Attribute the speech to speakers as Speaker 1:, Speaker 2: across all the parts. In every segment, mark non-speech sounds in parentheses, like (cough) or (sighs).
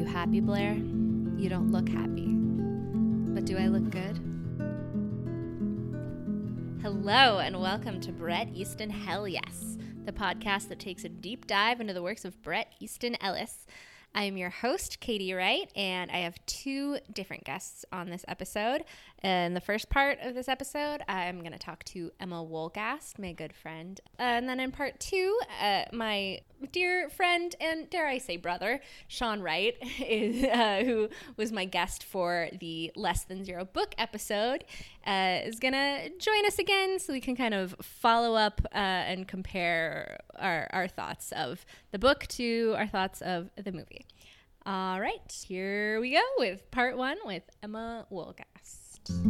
Speaker 1: you happy, Blair? You don't look happy. But do I look good? Hello, and welcome to Bret Easton Hell Yes, the podcast that takes a deep dive into the works of Bret Easton Ellis. I am your host, Katie Wright, and I have two different guests on this episode. In the first part of this episode, I'm going to talk to Emma Wolgast, my good friend. and then in part two, uh, my dear friend and, dare I say, brother, Sean Wright, (laughs) is, uh, who was my guest for the Less Than Zero book episode, uh, is going to join us again so we can kind of follow up uh, and compare our, our thoughts of the book to our thoughts of the movie. All right, here we go with part one with Emma Wolgast. Hello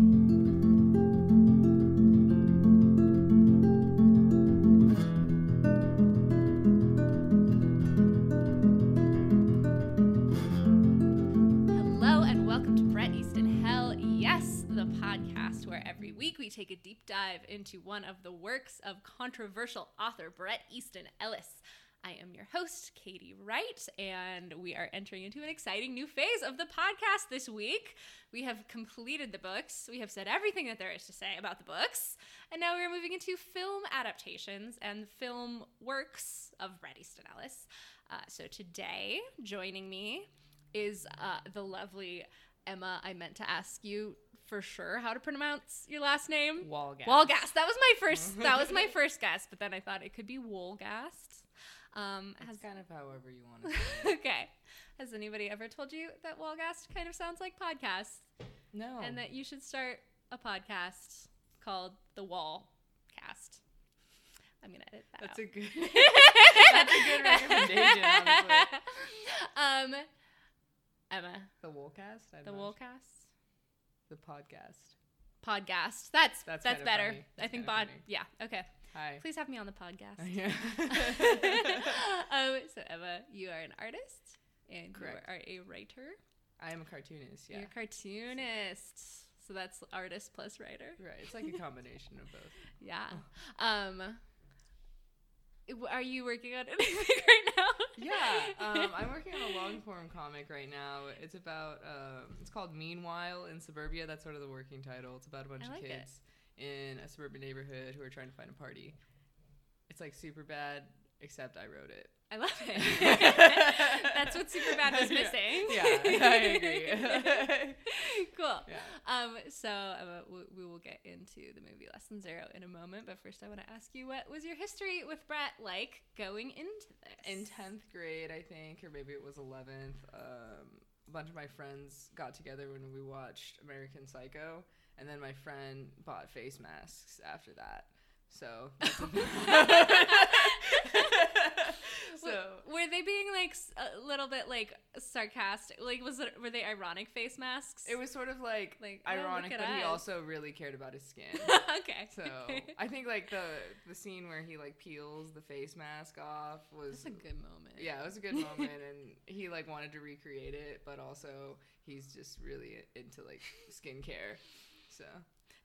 Speaker 1: and welcome to Bret Easton Hell Yes, the podcast where every week we take a deep dive into one of the works of controversial author Bret Easton Ellis. I am your host, Katie Wright, and we are entering into an exciting new phase of the podcast this week. We have completed the books, we have said everything that there is to say about the books, and now we're moving into film adaptations and film works of Bret Easton Uh, so today, joining me is uh, the lovely Emma. I meant to ask you for sure how to pronounce your last name.
Speaker 2: Walgast.
Speaker 1: Walgast. That was my first. That was my (laughs) first guess, but then I thought it could be Wolgast. Um,
Speaker 2: That's
Speaker 1: has
Speaker 2: kind of however you want (laughs) to.
Speaker 1: okay. Has anybody ever told you that Walgast kind of sounds like podcast,
Speaker 2: no.
Speaker 1: and that you should start a podcast called the Wall Cast? I'm gonna edit that.
Speaker 2: That's
Speaker 1: out.
Speaker 2: a good. (laughs) that's a good recommendation. Honestly. (laughs)
Speaker 1: um, Emma,
Speaker 2: The Woolcast.
Speaker 1: The. Wallcast
Speaker 2: The podcast.
Speaker 1: podcast. That's that's,
Speaker 2: That's
Speaker 1: better.
Speaker 2: funny.
Speaker 1: I
Speaker 2: That's
Speaker 1: think bod.
Speaker 2: funny.
Speaker 1: Yeah. Okay.
Speaker 2: Hi.
Speaker 1: Please have me on the podcast. (laughs)
Speaker 2: Yeah. (laughs)
Speaker 1: um, so Emma, you are an artist and
Speaker 2: Correct.
Speaker 1: you are a writer.
Speaker 2: I am a cartoonist. Yeah.
Speaker 1: You're a cartoonist. So that's artist plus writer.
Speaker 2: Right. It's like a combination of both. (laughs)
Speaker 1: Yeah. Um are you working on anything right now?
Speaker 2: Yeah. Um, I'm working on a long form comic right now. It's about. Um, it's called Meanwhile in Suburbia. That's sort of the working title. It's about a bunch
Speaker 1: like
Speaker 2: of
Speaker 1: it.
Speaker 2: In a suburban neighborhood who are trying to find a party. It's like super bad, except I wrote it.
Speaker 1: I love it. (laughs) That's what Superbad was
Speaker 2: Yeah.
Speaker 1: missing.
Speaker 2: Yeah, I agree. (laughs)
Speaker 1: cool.
Speaker 2: Yeah.
Speaker 1: Um, so uh, we, we will get into the movie Less Than Zero in a moment, but first I want to ask you what was your history with Bret like going into this?
Speaker 2: In 10th grade, I think, or maybe it was 11th, um, a bunch of my friends got together when we watched American Psycho, and then my friend bought face masks after that. So. (laughs) so.
Speaker 1: Were they being like a little bit like sarcastic? Like, was it were they ironic face masks?
Speaker 2: It was sort of like,
Speaker 1: Like, oh,
Speaker 2: ironic,
Speaker 1: look
Speaker 2: but he also really cared about his skin. (laughs)
Speaker 1: okay.
Speaker 2: So I think like the the scene where he like peels the face mask off was
Speaker 1: that's a good moment.
Speaker 2: yeah, it was a good moment, and he like wanted to recreate it, but also he's just really into like skincare. So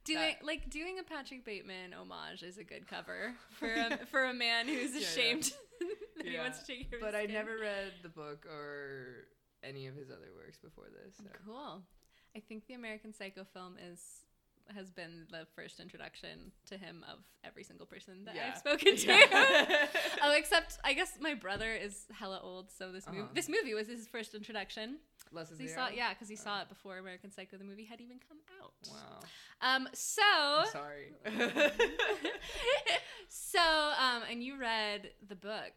Speaker 1: Doing
Speaker 2: That-
Speaker 1: like doing a Patrick Bateman homage is a good cover (laughs) for a, for a man who's
Speaker 2: Yeah, yeah.
Speaker 1: ashamed (laughs) that he wants to take care of
Speaker 2: but I never read the book or any of his other works before this. So.
Speaker 1: Cool. I think the American Psycho film is has been the first introduction to him of every single person that
Speaker 2: Yeah.
Speaker 1: I've spoken to.
Speaker 2: Yeah. (laughs)
Speaker 1: oh, except I guess my brother is hella old, so this
Speaker 2: Uh-huh.
Speaker 1: this movie was his first introduction.
Speaker 2: Less
Speaker 1: 'Cause
Speaker 2: is
Speaker 1: He saw yeah, because he
Speaker 2: Oh.
Speaker 1: saw it before American Psycho the movie had even come out.
Speaker 2: Wow.
Speaker 1: Um. So
Speaker 2: I'm sorry. (laughs)
Speaker 1: so um, and you read the book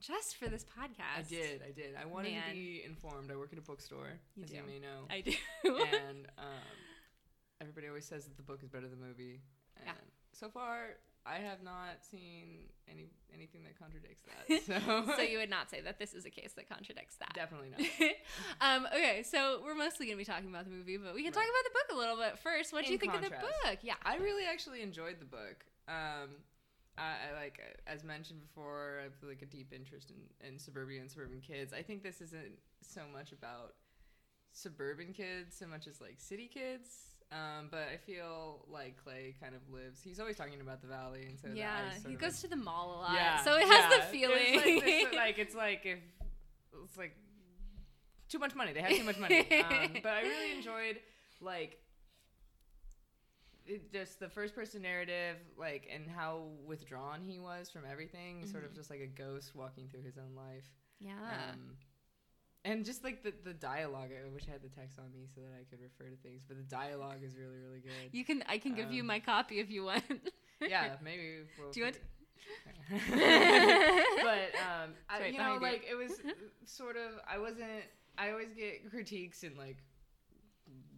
Speaker 1: just for this podcast.
Speaker 2: I did. I did. I wanted
Speaker 1: Man.
Speaker 2: to be informed. I work at a bookstore,
Speaker 1: You
Speaker 2: as
Speaker 1: do.
Speaker 2: you may know.
Speaker 1: I do.
Speaker 2: and um, everybody always says that the book is better than the movie. And
Speaker 1: Yeah.
Speaker 2: so far, I have not seen any anything that contradicts that. (laughs) So,
Speaker 1: so you would not say that this is a case that contradicts that.
Speaker 2: definitely not. (laughs)
Speaker 1: um, okay, so we're mostly going to be talking about the movie, but we can talk about the book a little bit first. What do you think of the book? Yeah.
Speaker 2: I really actually enjoyed the book. Um, I, I like, as mentioned before, I have like a deep interest in, in suburbia and suburban kids. I think this isn't so much about suburban kids so much as like city kids. Um, but I feel like Clay kind of lives. He's always talking about the valley, and so
Speaker 1: yeah,
Speaker 2: that I sort
Speaker 1: he goes to the mall a lot,
Speaker 2: Yeah,
Speaker 1: so it has
Speaker 2: yeah.
Speaker 1: the feeling.
Speaker 2: It's like, this, (laughs) like it's like if it's like too much money. They have too much money. (laughs) Um, but I really enjoyed like it, just the first person narrative, like and how withdrawn he was from everything, sort of
Speaker 1: Mhm.
Speaker 2: just like a ghost walking through his own life.
Speaker 1: Yeah.
Speaker 2: Um, and just like the, the dialogue, I wish I had the text on me so that I could refer to things. But the dialogue is really really good.
Speaker 1: you can. I can give you
Speaker 2: um,
Speaker 1: my copy if you want. (laughs)
Speaker 2: yeah, (laughs) maybe. We'll
Speaker 1: Do you want (laughs)
Speaker 2: but um, I,
Speaker 1: right
Speaker 2: you know,
Speaker 1: you.
Speaker 2: like it was sort of. I wasn't. I always get critiques in like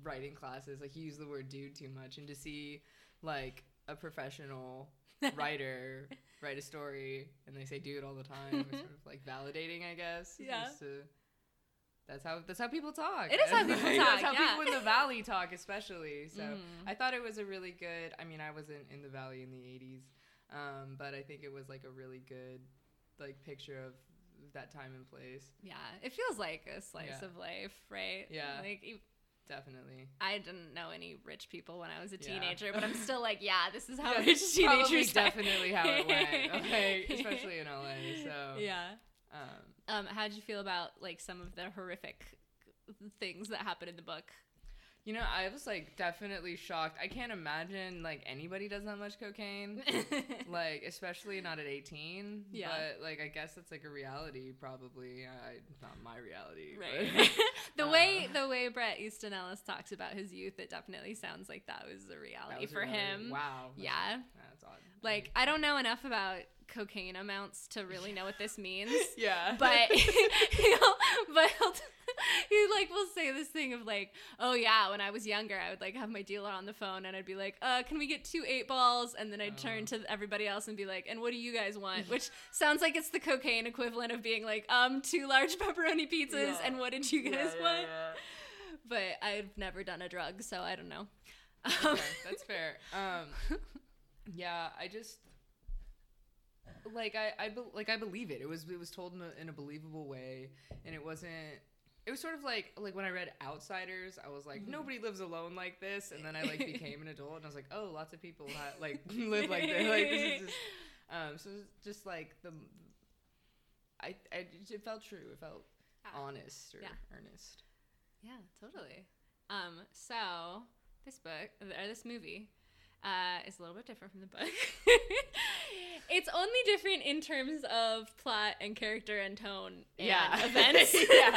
Speaker 2: writing classes. Like you use the word "dude" too much, and to see like a professional writer write a story and they say "dude" all the time is sort of like validating, I guess.
Speaker 1: Yeah.
Speaker 2: to- that's how that's how people talk.
Speaker 1: It is how people talk.
Speaker 2: That's how
Speaker 1: yeah.
Speaker 2: people in the valley talk, especially. So
Speaker 1: Mhm.
Speaker 2: I thought it was a really good. I mean, I wasn't in the valley in the '80s, um, but I think it was like a really good like picture of that time and place.
Speaker 1: Yeah, it feels like a slice
Speaker 2: Yeah.
Speaker 1: of life, right?
Speaker 2: Yeah.
Speaker 1: Like e-
Speaker 2: Definitely.
Speaker 1: I didn't know any rich people when I was a
Speaker 2: Yeah.
Speaker 1: teenager, but I'm still like, yeah, this is (laughs) how
Speaker 2: Yeah,
Speaker 1: rich teenagers
Speaker 2: probably (laughs) definitely how it went. (laughs) Okay, especially in LA. So
Speaker 1: yeah.
Speaker 2: Um,
Speaker 1: Um, how did you feel about like some of the horrific things that happen in the book?
Speaker 2: You know, I was like definitely shocked. I can't imagine like anybody does that much cocaine. (laughs) like especially not at 18
Speaker 1: Yeah.
Speaker 2: but like i guess it's like a reality probably I, not my reality but-
Speaker 1: right. (laughs) (laughs) the
Speaker 2: Uh,
Speaker 1: way the way Bret Easton Ellis talks about his youth, it definitely sounds like that was a reality
Speaker 2: was
Speaker 1: for him.
Speaker 2: wow that's-
Speaker 1: Yeah.
Speaker 2: that's odd
Speaker 1: Like I don't know enough about cocaine amounts to really know what this means.
Speaker 2: yeah
Speaker 1: but he'll, but he'll, (laughs) he like will say this thing of like, oh yeah, when I was younger, I would like have my dealer on the phone and I'd be like, uh, can we get two eight balls? And then I'd turn
Speaker 2: Uh.
Speaker 1: to everybody else and be like, and what do you guys want? Which (laughs) sounds like it's the cocaine equivalent of being like, um, two large (laughs) pepperoni pizzas.
Speaker 2: Yeah.
Speaker 1: And what did you guys
Speaker 2: yeah,
Speaker 1: want?
Speaker 2: yeah.
Speaker 1: But I've never done a drug, so I don't know.
Speaker 2: okay, that's fair um yeah i just like i i be- like i believe it it was it was told in a, in a believable way and it wasn't it was sort of like like when I read Outsiders, I was like,
Speaker 1: Mhm.
Speaker 2: nobody lives alone like this, and then I like (laughs) became an adult, and I was like, oh, lots of people ha- like (laughs) (laughs) live like this. Like this is just, um, so it's just like the, I, I it felt true. It felt
Speaker 1: Ah.
Speaker 2: honest or
Speaker 1: Yeah.
Speaker 2: earnest.
Speaker 1: Yeah, totally. Um, so this book or this movie uh, is a little bit different from the book. (laughs) it's only different in terms of plot and character and tone and
Speaker 2: Yeah. (laughs)
Speaker 1: events.
Speaker 2: Yeah.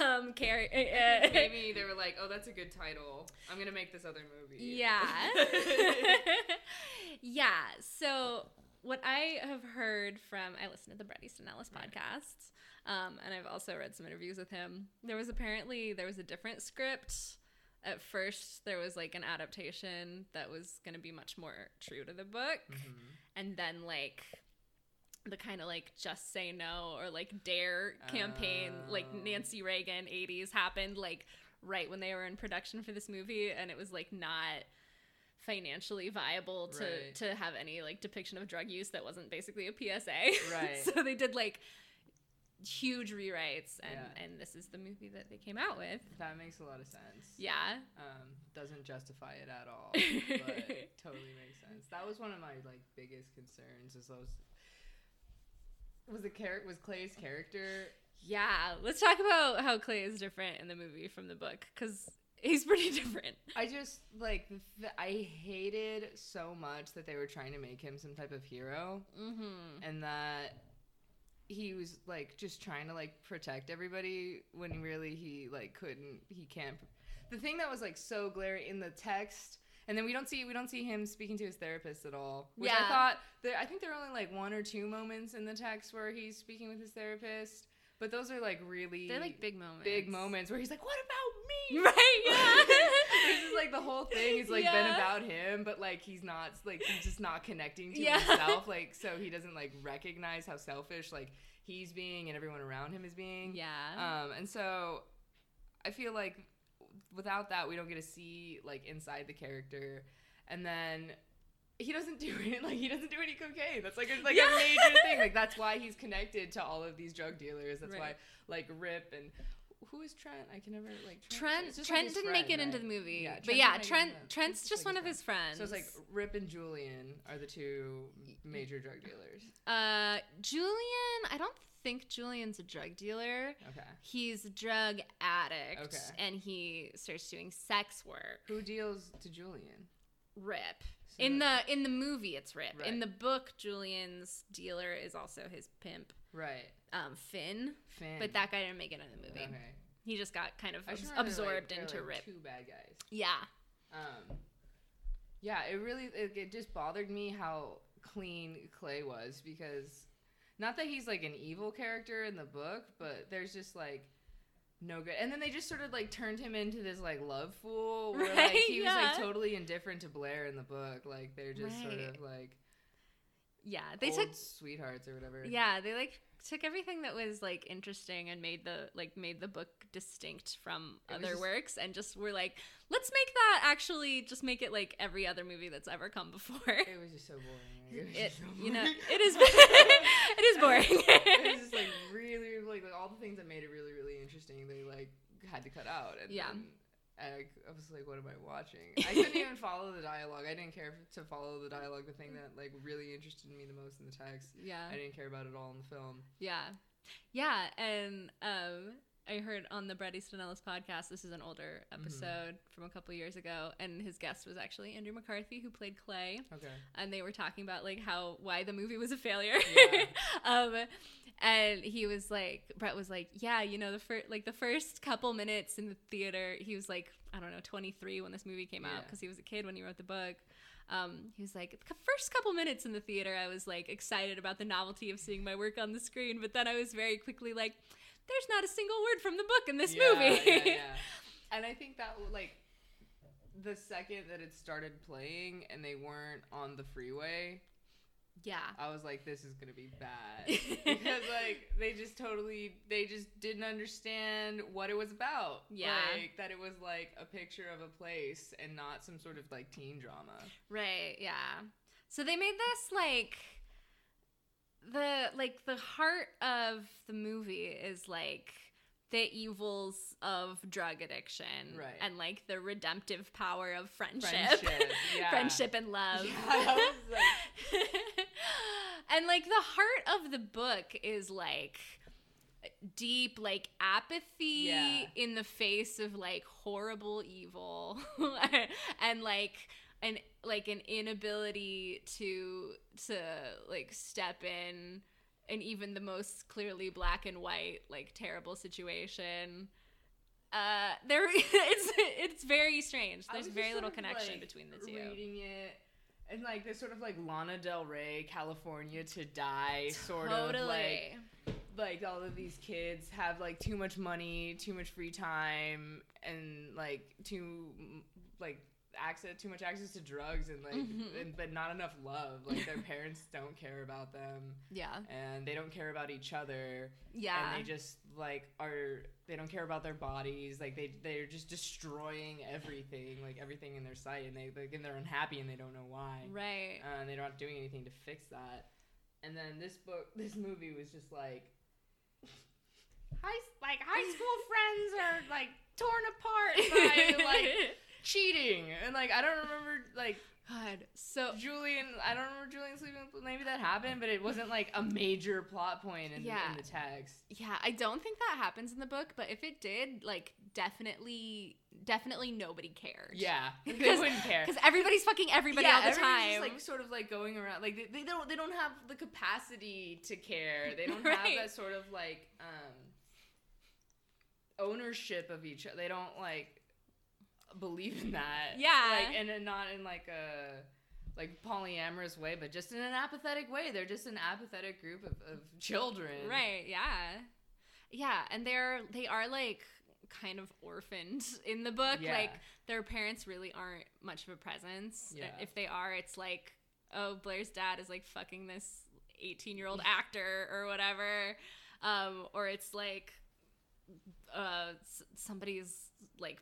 Speaker 2: (laughs)
Speaker 1: um, char-
Speaker 2: I
Speaker 1: uh,
Speaker 2: maybe they were like, oh, that's a good title. I'm gonna make this other movie.
Speaker 1: Yeah. yeah. So what I have heard from I listen to the Bret Easton Ellis podcasts, um, and I've also read some interviews with him. There was apparently there was a different script. At first, there was like an adaptation that was going to be much more true to the book,
Speaker 2: Mhm.
Speaker 1: and then like the kind of like just say no or like dare campaign like
Speaker 2: Oh.
Speaker 1: Nancy Reagan 80s happened like right when they were in production for this movie and it was like not financially viable to
Speaker 2: Right.
Speaker 1: to have any like depiction of drug use that wasn't basically a PSA. (laughs)
Speaker 2: Right.
Speaker 1: so they did like huge rewrites and
Speaker 2: Yeah.
Speaker 1: and this is the movie that they came out with.
Speaker 2: That makes a lot of sense.
Speaker 1: Yeah.
Speaker 2: Um, doesn't justify it at all, (laughs) but totally makes sense. That was one of my like biggest concerns. Is those was the character was Clay's character
Speaker 1: Yeah, let's talk about how Clay is different in the movie from the book cuz he's (laughs) pretty different.
Speaker 2: I just like th- I hated so much that they were trying to make him some type of hero
Speaker 1: Mhm.
Speaker 2: and that he was like just trying to like protect everybody when really he like couldn't he can't the thing that was like so glaring in the text and then we don't see we don't see him speaking to his therapist at all which
Speaker 1: Yeah.
Speaker 2: i thought there i think there are only like one or two moments in the text where he's speaking with his therapist but those are like really
Speaker 1: They're like big moments.
Speaker 2: big moments where he's like what about me (laughs)
Speaker 1: Right, yeah. (laughs)
Speaker 2: it's just like the whole thing has like been about him, but like he's not like he's just not connecting to
Speaker 1: Yeah.
Speaker 2: himself. Like so he doesn't like recognize how selfish like he's being and everyone around him is being.
Speaker 1: Yeah.
Speaker 2: Um, and so I feel like without that we don't get to see like inside the character, and then he doesn't do it like he doesn't do any cocaine. That's like a, like
Speaker 1: Yeah.
Speaker 2: a major thing. Like that's why he's connected to all of these drug dealers. That's why like Rip and who is Trent? I can never like
Speaker 1: Trent.
Speaker 2: like,
Speaker 1: Trent
Speaker 2: his
Speaker 1: didn't make
Speaker 2: friend,
Speaker 1: it into the movie,
Speaker 2: Yeah,
Speaker 1: but yeah,
Speaker 2: make
Speaker 1: Trent. Trent's just
Speaker 2: like
Speaker 1: one of his friends.
Speaker 2: So it's like Rip and Julian are the two major drug dealers.
Speaker 1: uh, Julian. I don't think Julian's a drug dealer.
Speaker 2: Okay.
Speaker 1: He's a drug addict,
Speaker 2: Okay.
Speaker 1: and he starts doing sex work.
Speaker 2: Who deals to Julian?
Speaker 1: Rip.
Speaker 2: So
Speaker 1: In the in the movie, it's Rip. In the book, Julian's dealer is also his pimp,
Speaker 2: right
Speaker 1: um, Finn.
Speaker 2: Finn.
Speaker 1: But that guy didn't make it in the movie.
Speaker 2: Okay.
Speaker 1: He just got kind of
Speaker 2: I just
Speaker 1: abs-
Speaker 2: remember, like,
Speaker 1: absorbed into
Speaker 2: like,
Speaker 1: Rip.
Speaker 2: Two bad guys.
Speaker 1: Yeah.
Speaker 2: Um, yeah, it really it, it just bothered me how clean Clay was because not that he's like an evil character in the book, but there's just like no good. And then they just sort of like turned him into this like love fool where like
Speaker 1: Right,
Speaker 2: he was like totally indifferent to Blair in the book. Like they're just sort of like
Speaker 1: Yeah. They took
Speaker 2: sweethearts or whatever.
Speaker 1: Yeah, they like took everything that was like interesting and made the like made the book distinct from
Speaker 2: It
Speaker 1: other
Speaker 2: just-
Speaker 1: works and just were like, let's make that actually just make it like every other movie that's ever come before.
Speaker 2: It was just so boring. It,
Speaker 1: It
Speaker 2: so
Speaker 1: you know it is (laughs) it is boring. (laughs)
Speaker 2: it was just like really like, like all the things that made it really really interesting they like had to cut out and
Speaker 1: Yeah.
Speaker 2: then I, I was like what am i watching i couldn't even (laughs) follow the dialogue i didn't care to follow the dialogue the thing that like really interested me the most in the text
Speaker 1: yeah.
Speaker 2: i didn't care about it all in the film
Speaker 1: Yeah. Yeah. And um I heard on the Bret Easton Ellis podcast, this is an older
Speaker 2: Mm-hmm.
Speaker 1: episode from a couple years ago, and his guest was actually Andrew McCarthy, who played Clay.
Speaker 2: okay
Speaker 1: and they were talking about like how why the movie was a failure.
Speaker 2: Yeah. (laughs)
Speaker 1: um, and he was like, Bret was like, yeah, you know, the first like the first couple minutes in the theater, he was like, I don't know, 23 when this movie came out because he was a kid when he wrote the book. Um, he was like, the first couple minutes in the theater, I was like excited about the novelty of seeing my work on the screen, but then I was very quickly like, there's not a single word from the book in this
Speaker 2: Yeah,
Speaker 1: movie.
Speaker 2: yeah, yeah. (laughs) and i think that like the second that it started playing and they weren't on the freeway
Speaker 1: yeah.
Speaker 2: I was like, this is gonna be bad (laughs) because like they just totally they just didn't understand what it was about.
Speaker 1: Yeah.
Speaker 2: like that it was like a picture of a place and not some sort of like teen drama.
Speaker 1: Right, yeah. So they made this like the like the heart of the movie is like the evils of drug addiction
Speaker 2: Right.
Speaker 1: and like the redemptive power of friendship.
Speaker 2: Friendship, (laughs) yeah.
Speaker 1: Friendship and love.
Speaker 2: Yeah, like- (laughs)
Speaker 1: and like the heart of the book is like deep like apathy
Speaker 2: Yeah.
Speaker 1: in the face of like horrible evil (laughs) and like an like an inability to to like step in in even the most clearly black and white like terrible situation. Uh there (laughs) it's it's very strange. There's very little connection
Speaker 2: like,
Speaker 1: between the two.
Speaker 2: Reading it. And like this sort of like Lana Del Rey, California to die, sort of like like all of these kids have like too much money, too much free time, and like too like access too much access to drugs and like
Speaker 1: Mhm.
Speaker 2: and, but not enough love. Like their (laughs) parents don't care about them.
Speaker 1: Yeah.
Speaker 2: And they don't care about each other.
Speaker 1: Yeah
Speaker 2: and they just like are they don't care about their bodies. Like they they're just destroying everything like everything in their sight. And they like, and they're unhappy and they don't know why.
Speaker 1: Right.
Speaker 2: Uh, and they're not doing anything to fix that. And then this book, (laughs) this movie was just like, high like high school (laughs) friends are like torn apart by like cheating, and like I don't remember like
Speaker 1: God. So
Speaker 2: Julian. I don't remember Julian sleeping. with Maybe that happened, but it wasn't like a major plot point in,
Speaker 1: Yeah.
Speaker 2: the, in the text.
Speaker 1: yeah, I don't think that happens in the book, but if it did, like definitely, definitely nobody cared.
Speaker 2: Yeah, (laughs) they
Speaker 1: Because-
Speaker 2: wouldn't care.
Speaker 1: because everybody's fucking everybody
Speaker 2: yeah,
Speaker 1: all the time.
Speaker 2: Just, like sort of like going around, like they, they don't they don't have the capacity to care. They (laughs) don't
Speaker 1: Right.
Speaker 2: have that sort of like um ownership of each other. They don't like believe in that.
Speaker 1: Yeah.
Speaker 2: like and then not in like a like polyamorous way, but just in an apathetic way. They're just an apathetic group of, of children.
Speaker 1: right? Yeah, yeah, and they're they are like kind of orphaned in the book.
Speaker 2: Yeah.
Speaker 1: Like their parents really aren't much of a presence.
Speaker 2: Yeah.
Speaker 1: If they are, it's like, oh, Blair's dad is like fucking this 18 year old (laughs) actor or whatever. Um, or it's like uh, somebody's like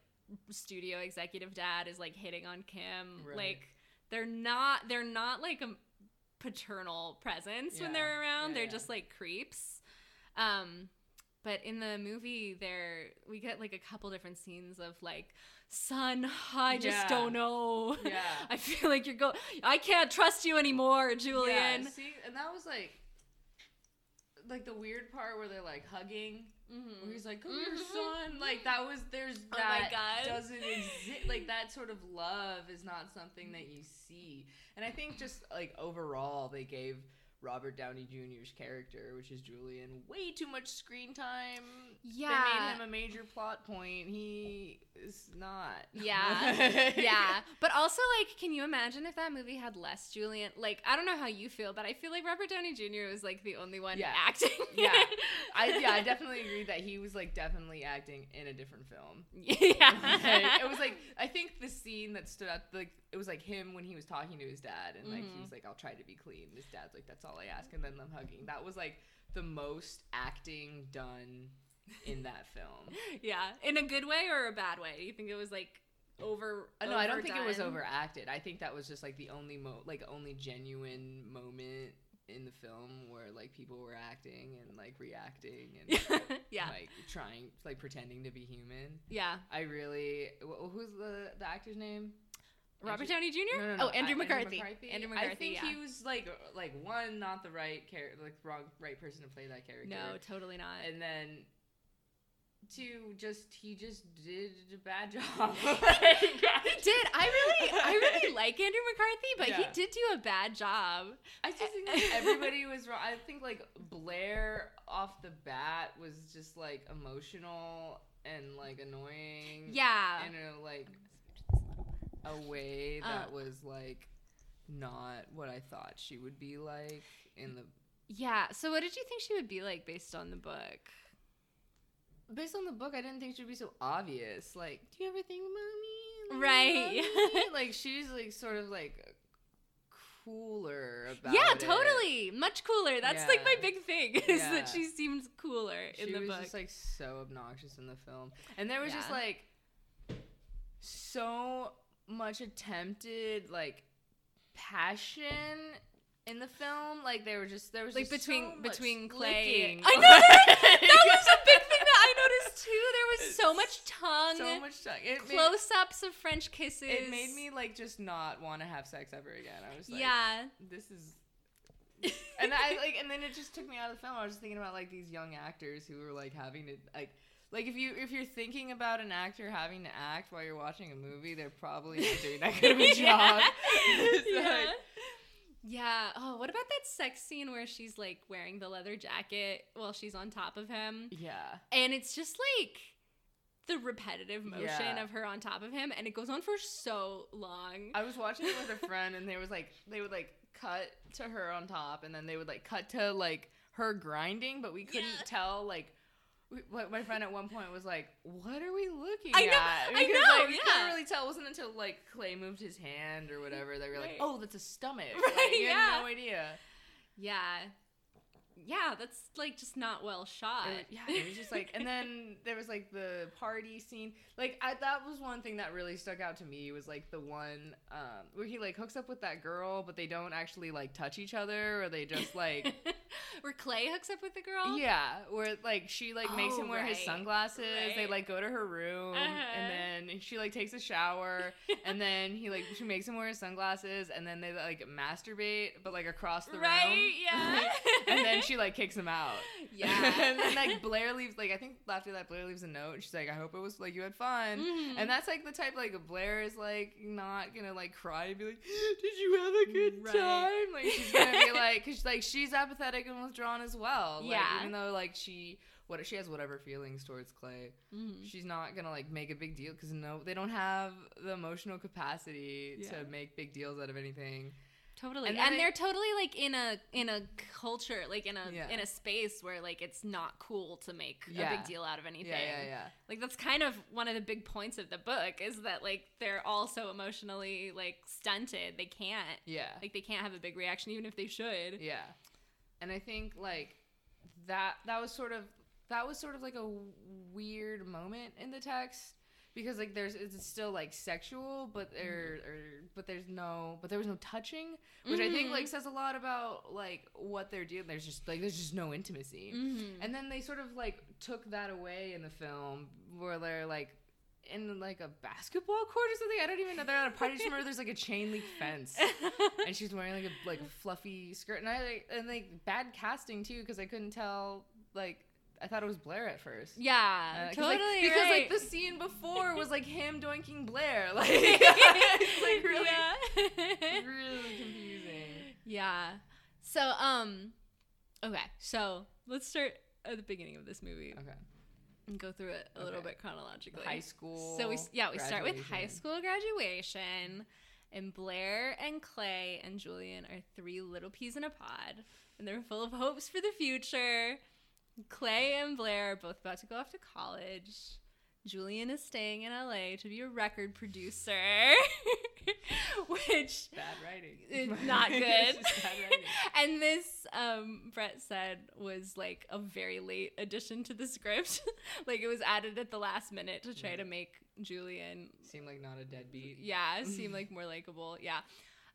Speaker 1: studio executive dad is like hitting on Kim.
Speaker 2: Right.
Speaker 1: Like they're not they're not like a paternal presence when they're around.
Speaker 2: Yeah,
Speaker 1: they're
Speaker 2: yeah.
Speaker 1: just like creeps. Um but in the movie there we get like a couple different scenes of like son i just
Speaker 2: Yeah.
Speaker 1: don't know
Speaker 2: Yeah. (laughs)
Speaker 1: i feel like you're going i can't trust you anymore julian
Speaker 2: Yeah, see, and that was like, like the weird part where they're like hugging,
Speaker 1: Mhm.
Speaker 2: where he's like, "Come here,
Speaker 1: Mhm.
Speaker 2: son." Like that was there's
Speaker 1: Oh
Speaker 2: that
Speaker 1: God.
Speaker 2: doesn't exist. Like that sort of love is not something that you see. And I think just like overall, they gave Robert Downey Jr.'s character, which is Julian, way too much screen time. They
Speaker 1: Yeah.
Speaker 2: made him a major plot point. He is not.
Speaker 1: Yeah. (laughs) yeah. But also, like, can you imagine if that movie had less Julian? Like, I don't know how you feel, but I feel like Robert Downey Jr. was like the only one
Speaker 2: Yeah.
Speaker 1: acting.
Speaker 2: Yeah. I yeah, I (laughs) definitely agree that he was like definitely acting in a different film.
Speaker 1: yeah.
Speaker 2: Like, (laughs) it was like I think the scene that stood out like it was like him when he was talking to his dad and like
Speaker 1: Mhm.
Speaker 2: was like I'll try to be clean. His dad's like that's all I ask and then them hugging. That was like the most acting done in (laughs) that film.
Speaker 1: yeah. In a good way or a bad way? You think it was like over?
Speaker 2: Uh, no, I don't think it was
Speaker 1: overdone?
Speaker 2: overacted. I think that was just like the only mo like only genuine moment in the film where like people were acting and like reacting and (laughs)
Speaker 1: yeah.
Speaker 2: like trying like pretending to be human.
Speaker 1: yeah.
Speaker 2: I really wh- who's the the actor's name?
Speaker 1: Robert
Speaker 2: Andrew-
Speaker 1: Downey Jr.
Speaker 2: No, no, no.
Speaker 1: Oh, Andrew
Speaker 2: I-
Speaker 1: McCarthy. Andrew McCarthy.
Speaker 2: I think
Speaker 1: yeah.
Speaker 2: he was like like one not the right character, like wrong right person to play that character.
Speaker 1: No, totally not.
Speaker 2: and then two just he just did a bad job. (laughs) (laughs)
Speaker 1: He did. I really, I really (laughs) like Andrew McCarthy, but he did do a bad job.
Speaker 2: I just think like, everybody was wrong. I think like Blair off the bat was just like emotional and like annoying.
Speaker 1: Yeah.
Speaker 2: in a like a way that
Speaker 1: Uh.
Speaker 2: was like not what I thought she would be like in the
Speaker 1: Yeah. So, what did you think she would be like based on the book?
Speaker 2: based on the book I didn't think she'd be so obvious like do you ever think about me Like,
Speaker 1: Right.
Speaker 2: me? (laughs) like she's like sort of like cooler about
Speaker 1: yeah,
Speaker 2: it.
Speaker 1: totally. Much cooler. That's like my big thing (laughs) is
Speaker 2: Yeah.
Speaker 1: that she seems cooler
Speaker 2: she
Speaker 1: in the
Speaker 2: was
Speaker 1: book.
Speaker 2: just like so obnoxious in the film and there was just like so much attempted like passion in the film like there were just there was
Speaker 1: Like
Speaker 2: just
Speaker 1: between-
Speaker 2: so
Speaker 1: between Clay-
Speaker 2: licking.
Speaker 1: I know that- (laughs) that was a big thing that I noticed too. There was so (laughs) much tongue,
Speaker 2: so much tongue. It made,
Speaker 1: close-ups of French kisses.
Speaker 2: it made me like just not want to have sex ever again. I was like,
Speaker 1: yeah.
Speaker 2: this is. and I like, and then it just took me out of the film. I was just thinking about like these young actors who were like having to like, like if you if you're thinking about an actor having to act while you're watching a movie, they're probably (laughs) not doing that good of a job. It's
Speaker 1: yeah. (laughs) (laughs)
Speaker 2: like-
Speaker 1: Yeah. Oh, what about that sex scene where she's like wearing the leather jacket while she's on top of him?
Speaker 2: yeah.
Speaker 1: And it's just like the repetitive motion
Speaker 2: Yeah.
Speaker 1: of her on top of him and it goes on for so long.
Speaker 2: I was watching it with a friend, and there was like they would like cut to her on top, and then they would like cut to like her grinding, but we couldn't
Speaker 1: Yeah.
Speaker 2: tell like. What my friend at one point was like, "What are we looking
Speaker 1: I know,
Speaker 2: at?"
Speaker 1: I
Speaker 2: Because,
Speaker 1: know,
Speaker 2: like,
Speaker 1: yeah.
Speaker 2: couldn't really tell. It wasn't until like Clay moved his hand or whatever that we were like, "Oh, that's a stomach."
Speaker 1: Right, (laughs)
Speaker 2: Like, you
Speaker 1: yeah.
Speaker 2: had no idea.
Speaker 1: yeah. Yeah, that's like just not well shot.
Speaker 2: It- yeah, it was just like, and then (laughs) there was like the party scene. Like, I, that was one thing that really stuck out to me was like the one um, where he like hooks up with that girl, but they don't actually like touch each other, or they just like, (laughs) (laughs)
Speaker 1: Where Clay hooks up with the girl?
Speaker 2: yeah, where like she like makes
Speaker 1: Oh,
Speaker 2: him wear his
Speaker 1: right,
Speaker 2: sunglasses. They like go to her room,
Speaker 1: Uh-huh.
Speaker 2: and then she like takes a shower, (laughs) and then he like she makes him wear his sunglasses, and then they like masturbate, but like across the
Speaker 1: right,
Speaker 2: room.
Speaker 1: yeah. (laughs)
Speaker 2: and then she like kicks him out.
Speaker 1: Yeah.
Speaker 2: and then like Blair leaves like I think after that Blair leaves a note. She's like, I hope it was like you had fun.
Speaker 1: Mhm.
Speaker 2: And that's like the type like Blair is like not gonna like cry and be like, Did you have a good
Speaker 1: Right.
Speaker 2: time? Like she's gonna be like, cause like she's apathetic and withdrawn as well. Like,
Speaker 1: Yeah.
Speaker 2: even though like she what she has whatever feelings towards Clay,
Speaker 1: Mhm.
Speaker 2: she's not gonna like make a big deal because no, they don't have the emotional capacity
Speaker 1: Yeah.
Speaker 2: to make big deals out of anything.
Speaker 1: Totally.
Speaker 2: And
Speaker 1: And, they're totally like in a in a culture, like in a
Speaker 2: Yeah.
Speaker 1: in a space where like it's not cool to make a big deal out of anything.
Speaker 2: Yeah, yeah, yeah.
Speaker 1: Like that's kind of one of the big points of the book is that like they're all so emotionally like stunted. They can't
Speaker 2: Yeah.
Speaker 1: like they can't have a big reaction even if they should.
Speaker 2: Yeah. And I think like that that was sort of that was sort of like a weird moment in the text because like there's it's still like sexual, but there or, but there's no but there was no touching, which I think like says a lot about like what they're doing. There's just like there's just no intimacy,
Speaker 1: Mm-hmm.
Speaker 2: and then they sort of like took that away in the film where they're like in like a basketball court or something. I don't even know. They're at a party. Just remember there's like a chain link fence, (laughs) and she's wearing like a like a fluffy skirt, and I like and like bad casting too because I couldn't tell like. I thought it was Blair at first.
Speaker 1: yeah,
Speaker 2: Uh,
Speaker 1: totally.
Speaker 2: like, because
Speaker 1: right.
Speaker 2: like the scene before was like him doinking Blair, (laughs) like it's (laughs) like really,
Speaker 1: yeah.
Speaker 2: really confusing.
Speaker 1: yeah. So um, okay. So let's start at the beginning of this movie
Speaker 2: Okay,
Speaker 1: and go through it a little bit chronologically.
Speaker 2: high school.
Speaker 1: So we yeah we start with high school graduation, and Blair and Clay and Julian are three little peas in a pod, and they're full of hopes for the future. Clay and Blair are both about to go off to college. Julian is staying in LA to be a record producer, (laughs) which
Speaker 2: Bad writing. (laughs)
Speaker 1: It's not good.
Speaker 2: It's writing.
Speaker 1: and this, um, Bret said, was like a very late addition to the script. (laughs) like it was added at the last minute to try
Speaker 2: Yeah.
Speaker 1: to make Julian,
Speaker 2: seem like not a deadbeat.
Speaker 1: yeah, seem like more likable. Yeah.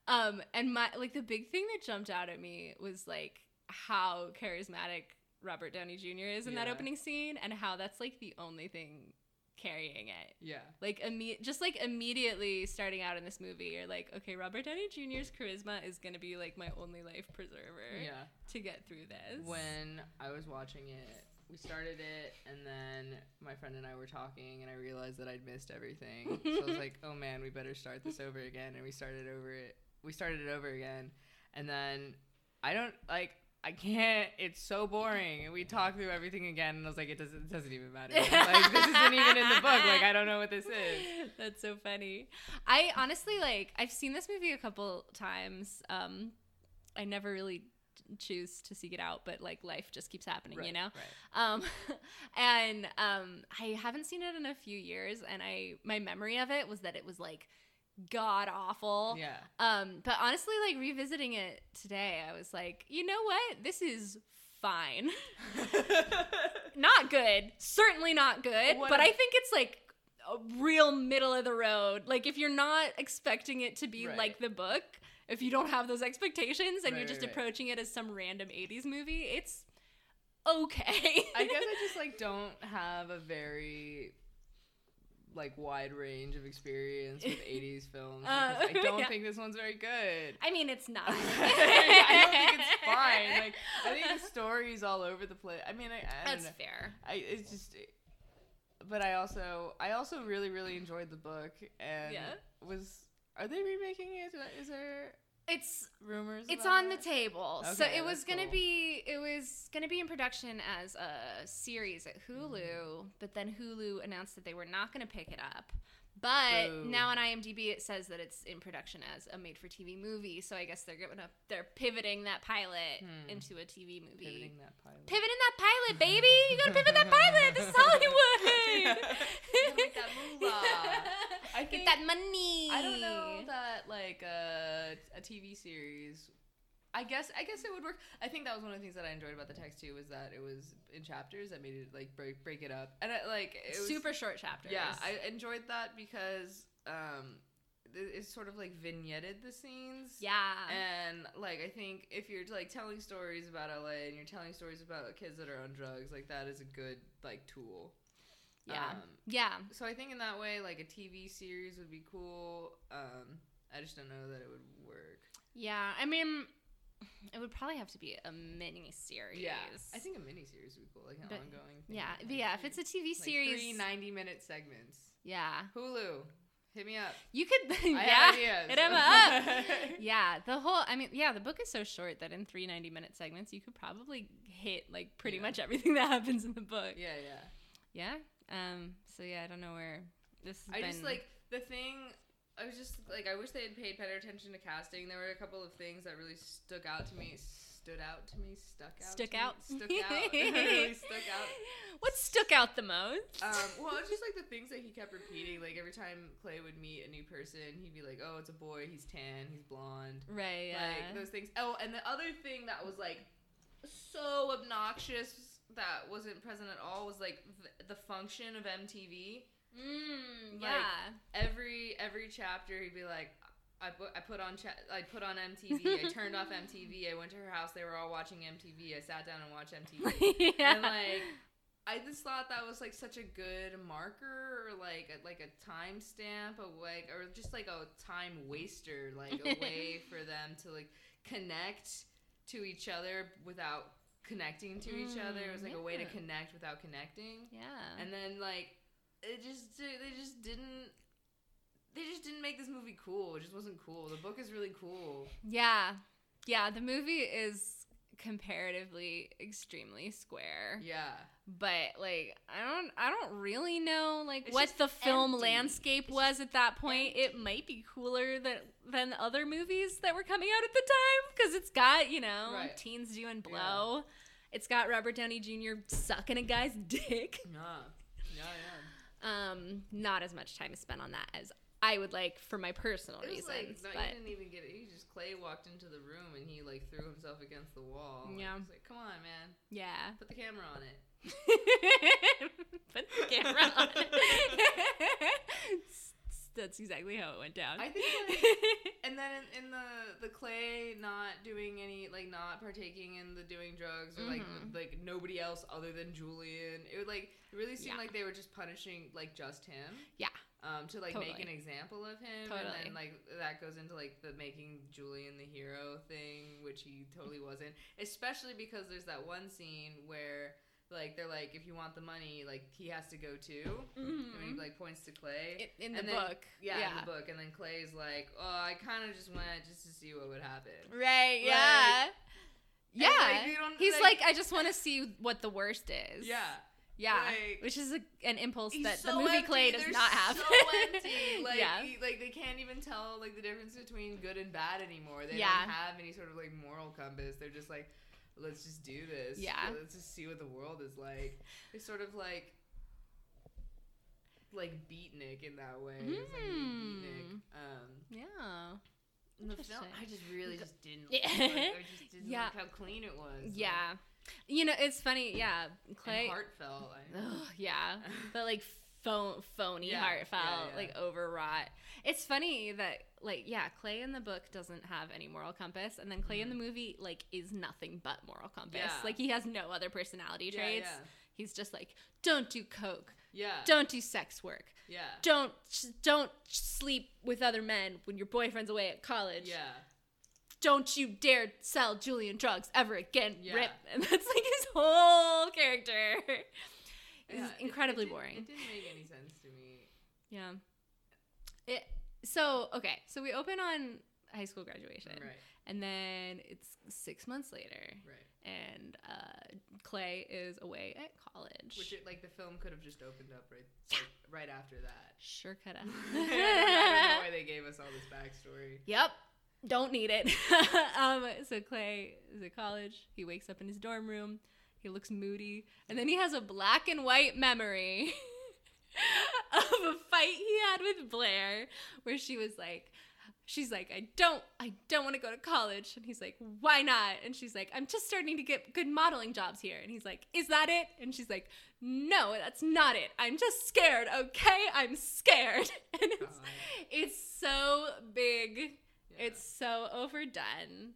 Speaker 1: Um, and my like the big thing that jumped out at me was like how charismatic Robert Downey Jr. is in that opening scene, and how that's like the only thing carrying it
Speaker 2: Yeah.
Speaker 1: like imme- just like immediately starting out in this movie you're like okay robert downey jr's charisma is gonna be like my only life preserver
Speaker 2: Yeah.
Speaker 1: to get through this
Speaker 2: When I was watching it, we started it, and then my friend and I were talking, and I realized that I'd missed everything. so I was (laughs) like, "Oh man, we better start this over again." And we started over it. We started it over again, and then I don't like. I can't. It's so boring. And we talked through everything again, and I was like, "It doesn't. It doesn't even matter. like this isn't even in the book. Like I don't know what this is." (laughs)
Speaker 1: that's so funny i honestly like i've seen this movie a couple times um i never really choose to seek it out but like life just keeps happening you know
Speaker 2: Right.
Speaker 1: um (laughs) and um i haven't seen it in a few years and i my memory of it was that it was like god awful.
Speaker 2: Yeah.
Speaker 1: um but honestly like revisiting it today i was like you know what? This is fine. (laughs) Not good. Certainly not good.
Speaker 2: What
Speaker 1: but
Speaker 2: if-
Speaker 1: I think it's like a real middle of the road. Like if you're not expecting it to be
Speaker 2: Right.
Speaker 1: like the book if you don't have those expectations and
Speaker 2: Right,
Speaker 1: you're just
Speaker 2: right.
Speaker 1: approaching it as some random 80s movie it's okay.
Speaker 2: I guess I just (laughs) like don't have a very like wide range of experience with (laughs) 80s films.
Speaker 1: Uh,
Speaker 2: I (laughs) don't
Speaker 1: yeah.
Speaker 2: think this one's very good.
Speaker 1: I mean it's not (laughs)
Speaker 2: I don't think it's fine. Like I think the story's all over the place. I mean, I, I
Speaker 1: that's
Speaker 2: know.
Speaker 1: fair
Speaker 2: I it's just but I also I also really really enjoyed the book and
Speaker 1: Yeah.
Speaker 2: was are they remaking it? Is there
Speaker 1: it's
Speaker 2: rumors?
Speaker 1: It's on the
Speaker 2: that?
Speaker 1: table. so it was gonna
Speaker 2: cool.
Speaker 1: be it was gonna be in production as a series at Hulu,
Speaker 2: Mm-hmm.
Speaker 1: but then Hulu announced that they were not gonna pick it up. But now on IMDb it says that it's in production as a made-for-TV movie. So I guess they're gonna they're pivoting that pilot
Speaker 2: Hmm.
Speaker 1: into a TV movie.
Speaker 2: Pivoting that pilot.
Speaker 1: Pivoting that pilot, baby! You gotta pivot that pilot. This is (laughs) Hollywood. (laughs)
Speaker 2: Make that moolah. (laughs) I
Speaker 1: Get that money.
Speaker 2: I don't know that like uh, a TV series. I guess I guess it would work. I think that was one of the things that I enjoyed about the text too was that it was in chapters that made it like break break it up and it, like it was,
Speaker 1: Super short chapters.
Speaker 2: Yeah, I enjoyed that because um, it, it's sort of like vignetted the scenes.
Speaker 1: yeah.
Speaker 2: And like I think if you're like telling stories about LA and you're telling stories about kids that are on drugs, like that is a good like tool.
Speaker 1: yeah.
Speaker 2: Um,
Speaker 1: yeah.
Speaker 2: so I think in that way, like a TV series would be cool. Um, I just don't know that it would work.
Speaker 1: Yeah, I mean, it would probably have to be a mini series.
Speaker 2: Yeah, I think a mini series would be cool, like an
Speaker 1: But-
Speaker 2: ongoing. Thing.
Speaker 1: Yeah,
Speaker 2: like
Speaker 1: but yeah, if it's a TV
Speaker 2: like
Speaker 1: series,
Speaker 2: three 90 minute segments.
Speaker 1: yeah,
Speaker 2: Hulu, hit me up.
Speaker 1: you could. (laughs) Yeah,
Speaker 2: ideas.
Speaker 1: hit 'em up. (laughs) yeah, the whole. I mean, yeah, the book is so short that in three 90 minute segments, you could probably hit like pretty
Speaker 2: Yeah.
Speaker 1: much everything that (laughs) happens in the book.
Speaker 2: yeah, yeah.
Speaker 1: Yeah. Um. So yeah, I don't know where this. Has
Speaker 2: I
Speaker 1: been.
Speaker 2: just like the thing. I was just like, I wish they had paid better attention to casting. There were a couple of things that really stuck out to me. Stood out to me. Stuck out.
Speaker 1: stuck
Speaker 2: to
Speaker 1: out.
Speaker 2: Me, stuck out. (laughs) really stuck out. (laughs)
Speaker 1: What stuck out the most?
Speaker 2: Um, well, it's just like the things that he kept repeating. Like every time Clay would meet a new person, he'd be like, "Oh, it's a boy. He's tan. He's blonde."
Speaker 1: right. Yeah.
Speaker 2: Like those things. Oh, and the other thing that was like so obnoxious that wasn't present at all was like th- the function of MTV.
Speaker 1: Mm,
Speaker 2: Like,
Speaker 1: yeah.
Speaker 2: Every every chapter, he'd be like, I put I put on cha- I put on MTV. I turned off (laughs) MTV. I went to her house. They were all watching MTV. I sat down and watched MTV. (laughs)
Speaker 1: yeah.
Speaker 2: And like, I just thought that was like such a good marker, or like a, like a timestamp, of like, or just like a time waster, like a way (laughs) for them to like connect to each other without connecting to each other. It was like a way to
Speaker 1: Mm,
Speaker 2: connect without connecting.
Speaker 1: yeah.
Speaker 2: And then like, it just they just didn't. They just didn't make this movie cool. It just wasn't cool. The book is really cool.
Speaker 1: yeah. Yeah, the movie is comparatively extremely square.
Speaker 2: Yeah.
Speaker 1: But like I don't I don't really know like
Speaker 2: It's
Speaker 1: what the film
Speaker 2: empty.
Speaker 1: landscape
Speaker 2: It's
Speaker 1: was at that point. It might be cooler than than other movies that were coming out at the time cuz it's got, you know,
Speaker 2: Right.
Speaker 1: teens doing blow. It's got Robert Downey Jr. sucking a guy's (laughs) dick.
Speaker 2: Yeah. Yeah. Yeah.
Speaker 1: Um not as much time spent on that as I would like for my personal
Speaker 2: It was
Speaker 1: reasons.
Speaker 2: like, no,
Speaker 1: but
Speaker 2: you didn't even get it. He just Clay walked into the room and he like threw himself against the wall. Like,
Speaker 1: Yeah.
Speaker 2: it's like, come on, man,
Speaker 1: yeah.
Speaker 2: put the camera on it. (laughs)
Speaker 1: Put the camera on. (laughs) (laughs) That's exactly how it went down.
Speaker 2: I think, (laughs) And then in, in the the Clay not doing any like not partaking in the doing drugs or like
Speaker 1: Mhm.
Speaker 2: like nobody else other than Julian. It would like it really seemed
Speaker 1: Yeah.
Speaker 2: like they were just punishing like just him.
Speaker 1: Yeah.
Speaker 2: Um, to like make an example of him, and then like that goes into like the making Julian the hero thing, which he totally wasn't. Especially because there's that one scene where like they're like, if you want the money, like he has to go too. And he
Speaker 1: mm-hmm.
Speaker 2: like points to Clay.
Speaker 1: in, in the
Speaker 2: then-
Speaker 1: book.
Speaker 2: Yeah, in the book, and then Clay's like, "Oh, I kind of just went just to see what would happen."
Speaker 1: Right,
Speaker 2: Like-
Speaker 1: yeah. Yeah.
Speaker 2: like,
Speaker 1: He's
Speaker 2: like-
Speaker 1: like, I just want to see what the worst is.
Speaker 2: Yeah,
Speaker 1: Yeah. Which is a, an impulse that
Speaker 2: so
Speaker 1: the movie
Speaker 2: empty.
Speaker 1: Clay does
Speaker 2: They're
Speaker 1: not have.
Speaker 2: So empty. (laughs) Like,
Speaker 1: yeah.
Speaker 2: he- like they can't even tell like the difference between good and bad anymore. They
Speaker 1: Yeah.
Speaker 2: don't have any sort of like moral compass. They're just like, let's just do this.
Speaker 1: Yeah.
Speaker 2: let's just see what the world is like. It's sort of like. Like beatnik in that way. It's like beatnik.
Speaker 1: Hmm.
Speaker 2: Um,
Speaker 1: Yeah.
Speaker 2: in the film, I just really just didn't. Like, I just (laughs) didn't
Speaker 1: Yeah.
Speaker 2: like how clean it was. like,
Speaker 1: Yeah. You know, it's funny. Yeah.
Speaker 2: and
Speaker 1: Clay.
Speaker 2: heartfelt. I,
Speaker 1: Ugh, yeah. (laughs) But like pho- phony,
Speaker 2: Yeah,
Speaker 1: heartfelt,
Speaker 2: yeah, yeah.
Speaker 1: like overwrought. It's funny that like yeah, Clay in the book doesn't have any moral compass, and then Clay in the movie like is nothing but moral compass.
Speaker 2: Mm-hmm.
Speaker 1: Like he has no other personality traits. He's just like, don't do coke,
Speaker 2: yeah,
Speaker 1: don't do sex work,
Speaker 2: yeah,
Speaker 1: don't don't sleep with other men when your boyfriend's away at college.
Speaker 2: yeah.
Speaker 1: Don't you dare sell Julian drugs ever again,
Speaker 2: Yeah.
Speaker 1: Rip. (laughs) And that's like his whole character.
Speaker 2: Yeah, it-
Speaker 1: incredibly
Speaker 2: it didn't-
Speaker 1: boring.
Speaker 2: It didn't make any sense to me.
Speaker 1: Yeah. It so okay, so we open on high school graduation.
Speaker 2: Right,
Speaker 1: And then it's six months later
Speaker 2: right.
Speaker 1: and uh, Clay is away at college.
Speaker 2: Which it, like the film could have just opened up right, like, right after that.
Speaker 1: sure could (laughs)
Speaker 2: I don't know
Speaker 1: have.
Speaker 2: why they gave us all this backstory.
Speaker 1: yep. Don't need it. (laughs) um, so Clay is at college. He wakes up in his dorm room. He looks moody. And then he has a black and white memory (laughs) of a fight he had with Blair where she was like, she's like, I don't, I don't want to go to college. And he's like, why not? And she's like, I'm just starting to get good modeling jobs here. And he's like, is that it? And she's like, no, that's not it. I'm just scared. Okay. I'm scared. (laughs) And it's, it's so big.
Speaker 2: Yeah.
Speaker 1: It's so overdone.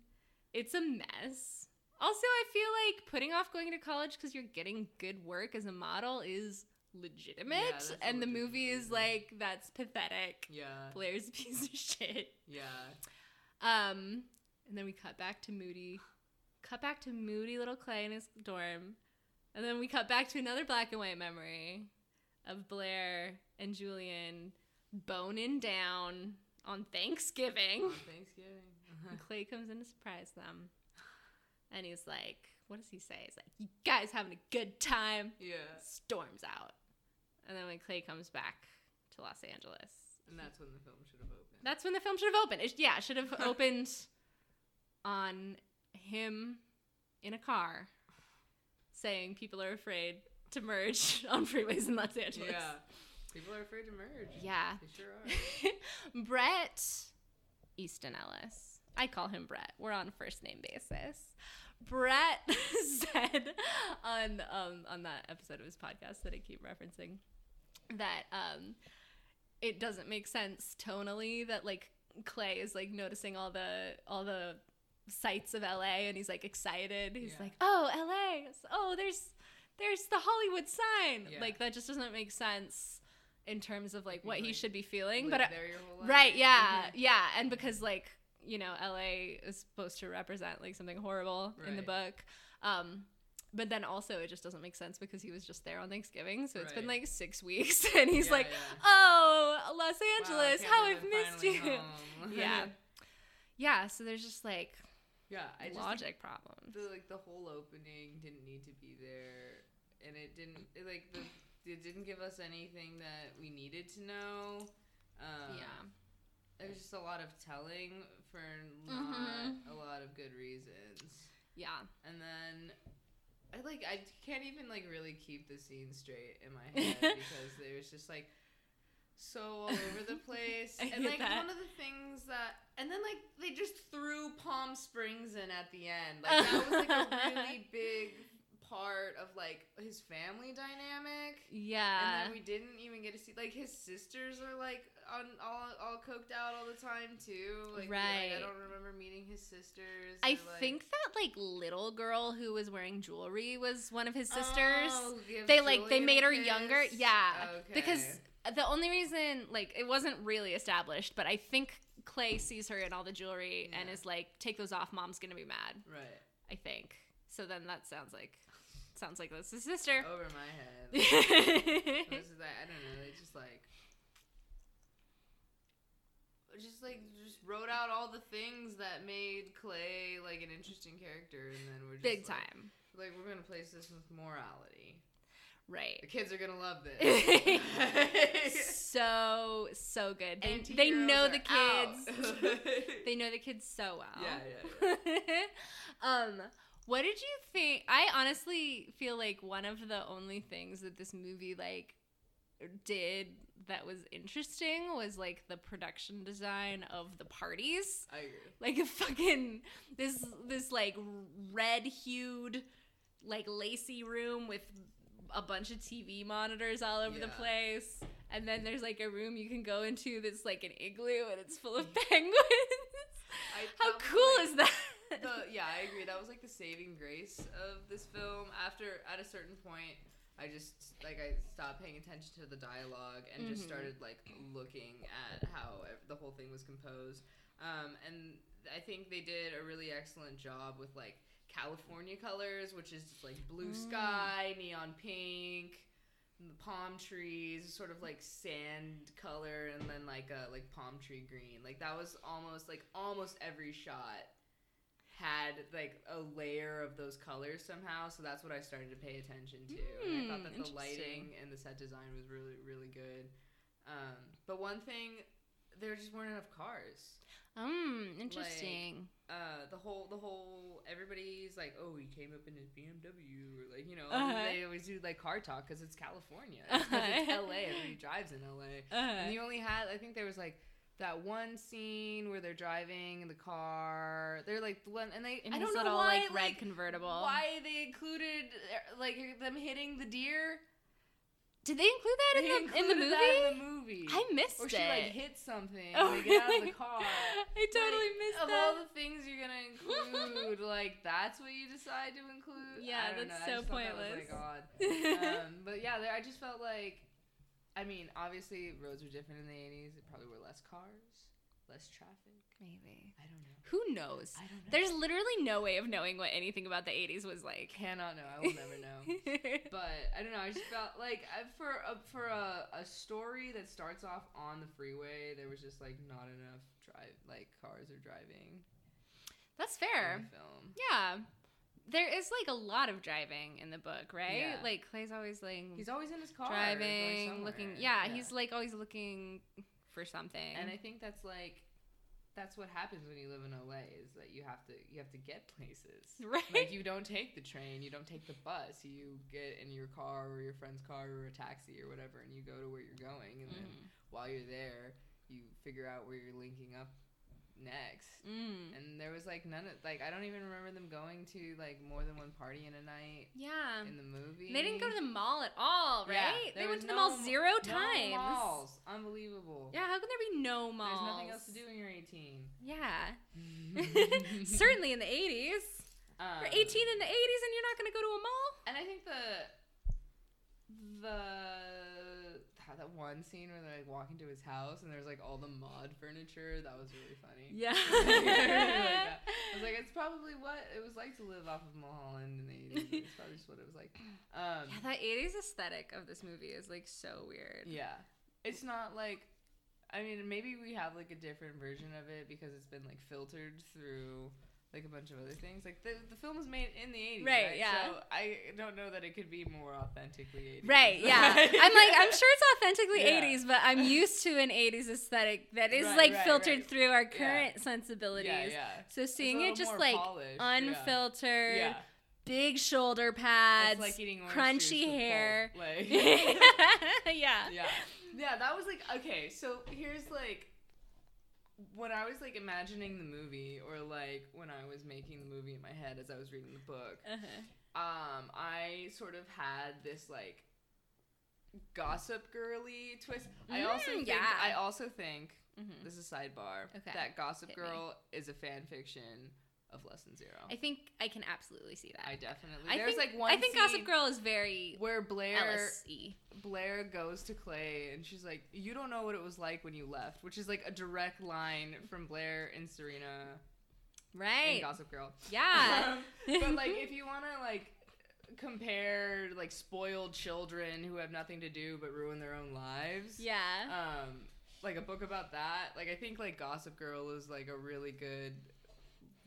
Speaker 1: It's a mess. Also, I feel like putting off going to college because you're getting good work as a model is legitimate.
Speaker 2: Yeah,
Speaker 1: and the movie is like, that's pathetic.
Speaker 2: yeah,
Speaker 1: Blair's a piece of shit.
Speaker 2: yeah,
Speaker 1: Um, and then we cut back to Moody. Cut back to Moody little Clay in his dorm. And then we cut back to another black and white memory of Blair and Julian boning down on Thanksgiving.
Speaker 2: on (laughs) Thanksgiving.
Speaker 1: And Clay comes in to surprise them. And he's like, what does he say? He's like, you guys having a good time?
Speaker 2: yeah,
Speaker 1: Storms out. And then when Clay comes back to Los Angeles,
Speaker 2: and that's when the film should have opened.
Speaker 1: that's when the film should have opened. It, yeah, it should have (laughs) opened on him in a car saying people are afraid to merge (laughs) on freeways in Los Angeles.
Speaker 2: yeah, people are afraid to merge.
Speaker 1: Yeah.
Speaker 2: they sure are. (laughs)
Speaker 1: Bret Easton Ellis. I call him Bret. We're on first name basis. Bret (laughs) said on um, on that episode of his podcast that I keep referencing that um it doesn't make sense tonally that like Clay is like noticing all the all the sights of LA and he's like excited. He's
Speaker 2: Yeah.
Speaker 1: like, "Oh, LA. Oh, there's there's the Hollywood sign."
Speaker 2: Yeah.
Speaker 1: Like that just doesn't make sense in terms of like what he should be feeling. But I-
Speaker 2: there your whole life.
Speaker 1: right, yeah.
Speaker 2: Mhm.
Speaker 1: Yeah, and because like, you know, LA is supposed to represent like something horrible in the book. Um but then also it just doesn't make sense because he was just there on Thanksgiving, so it's been like 6 weeks (laughs) and he's
Speaker 2: Yeah,
Speaker 1: like,
Speaker 2: yeah.
Speaker 1: "Oh, Los Angeles,
Speaker 2: can't
Speaker 1: how I've missed you." (laughs) yeah. Yeah, so there's just like
Speaker 2: yeah. I just
Speaker 1: logic problems.
Speaker 2: the like the whole opening didn't need to be there, and it didn't it, like the it didn't give us anything that we needed to know. Um,
Speaker 1: yeah.
Speaker 2: It was just a lot of telling for not
Speaker 1: Mhm.
Speaker 2: a lot of good reasons.
Speaker 1: Yeah.
Speaker 2: And then I like I can't even like really keep the scene straight in my head (laughs) because it was just like so all over the (laughs) place. And like
Speaker 1: that.
Speaker 2: one of the things that and then like they just threw Palm Springs in at the end. Like that was like a really (laughs) big part of like his family dynamic.
Speaker 1: Yeah.
Speaker 2: And then we didn't even get to see like his sisters are like on all all coked out all the time too. Like, like,
Speaker 1: Right.
Speaker 2: I don't remember meeting his sisters.
Speaker 1: I
Speaker 2: or, like-
Speaker 1: think that like little girl who was wearing jewelry was one of his oh, sisters.
Speaker 2: Oh, who gives
Speaker 1: they like they made her younger. Yeah.
Speaker 2: Okay.
Speaker 1: Because the only reason like it wasn't really established, but I think Clay sees her in all the jewelry and is like, "Take those off, mom's gonna be mad."
Speaker 2: right
Speaker 1: I think. So then that sounds like sounds like that's his sister.
Speaker 2: over my head. (laughs)
Speaker 1: yeah.
Speaker 2: This is like, I don't know. They just like just like just wrote out all the things that made Clay like an interesting character, and then we're just
Speaker 1: Big
Speaker 2: like,
Speaker 1: time.
Speaker 2: Like we're gonna place this with morality.
Speaker 1: Right.
Speaker 2: The kids are gonna love this. (laughs)
Speaker 1: so so good. They, they know the kids. (laughs) (laughs) they know the kids so well.
Speaker 2: Yeah,
Speaker 1: um, what did you think? I honestly feel like one of the only things that this movie like did that was interesting was like the production design of the parties.
Speaker 2: I agree.
Speaker 1: Like a (laughs) fucking this this like red hued like lacy room with a bunch of TV monitors all over the place. And then there's like a room you can go into that's like an igloo and it's full of (laughs) penguins.
Speaker 2: I,
Speaker 1: How cool
Speaker 2: like,
Speaker 1: is that?
Speaker 2: the yeah, I agree. That was like the saving grace of this film. After at a certain point, I just like I stopped paying attention to the dialogue and just
Speaker 1: Mhm.
Speaker 2: started like looking at how the whole thing was composed. Um, and I think they did a really excellent job with like California colors, which is just like blue
Speaker 1: Mm.
Speaker 2: sky, neon pink. The palm trees, sort of like sand color, and then like a like palm tree green. Like that was almost like almost every shot had like a layer of those colors somehow. So that's what I started to pay attention to. and I thought
Speaker 1: Mm,
Speaker 2: that the lighting and the set design was really really good. Um, but one thing, there just weren't enough cars.
Speaker 1: Um, interesting.
Speaker 2: Uh, the whole the whole everybody's like, oh, he came up in his BMW, or like you know,
Speaker 1: Uh-huh.
Speaker 2: they always do like car talk because it's California, because (laughs) it's LA. Everybody drives in LA.
Speaker 1: uh,
Speaker 2: And you only had, I think there was like that one scene where they're driving in the car. They're like and they,
Speaker 1: in
Speaker 2: I don't know
Speaker 1: little
Speaker 2: why,
Speaker 1: like red convertible.
Speaker 2: why they included uh, like them hitting the deer.
Speaker 1: Did they include that
Speaker 2: They
Speaker 1: in the in the movie?
Speaker 2: that in the movie.
Speaker 1: I missed it.
Speaker 2: or
Speaker 1: it.
Speaker 2: she like hit something.
Speaker 1: Oh,
Speaker 2: they get out of the (laughs) car.
Speaker 1: I totally
Speaker 2: Like,
Speaker 1: missed
Speaker 2: of
Speaker 1: that.
Speaker 2: all the things you're gonna include, like that's what you decide to include.
Speaker 1: Yeah,
Speaker 2: I don't
Speaker 1: that's
Speaker 2: know.
Speaker 1: So
Speaker 2: thought that was,
Speaker 1: pointless.
Speaker 2: like, odd. (laughs) um, but yeah, there, I just felt like, I mean, obviously roads were different in the '80s. There probably were less cars, less traffic.
Speaker 1: Maybe.
Speaker 2: I don't know.
Speaker 1: Who knows?
Speaker 2: I don't know.
Speaker 1: There's literally no way of knowing what anything about the 80s was like.
Speaker 2: cannot know. I will never know. (laughs) But I don't know. I just felt like for a, for a, a story that starts off on the freeway, there was just like not enough drive like cars are driving
Speaker 1: That's fair.
Speaker 2: film.
Speaker 1: Yeah. There is like a lot of driving in the book, right?
Speaker 2: Yeah.
Speaker 1: Like Clay's always like
Speaker 2: He's always in his car,
Speaker 1: driving, looking.
Speaker 2: somewhere.
Speaker 1: Yeah, he's like always looking for something.
Speaker 2: and I think that's like that's what happens when you live in LA is that you have to you have to get places. (laughs)
Speaker 1: right.
Speaker 2: Like you don't take the train, you don't take the bus, you get in your car or your friend's car or a taxi or whatever, and you go to where you're going, and then
Speaker 1: Mm.
Speaker 2: while you're there, you figure out where you're linking up next.
Speaker 1: Mm.
Speaker 2: And there was like none of like I don't even remember them going to like more than one party in a night
Speaker 1: Yeah.
Speaker 2: in the movie.
Speaker 1: They didn't go to the mall at all, right?
Speaker 2: Yeah,
Speaker 1: they went to the
Speaker 2: no
Speaker 1: mall
Speaker 2: ma-
Speaker 1: zero
Speaker 2: no
Speaker 1: times.
Speaker 2: malls. Unbelievable.
Speaker 1: Yeah, how can there be no malls?
Speaker 2: There's nothing else to do when you're 18.
Speaker 1: Yeah. (laughs) (laughs) Certainly in the 80s.
Speaker 2: Um,
Speaker 1: You're 18 in the 80s and you're not going to go to a mall?
Speaker 2: And I think the the that one scene where they're like walking to his house and there's like all the mod furniture that was really funny. (laughs)
Speaker 1: Yeah. (laughs)
Speaker 2: Like. I was like, it's probably what it was like to live off of Mulholland in the 80s. It's probably just what it was like. (laughs) Um,
Speaker 1: Yeah, that 80s aesthetic of this movie is like so weird.
Speaker 2: yeah, it's not like. I mean, maybe we have like a different version of it because it's been like filtered through like a bunch of other things. Like the the film was made in the 80s,
Speaker 1: Right,
Speaker 2: right?
Speaker 1: yeah.
Speaker 2: So I don't know that it could be more authentically 80s.
Speaker 1: Right, (laughs) yeah. I'm like, I'm sure it's authentically
Speaker 2: Yeah.
Speaker 1: 80s, but I'm used to an 80s aesthetic that is
Speaker 2: Right,
Speaker 1: like
Speaker 2: right,
Speaker 1: filtered through our current sensibilities.
Speaker 2: Yeah, yeah.
Speaker 1: So seeing it just like
Speaker 2: polished,
Speaker 1: unfiltered,
Speaker 2: Yeah.
Speaker 1: big shoulder pads,
Speaker 2: like eating
Speaker 1: crunchy hair.
Speaker 2: Like, (laughs)
Speaker 1: yeah.
Speaker 2: yeah, yeah. That was like okay. So here's like when I was like imagining the movie, or like when I was making the movie in my head as I was reading the book.
Speaker 1: Uh-huh.
Speaker 2: Um, I sort of had this like gossip girly twist. I also
Speaker 1: Mm,
Speaker 2: think,
Speaker 1: yeah.
Speaker 2: I also think
Speaker 1: Mhm.
Speaker 2: this is a sidebar
Speaker 1: Okay.
Speaker 2: that Gossip
Speaker 1: Hit me.
Speaker 2: Girl is a fan fiction of Less Than Zero.
Speaker 1: I think I can absolutely see that.
Speaker 2: I definitely.
Speaker 1: I
Speaker 2: There's
Speaker 1: think,
Speaker 2: like one.
Speaker 1: I think Gossip Girl is very
Speaker 2: where Blair
Speaker 1: Ellis-y.
Speaker 2: Blair goes to Clay and she's like, "You don't know what it was like when you left," which is like a direct line from Blair and Serena
Speaker 1: Right.
Speaker 2: Gossip Girl.
Speaker 1: Yeah.
Speaker 2: Um, (laughs) but like, (laughs) if you want to like compare like spoiled children who have nothing to do but ruin their own lives,
Speaker 1: yeah.
Speaker 2: um, like a book about that, like I think like Gossip Girl is like a really good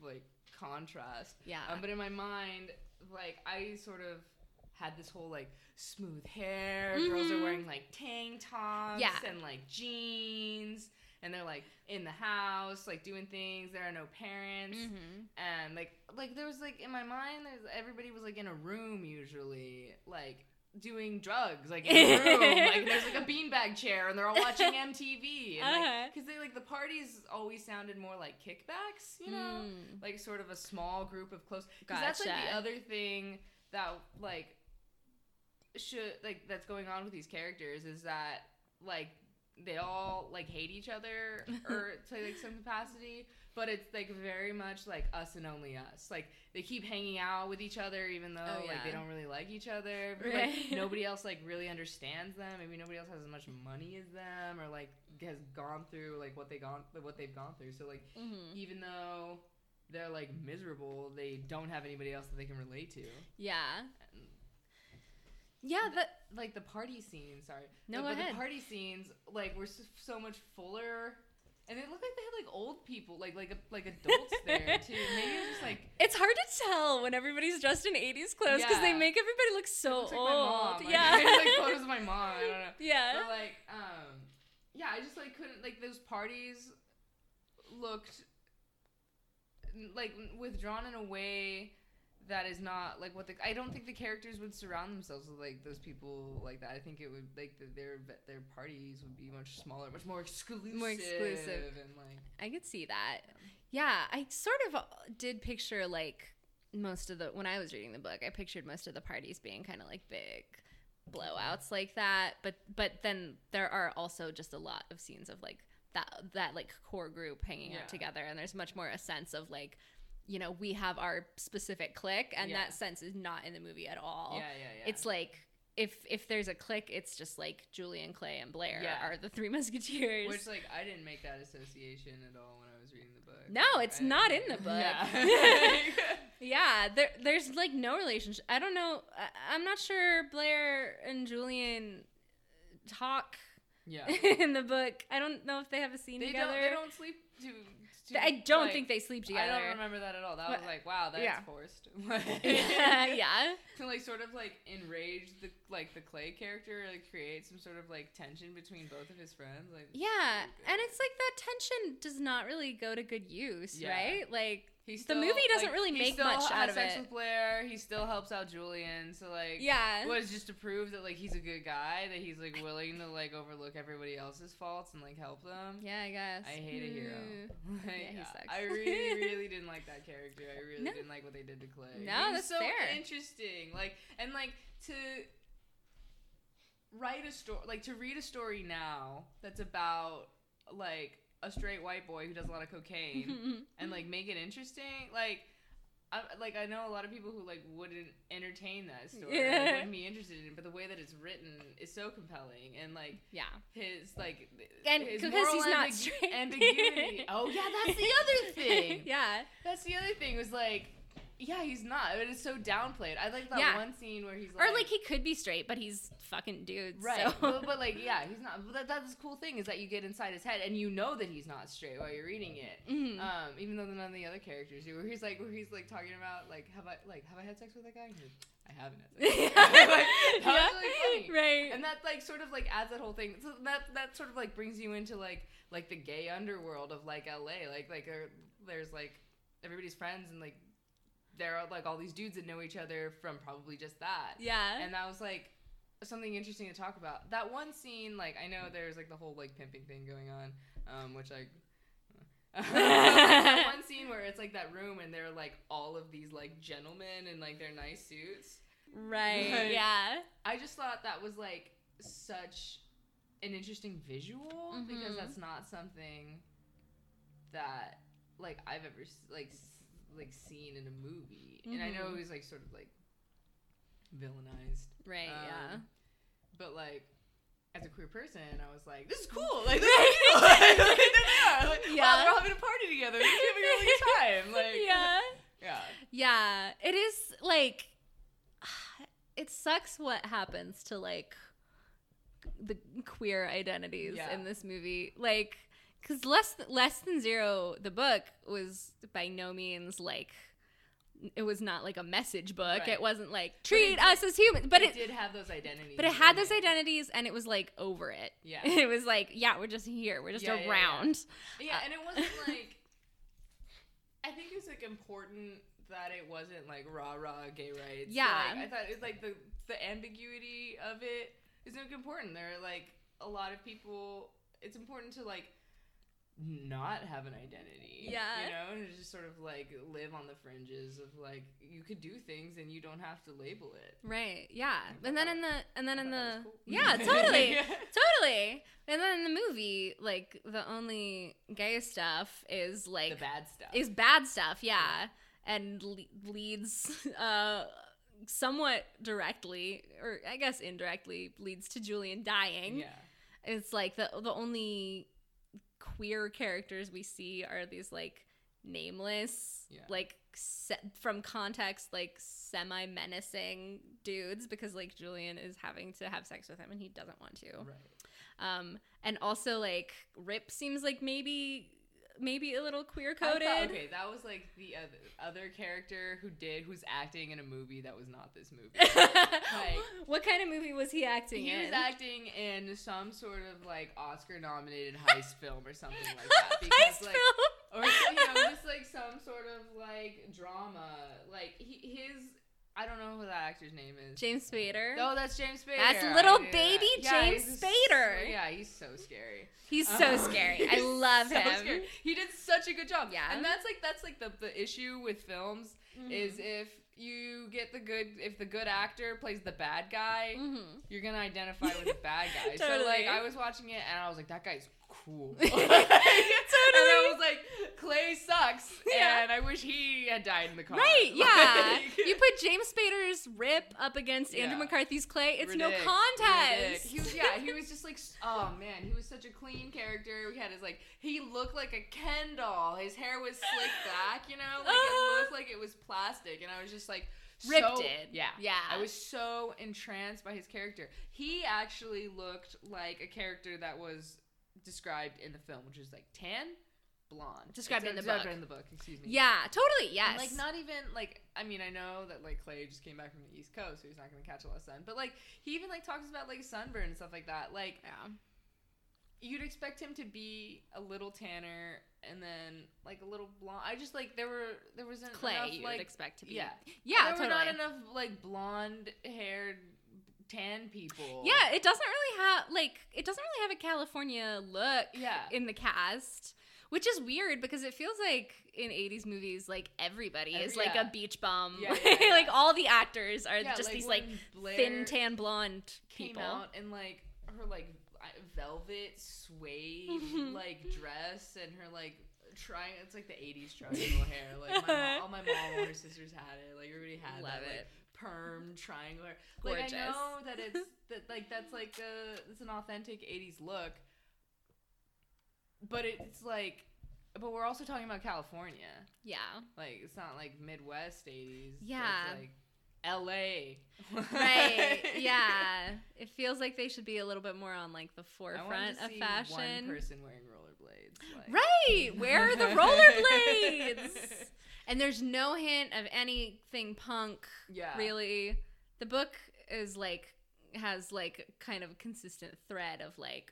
Speaker 2: like contrast.
Speaker 1: yeah.
Speaker 2: Um, but in my mind, like I sort of had this whole like smooth hair. Girls are
Speaker 1: Mhm.
Speaker 2: wearing like tank tops
Speaker 1: Yeah.
Speaker 2: and like jeans, and they're like in the house, like doing things. There are no parents,
Speaker 1: mm-hmm.
Speaker 2: and like like there was like in my mind, there's everybody was like in a room usually, like doing drugs like in a (laughs) room like there's like a beanbag chair and they're all watching (laughs) MTV and
Speaker 1: Uh-huh.
Speaker 2: like because they like the parties always sounded more like kickbacks you know
Speaker 1: Mm.
Speaker 2: like sort of a small group of close because that's like the other thing that like should like that's going on with these characters is that like they all like hate each other or (laughs) to like some capacity but it's like very much like us and only us like they keep hanging out with each other even though
Speaker 1: Oh,
Speaker 2: like they don't really like each other (laughs) but,
Speaker 1: Right.
Speaker 2: like nobody else like really understands them maybe nobody else has as much money as them or like has gone through like what they gone what they've gone through so like
Speaker 1: Mm-hmm.
Speaker 2: even though they're like miserable, they don't have anybody else that they can relate to.
Speaker 1: Yeah.
Speaker 2: And,
Speaker 1: Yeah, that
Speaker 2: like the party scenes, sorry.
Speaker 1: No, go
Speaker 2: but
Speaker 1: ahead.
Speaker 2: the party scenes like were so, so much fuller, and it looked like they had like old people, like like like adults (laughs) there too. Maybe it's just like
Speaker 1: it's hard to tell when everybody's dressed in 80s clothes because they make everybody look so
Speaker 2: like
Speaker 1: old.
Speaker 2: mom. Like,
Speaker 1: yeah.
Speaker 2: I have, like photos of my (laughs) mom. I don't know.
Speaker 1: yeah.
Speaker 2: But like, um, yeah, I just like couldn't like those parties looked like withdrawn in a way that is not like what the I don't think the characters would surround themselves with like those people like that. I think it would like the, their their parties would be much smaller, much more exclusive,
Speaker 1: More exclusive.
Speaker 2: and like
Speaker 1: I could see that. Yeah, I sort of uh, did picture like most of the when I was reading the book, I pictured most of the parties being kind of like big blowouts like that, but but then there are also just a lot of scenes of like that that like core group hanging
Speaker 2: Yeah.
Speaker 1: out together and there's much more a sense of like you know, we have our specific click, and
Speaker 2: Yeah.
Speaker 1: that sense is not in the movie at all.
Speaker 2: yeah, yeah, yeah.
Speaker 1: It's like if if there's a click, it's just like Julian, Clay, and Blair
Speaker 2: Yeah.
Speaker 1: are the three (laughs) musketeers.
Speaker 2: which like I didn't make that association at all when I was reading the book.
Speaker 1: No, it's
Speaker 2: I
Speaker 1: not in the book.
Speaker 2: Yeah. (laughs) (laughs)
Speaker 1: Yeah, there, there's like no relationship. I don't know. I, I'm not sure Blair and Julian talk
Speaker 2: yeah.
Speaker 1: in the book. I don't know if they have a scene
Speaker 2: They
Speaker 1: together.
Speaker 2: don't. They don't sleep to. To
Speaker 1: I don't
Speaker 2: like,
Speaker 1: think they sleep together.
Speaker 2: I don't remember that at all. That
Speaker 1: But-
Speaker 2: was like, wow, that's
Speaker 1: yeah.
Speaker 2: forced. (laughs) (laughs)
Speaker 1: yeah, yeah. (laughs)
Speaker 2: to like sort of like enrage the like the Clay character, like create some sort of like tension between both of his friends. Like
Speaker 1: Yeah, and it's like that tension does not really go to good use,
Speaker 2: Yeah.
Speaker 1: right? Like,
Speaker 2: he
Speaker 1: The movie doesn't
Speaker 2: like,
Speaker 1: really make
Speaker 2: still
Speaker 1: much out of
Speaker 2: sex
Speaker 1: it.
Speaker 2: with Blair. He still helps out Julian. So like,
Speaker 1: yeah,
Speaker 2: was just to prove that like he's a good guy, that he's like willing to like overlook everybody else's faults and like help them.
Speaker 1: yeah, I guess.
Speaker 2: I hate a hero. (laughs) Like,
Speaker 1: Yeah, he sucks.
Speaker 2: I really, (laughs) really didn't like that character. I really
Speaker 1: No.
Speaker 2: didn't like what they did to Clay.
Speaker 1: No,
Speaker 2: He
Speaker 1: that's
Speaker 2: so
Speaker 1: fair.
Speaker 2: interesting. Like and like to write a story like to read a story now that's about like a straight white boy who does a lot of cocaine (laughs) and like make it interesting like I, like I know a lot of people who like wouldn't entertain that story, like, wouldn't be interested in it. But the way that it's written is so compelling, and like
Speaker 1: yeah.
Speaker 2: his like
Speaker 1: And
Speaker 2: his
Speaker 1: because
Speaker 2: moral
Speaker 1: he's not straight.
Speaker 2: ambiguity. oh yeah, that's the other (laughs) thing.
Speaker 1: yeah.
Speaker 2: That's the other thing was like, yeah, he's not. But it's so downplayed. I like that
Speaker 1: Yeah.
Speaker 2: one scene where he's like,
Speaker 1: Or like he could be straight, but he's fucking dude.
Speaker 2: Right,
Speaker 1: So.
Speaker 2: but, but like, (laughs) yeah, he's not. But that, that's the cool thing is that you get inside his head and you know that he's not straight while you're reading it.
Speaker 1: Mhm.
Speaker 2: Um, even though none of the other characters do. Where he's like, where he's like talking about like, have I like have I had sex with that guy? And he's like, I haven't had sex. with that guy." (laughs) like, was really. (laughs)
Speaker 1: Right.
Speaker 2: And that like sort of like adds that whole thing. So that that sort of like brings you into like like the gay underworld of like LA. Like like there's like everybody's friends and like there are like all these dudes that know each other from probably just that
Speaker 1: yeah.
Speaker 2: and that was like something interesting to talk about. That one scene, like I know there's like the whole like pimping thing going on, um, which I. (laughs) that one (laughs) scene where it's like that room and they're like all of these like gentlemen in like their nice suits.
Speaker 1: right.
Speaker 2: Like-
Speaker 1: yeah.
Speaker 2: I just thought that was like such an interesting visual because
Speaker 1: Mhm.
Speaker 2: that's not something that like I've ever like like seen in a movie, and I know
Speaker 1: Mhm.
Speaker 2: it was like sort of like villainized.
Speaker 1: Right. yeah.
Speaker 2: Um, But like, as a queer person, I was like, "This is cool! (laughs) Like, this is cool! like, there they are! Like, wow,
Speaker 1: Yeah.
Speaker 2: they're all having a party together. They're having a really good time! Like,
Speaker 1: yeah. (laughs)
Speaker 2: yeah,
Speaker 1: Yeah. It is like (sighs) it sucks what happens to like the queer identities
Speaker 2: Yeah.
Speaker 1: in this movie. Like cuz less less than 0 the book was by no means like it was not like a message book.
Speaker 2: Right.
Speaker 1: It wasn't like
Speaker 2: it
Speaker 1: treat
Speaker 2: did-
Speaker 1: us as humans, but
Speaker 2: it,
Speaker 1: it
Speaker 2: did have those identities.
Speaker 1: but it had those identities and it was like over it.
Speaker 2: Yeah. (laughs)
Speaker 1: It was like, yeah, we're just here. We're just
Speaker 2: Yeah, yeah, yeah.
Speaker 1: around.
Speaker 2: Yeah, uh, and it wasn't (laughs) like. I think it's like important that it wasn't like rah rah gay rights.
Speaker 1: Yeah.
Speaker 2: Like, I thought it's like the the ambiguity of it is like important. There are like a lot of people. It's important to like not have an identity.
Speaker 1: Yeah.
Speaker 2: You know, and just sort of like live on the fringes of like you could do things and you don't have to label it.
Speaker 1: Right. Yeah. And then in the and then in the
Speaker 2: cool.
Speaker 1: Yeah, (laughs) totally.
Speaker 2: Yeah.
Speaker 1: Totally. And then in the movie, like the only gay stuff is like
Speaker 2: the bad stuff.
Speaker 1: is bad stuff, yeah, and le- leads uh somewhat directly or I guess indirectly leads to Julian dying.
Speaker 2: yeah.
Speaker 1: It's like the the only queer characters we see are these like nameless,
Speaker 2: Yeah.
Speaker 1: like se- from context like semi menacing dudes because like Julian is having to have sex with him and he doesn't want to.
Speaker 2: Right.
Speaker 1: Um, and also like Rip seems like maybe maybe a little queer coded.
Speaker 2: okay, that was like the other, other character who did who's acting in a movie that was not this movie. (laughs)
Speaker 1: what kind of movie was he acting
Speaker 2: he
Speaker 1: in?
Speaker 2: He was acting in some sort of like Oscar nominated heist film or something like that. (laughs) Because
Speaker 1: Heist
Speaker 2: like
Speaker 1: film.
Speaker 2: or you know, just like some sort of like drama. Like he, his I don't know who that actor's name is.
Speaker 1: James Spader.
Speaker 2: Oh, that's James Spader.
Speaker 1: That's little
Speaker 2: knew that.
Speaker 1: baby
Speaker 2: Yeah,
Speaker 1: James Spader.
Speaker 2: So, yeah, he's so scary.
Speaker 1: He's so
Speaker 2: Um,
Speaker 1: scary. (laughs) I love
Speaker 2: so
Speaker 1: him.
Speaker 2: scary. He did such a good job.
Speaker 1: Yeah.
Speaker 2: and that's like that's like the the issue with films
Speaker 1: Mm-hmm.
Speaker 2: is if you get the good if the good actor plays the bad guy,
Speaker 1: Mhm.
Speaker 2: you're gonna identify with the bad guy. (laughs) So like I was watching it and I was like, that guy's cool.
Speaker 1: Totally. (laughs) (laughs)
Speaker 2: And I was like, Clay sucks,
Speaker 1: Yeah.
Speaker 2: and I wish he had died in the car.
Speaker 1: Right, (laughs) yeah. You put James Spader's Rip up against Andrew
Speaker 2: Yeah.
Speaker 1: McCarthy's Clay. It's no contest.
Speaker 2: He was yeah, he was just like oh man, he was such a clean character. We had his like he looked like a Ken doll. His hair was slicked back, you know, like
Speaker 1: Uh-huh.
Speaker 2: it looked like it was plastic, and I was just like
Speaker 1: ripped
Speaker 2: so,
Speaker 1: did.
Speaker 2: Yeah,
Speaker 1: Yeah.
Speaker 2: I was so entranced by his character. He actually looked like a character that was described in the film, which is like tan, blonde.
Speaker 1: Described in the
Speaker 2: Described
Speaker 1: book.
Speaker 2: in the book. Excuse me.
Speaker 1: Yeah, totally. Yes.
Speaker 2: And, like not even like I mean I know that like Clay just came back from the East Coast, so he's not gonna catch a lot of sun. But like he even like talks about like sunburn and stuff like that. Like
Speaker 1: yeah.
Speaker 2: you'd expect him to be a little tanner and then like a little blonde. I just like there were there wasn't
Speaker 1: Clay,
Speaker 2: enough,
Speaker 1: you would expect to be.
Speaker 2: yeah
Speaker 1: Yeah,
Speaker 2: there
Speaker 1: totally.
Speaker 2: were not enough like blonde haired tan people.
Speaker 1: Yeah, it doesn't really have like it doesn't really have a California look
Speaker 2: Yeah.
Speaker 1: in the cast, Which is weird because it feels like in 80s movies, like everybody is like
Speaker 2: yeah.
Speaker 1: a beach bum.
Speaker 2: Yeah, (laughs) yeah,
Speaker 1: like all the actors are just these like
Speaker 2: Blair
Speaker 1: thin, tan, blonde people.
Speaker 2: out in like her like velvet suede mm-hmm. like dress and her like trying it's like the 80s triangle hair like my mom, all my mom and her sisters had it like everybody had
Speaker 1: Love
Speaker 2: that like
Speaker 1: it.
Speaker 2: Perm triangular. hair like I know that it's (laughs) that like that's like a it's an authentic 80s look but it's like but we're also talking about California
Speaker 1: Yeah.
Speaker 2: like it's not like Midwest 80s
Speaker 1: Yeah.
Speaker 2: it's like LA
Speaker 1: Right. (laughs) yeah. It feels like they should be a little bit more on like the
Speaker 2: I
Speaker 1: forefront
Speaker 2: to
Speaker 1: of
Speaker 2: see
Speaker 1: fashion.
Speaker 2: One person wearing rollerblades. Like.
Speaker 1: Right. Where are the (laughs) rollerblades? And there's no hint of anything punk
Speaker 2: Yeah.
Speaker 1: really. The book is like has like kind of a consistent thread of like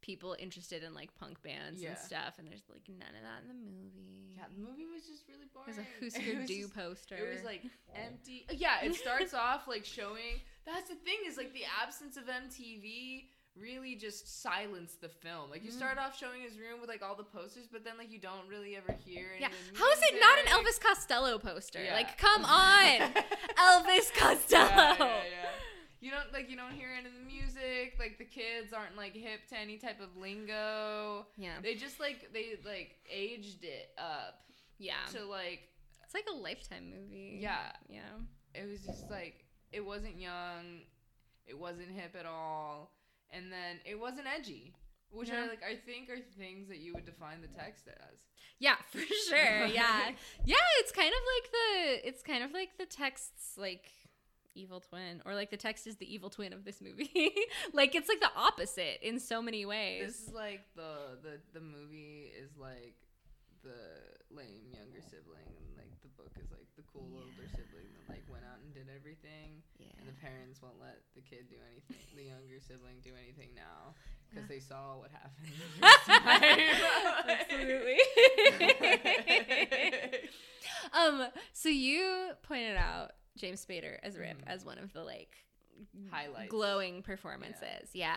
Speaker 1: people interested in like punk bands
Speaker 2: Yeah.
Speaker 1: and stuff and there's like none of that in the movie.
Speaker 2: Yeah, the movie was just really boring.
Speaker 1: There's a (laughs) Husker
Speaker 2: was
Speaker 1: Du poster.
Speaker 2: It was like (laughs) empty. Yeah, it starts off like showing. That's the thing is like the absence of MTV really just silence the film. Like you
Speaker 1: Mm.
Speaker 2: start off showing his room with like all the posters, but then like you don't really ever hear. Any
Speaker 1: yeah. How is it not an. Elvis Costello poster?
Speaker 2: Yeah.
Speaker 1: Like, come on, (laughs) Elvis Costello.
Speaker 2: Yeah, yeah, yeah. You don't like you don't hear any of the music. Like the kids aren't like hip to any type of lingo.
Speaker 1: Yeah.
Speaker 2: They just like they like aged it up
Speaker 1: Yeah.
Speaker 2: to like
Speaker 1: It's like a lifetime movie.
Speaker 2: yeah.
Speaker 1: Yeah.
Speaker 2: It was just like it wasn't young, it wasn't hip at all, and then it wasn't edgy, which
Speaker 1: Yeah.
Speaker 2: I like I think are things that you would define the text as.
Speaker 1: Yeah, (laughs) for sure. (laughs) Yeah. yeah, it's kind of like the it's kind of like the text's like evil twin or like the text is the evil twin of this movie. (laughs) like it's like the opposite in so many ways.
Speaker 2: This is like the the the movie is like the lame younger sibling, and like the book is like the cool older sibling that like went out and did everything.
Speaker 1: yeah.
Speaker 2: And the parents won't let the kid do anything, the younger sibling do anything now because
Speaker 1: Yeah.
Speaker 2: they saw what happened. (laughs) first (laughs)
Speaker 1: um so you pointed out James Spader as Rip
Speaker 2: Mhm.
Speaker 1: as one of the like
Speaker 2: Highlights.
Speaker 1: glowing performances. Yeah.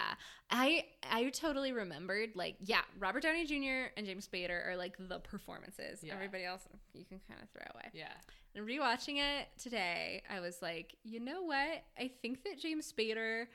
Speaker 1: I I totally remembered like yeah, Robert Downey Jr. and James Spader are like the performances.
Speaker 2: Yeah.
Speaker 1: Everybody else you can kind of throw away.
Speaker 2: yeah.
Speaker 1: And rewatching it today, I was like, you know what? I think that James Spader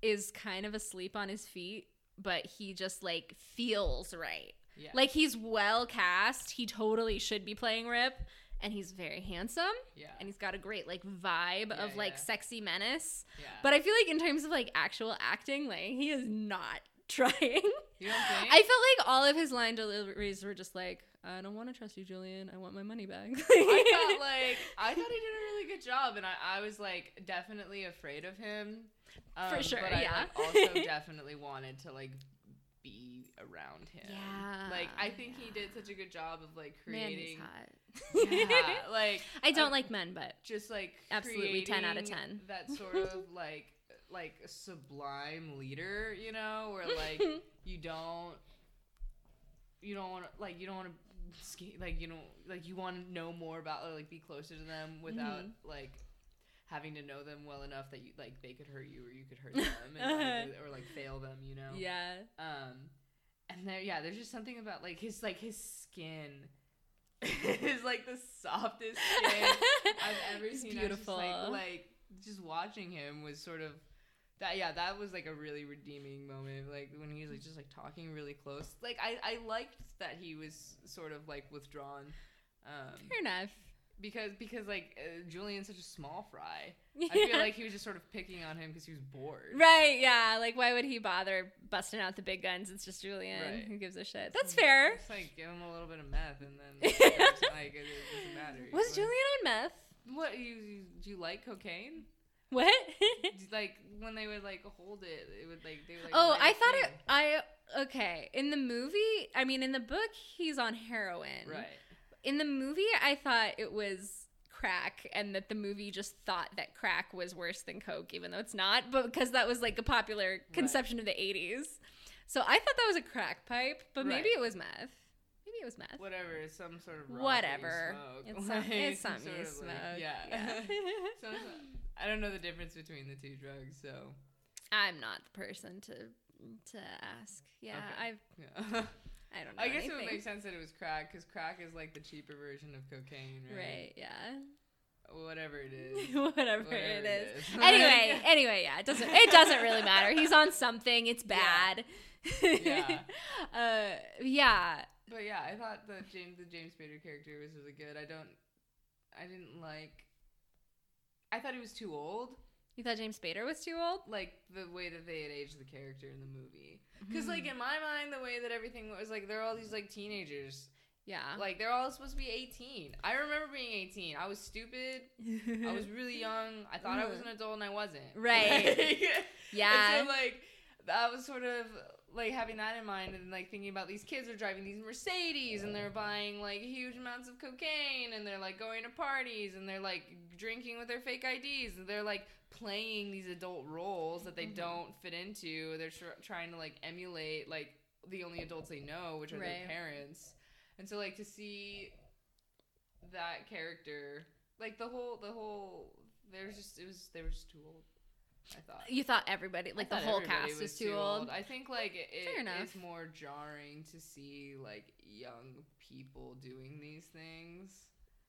Speaker 1: is kind of asleep on his feet, but he just like feels right.
Speaker 2: Yeah.
Speaker 1: Like he's well cast. He totally should be playing Rip. And he's very handsome.
Speaker 2: yeah.
Speaker 1: And he's got a great like vibe
Speaker 2: Yeah,
Speaker 1: of like
Speaker 2: yeah.
Speaker 1: sexy menace.
Speaker 2: yeah.
Speaker 1: But I feel like in terms of like actual acting, like he is not (laughs) trying.
Speaker 2: you don't think?
Speaker 1: I felt like all of his line deliveries were just like, I don't want to trust you, Julian. I want my money back. (laughs)
Speaker 2: I felt like I (laughs) thought he did a really good job, and I, I was like definitely afraid of him. Um,
Speaker 1: For sure,
Speaker 2: but I,
Speaker 1: yeah.
Speaker 2: like, also definitely wanted to like be around him.
Speaker 1: Yeah,
Speaker 2: Like I think he did such a good job of like creating.
Speaker 1: Man, he's hot. (laughs)
Speaker 2: yeah, (laughs) like
Speaker 1: I don't
Speaker 2: uh,
Speaker 1: like men, but
Speaker 2: just like
Speaker 1: Absolutely 10 out of 10.
Speaker 2: That sort of (laughs) like like sublime leader, you know, where like you don't you don't want to like you don't want to like you don't like you want to know more about or like be closer to them without
Speaker 1: Mhm.
Speaker 2: like having to know them well enough that you like they could hurt you or you could hurt them and, like, (laughs) or like fail them, you know.
Speaker 1: yeah,
Speaker 2: Um, and there, yeah, there's just something about like his like his skin (laughs) is like the softest (laughs) skin I've ever
Speaker 1: It's
Speaker 2: seen. Was just,
Speaker 1: beautiful.
Speaker 2: like, like just watching him was sort of that. Yeah, that was like a really redeeming moment. Like when he was like just like talking really close. Like I I liked that he was sort of like withdrawn. Um,
Speaker 1: fair enough.
Speaker 2: Because because like uh, Julian's such a small fry. I feel like he was just sort of picking on him because he was bored.
Speaker 1: right, yeah. Like, why would he bother busting out the big guns? It's just Julian.
Speaker 2: Right.
Speaker 1: Who gives a shit? That's fair.
Speaker 2: It's like give him a little bit of meth and then (laughs) like it, doesn't matter.
Speaker 1: Was Julian on meth?
Speaker 2: What you, you do you like cocaine?
Speaker 1: What? (laughs)
Speaker 2: Like when they would like hold it, it would like they would like.
Speaker 1: oh, I thought it. I okay. In the movie, I mean, in the book, he's on heroin.
Speaker 2: Right.
Speaker 1: In the movie, I thought it was crack, and that the movie just thought that crack was worse than coke, even though it's not. But because that was like a popular conception of the '80s, so I thought that was a crack pipe, but maybe it was meth. Maybe it was meth.
Speaker 2: Whatever, it's some sort of
Speaker 1: Whatever. It's,
Speaker 2: smoke.
Speaker 1: some, it's
Speaker 2: some
Speaker 1: something you
Speaker 2: sort
Speaker 1: smoke.
Speaker 2: of, like- yeah.
Speaker 1: yeah. (laughs) (laughs)
Speaker 2: I don't know the difference between the two drugs, so
Speaker 1: I'm not the person to to ask. Yeah,
Speaker 2: Okay.
Speaker 1: I've
Speaker 2: yeah. (laughs)
Speaker 1: I don't know.
Speaker 2: I guess it would make sense that it was crack because crack is like the cheaper version of cocaine, right?
Speaker 1: Right. Yeah.
Speaker 2: Whatever it is. (laughs)
Speaker 1: Whatever,
Speaker 2: Whatever
Speaker 1: it
Speaker 2: it
Speaker 1: is. (laughs) (laughs) anyway, anyway, yeah, it doesn't it doesn't really matter. He's on something. It's bad.
Speaker 2: Yeah.
Speaker 1: uh, yeah.
Speaker 2: But yeah, I thought the James the James Spader character was really good. I don't, I didn't like. I thought he was too old.
Speaker 1: You thought James Spader was too old?
Speaker 2: Like the way that they had aged the character in the movie. Because mm-hmm. like in my mind, the way that everything was like, they're all these like teenagers.
Speaker 1: Yeah.
Speaker 2: Like they're all supposed to be 18. I remember being 18. I was stupid. I was really (laughs) young. I thought I was mm. an adult and I wasn't.
Speaker 1: Right. yeah. (laughs)
Speaker 2: And so like that was sort of like having that in mind and like thinking about these kids are driving these Mercedes and they're buying like huge amounts of cocaine and they're like going to parties and they're like drinking with their fake IDs and they're like playing these adult roles that they
Speaker 1: Mhm.
Speaker 2: don't fit into. They're tr- trying to like emulate like the only adults they know, which are
Speaker 1: Right.
Speaker 2: their parents. And so like to see that character, like the whole the whole there's just it was they were just too old. I thought.
Speaker 1: you thought everybody, like the whole cast
Speaker 2: was
Speaker 1: is too old.
Speaker 2: I think like it, is more jarring to see like young people doing these things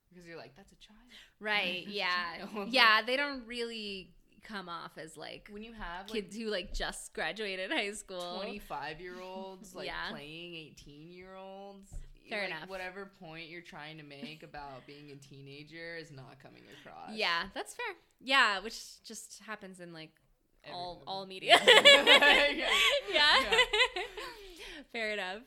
Speaker 2: because you're like that's a child.
Speaker 1: Right. (laughs) Yeah.
Speaker 2: child.
Speaker 1: yeah. They don't really come off as like
Speaker 2: When you have like
Speaker 1: kids who like just graduated high school.
Speaker 2: 25 year olds like
Speaker 1: Yeah.
Speaker 2: playing 18 year olds.
Speaker 1: Fair
Speaker 2: like,
Speaker 1: enough.
Speaker 2: Whatever point you're trying to make about being a teenager is not coming across.
Speaker 1: Yeah, that's fair. Yeah, which just happens in like
Speaker 2: Every
Speaker 1: all
Speaker 2: movie.
Speaker 1: all media. (laughs)
Speaker 2: Yeah. (laughs)
Speaker 1: yeah.
Speaker 2: Yeah.
Speaker 1: Fair enough.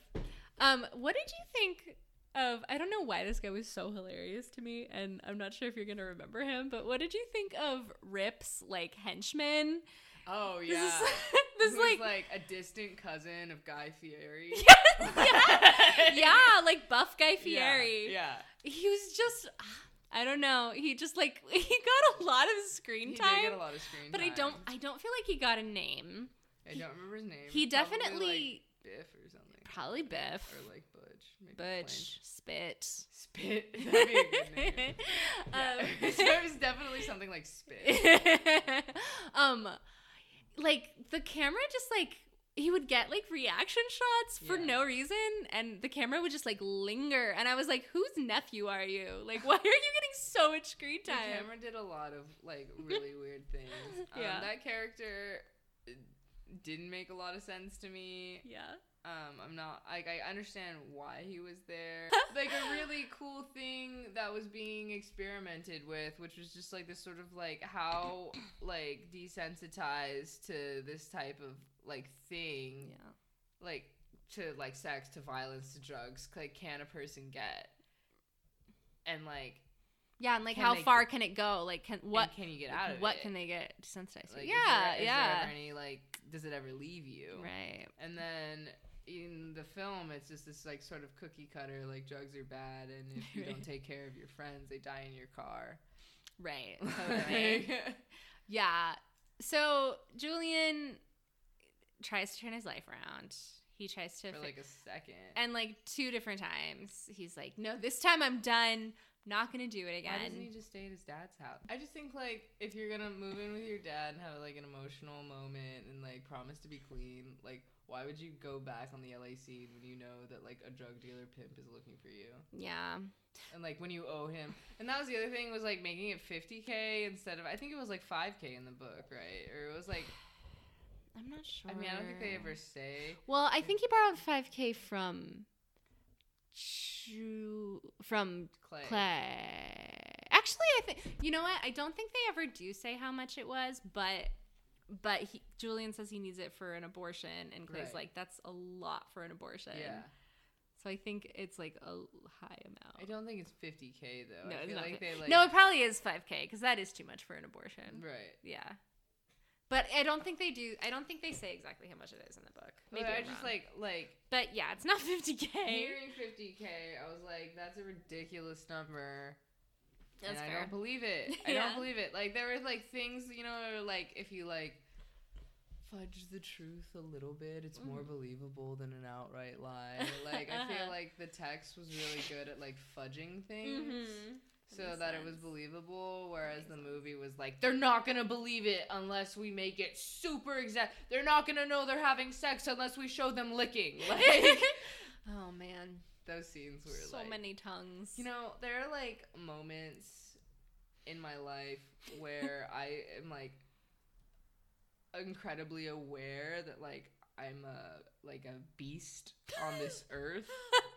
Speaker 1: Um, what did you think of? I don't know why this guy was so hilarious to me, and I'm not sure if you're gonna remember him. But what did you think of Rip's like henchman?
Speaker 2: Oh
Speaker 1: This
Speaker 2: yeah. (laughs)
Speaker 1: is this like,
Speaker 2: like a distant cousin of Guy Fieri. (laughs)
Speaker 1: yeah, (laughs) yeah, like buff Guy Fieri.
Speaker 2: Yeah.
Speaker 1: He was just. I don't know. He just like he got a lot of screen
Speaker 2: He
Speaker 1: time,
Speaker 2: did get a lot of screen
Speaker 1: but I don't I don't feel like he got a name.
Speaker 2: I don't remember his name.
Speaker 1: He
Speaker 2: Probably,
Speaker 1: definitely
Speaker 2: like, Biff or something.
Speaker 1: probably Biff,
Speaker 2: Or like Butch. Maybe
Speaker 1: Butch, Spit.
Speaker 2: Spit. That'd be a good name. Yeah.
Speaker 1: Um,
Speaker 2: so it was definitely something like Spit.
Speaker 1: um, like the camera just like he would get like reaction shots for
Speaker 2: Yeah.
Speaker 1: no reason, and the camera would just like linger, and I was like, "Whose nephew are you? Like, (laughs) why are you getting so much screen time?
Speaker 2: The camera did a lot of like really (laughs) weird things. Um,
Speaker 1: Yeah.
Speaker 2: That character uh, didn't make a lot of sense to me.
Speaker 1: Yeah.
Speaker 2: Um, I'm not like I understand why he was there. (laughs) like a really cool thing that was being experimented with, which was just like this sort of like how like desensitized to this type of like thing,
Speaker 1: Yeah.
Speaker 2: like to like sex, to violence, to drugs, like can a person get? And like
Speaker 1: Yeah, and like
Speaker 2: Can
Speaker 1: how
Speaker 2: they-
Speaker 1: far can it go? Like, can
Speaker 2: what can you get out of
Speaker 1: what
Speaker 2: it?
Speaker 1: What can they get desensitized? to?
Speaker 2: Like, is
Speaker 1: yeah,
Speaker 2: there- is
Speaker 1: yeah.
Speaker 2: There any like, does it ever leave you?
Speaker 1: Right.
Speaker 2: And then in the film, it's just this like sort of cookie cutter, like drugs are bad, and if you don't (laughs) take care of your friends, they die in your car.
Speaker 1: Right. (laughs) Totally. Yeah. So Julian tries to turn his life around. He tries to
Speaker 2: For
Speaker 1: fi-
Speaker 2: like a second.
Speaker 1: and like two different times he's like, "No, this time I'm done. Not to do it again.
Speaker 2: Why doesn't he
Speaker 1: again."
Speaker 2: just stay at his dad's house? I just think like if you're gonna move in with your dad and have like an emotional moment and like promise to be clean, like why would you go back on the LA scene when you know that like a drug dealer pimp is looking for you?
Speaker 1: Yeah.
Speaker 2: And like when you owe him, and that was the other thing was like making it 50k instead of I think it was like 5k in the book, right? Or it was like (sighs)
Speaker 1: I'm not sure.
Speaker 2: I mean I don't think they ever say.
Speaker 1: Well, I think he borrowed 5k from From
Speaker 2: Clay.
Speaker 1: Clay. Actually, I think you know what? I don't think they ever do say how much it was, but but he, Julian says he needs it for an abortion, and Clay's
Speaker 2: Right.
Speaker 1: like, "That's a lot for an abortion."
Speaker 2: Yeah,
Speaker 1: So I think it's like a high amount.
Speaker 2: I don't think it's 50k though.
Speaker 1: No,
Speaker 2: I
Speaker 1: it's not
Speaker 2: like they like
Speaker 1: no, it probably is 5k because that is too much for an abortion.
Speaker 2: right.
Speaker 1: Yeah. But I don't think they do. I don't think they say exactly how much it is in the book. Maybe
Speaker 2: I
Speaker 1: I'm
Speaker 2: just
Speaker 1: wrong.
Speaker 2: like like
Speaker 1: But yeah, it's not (laughs) 50k.
Speaker 2: hearing 50k. I was like, that's a ridiculous number.
Speaker 1: That's
Speaker 2: and I don't believe it. (laughs) I
Speaker 1: Yeah.
Speaker 2: don't believe it. Like there were like things, you know, like if you like fudge the truth a little bit, it's more believable than an outright lie. Like I feel (laughs) like the text was really good at like fudging things.
Speaker 1: Mhm.
Speaker 2: So that it was believable, whereas the movie was like, they're not gonna believe it unless we make it super exact. They're not gonna know they're having sex unless we show them licking. (laughs) Like, (laughs)
Speaker 1: Oh man,
Speaker 2: Those scenes were
Speaker 1: so
Speaker 2: like
Speaker 1: many tongues.
Speaker 2: You know, there are like moments in my life where (laughs) I am like incredibly aware that like I'm a like a beast on this earth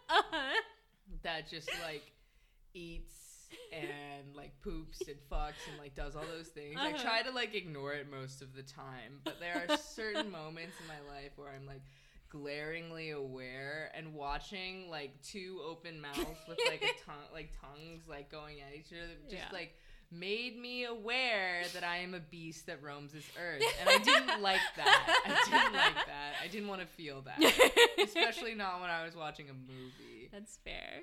Speaker 1: uh-huh.
Speaker 2: that just like eats and like poops and fucks and like does all those things. I
Speaker 1: Uh-huh.
Speaker 2: try to like ignore it most of the time, but there are (laughs) certain moments in my life where I'm like glaringly aware and watching like two open mouths with like a (laughs) tongue like tongues like going at each other just
Speaker 1: Yeah.
Speaker 2: like made me aware that I am a beast that roams this earth. And I didn't (laughs) like that. I didn't like that. I didn't want to feel that. Especially not when I was watching a movie.
Speaker 1: That's fair.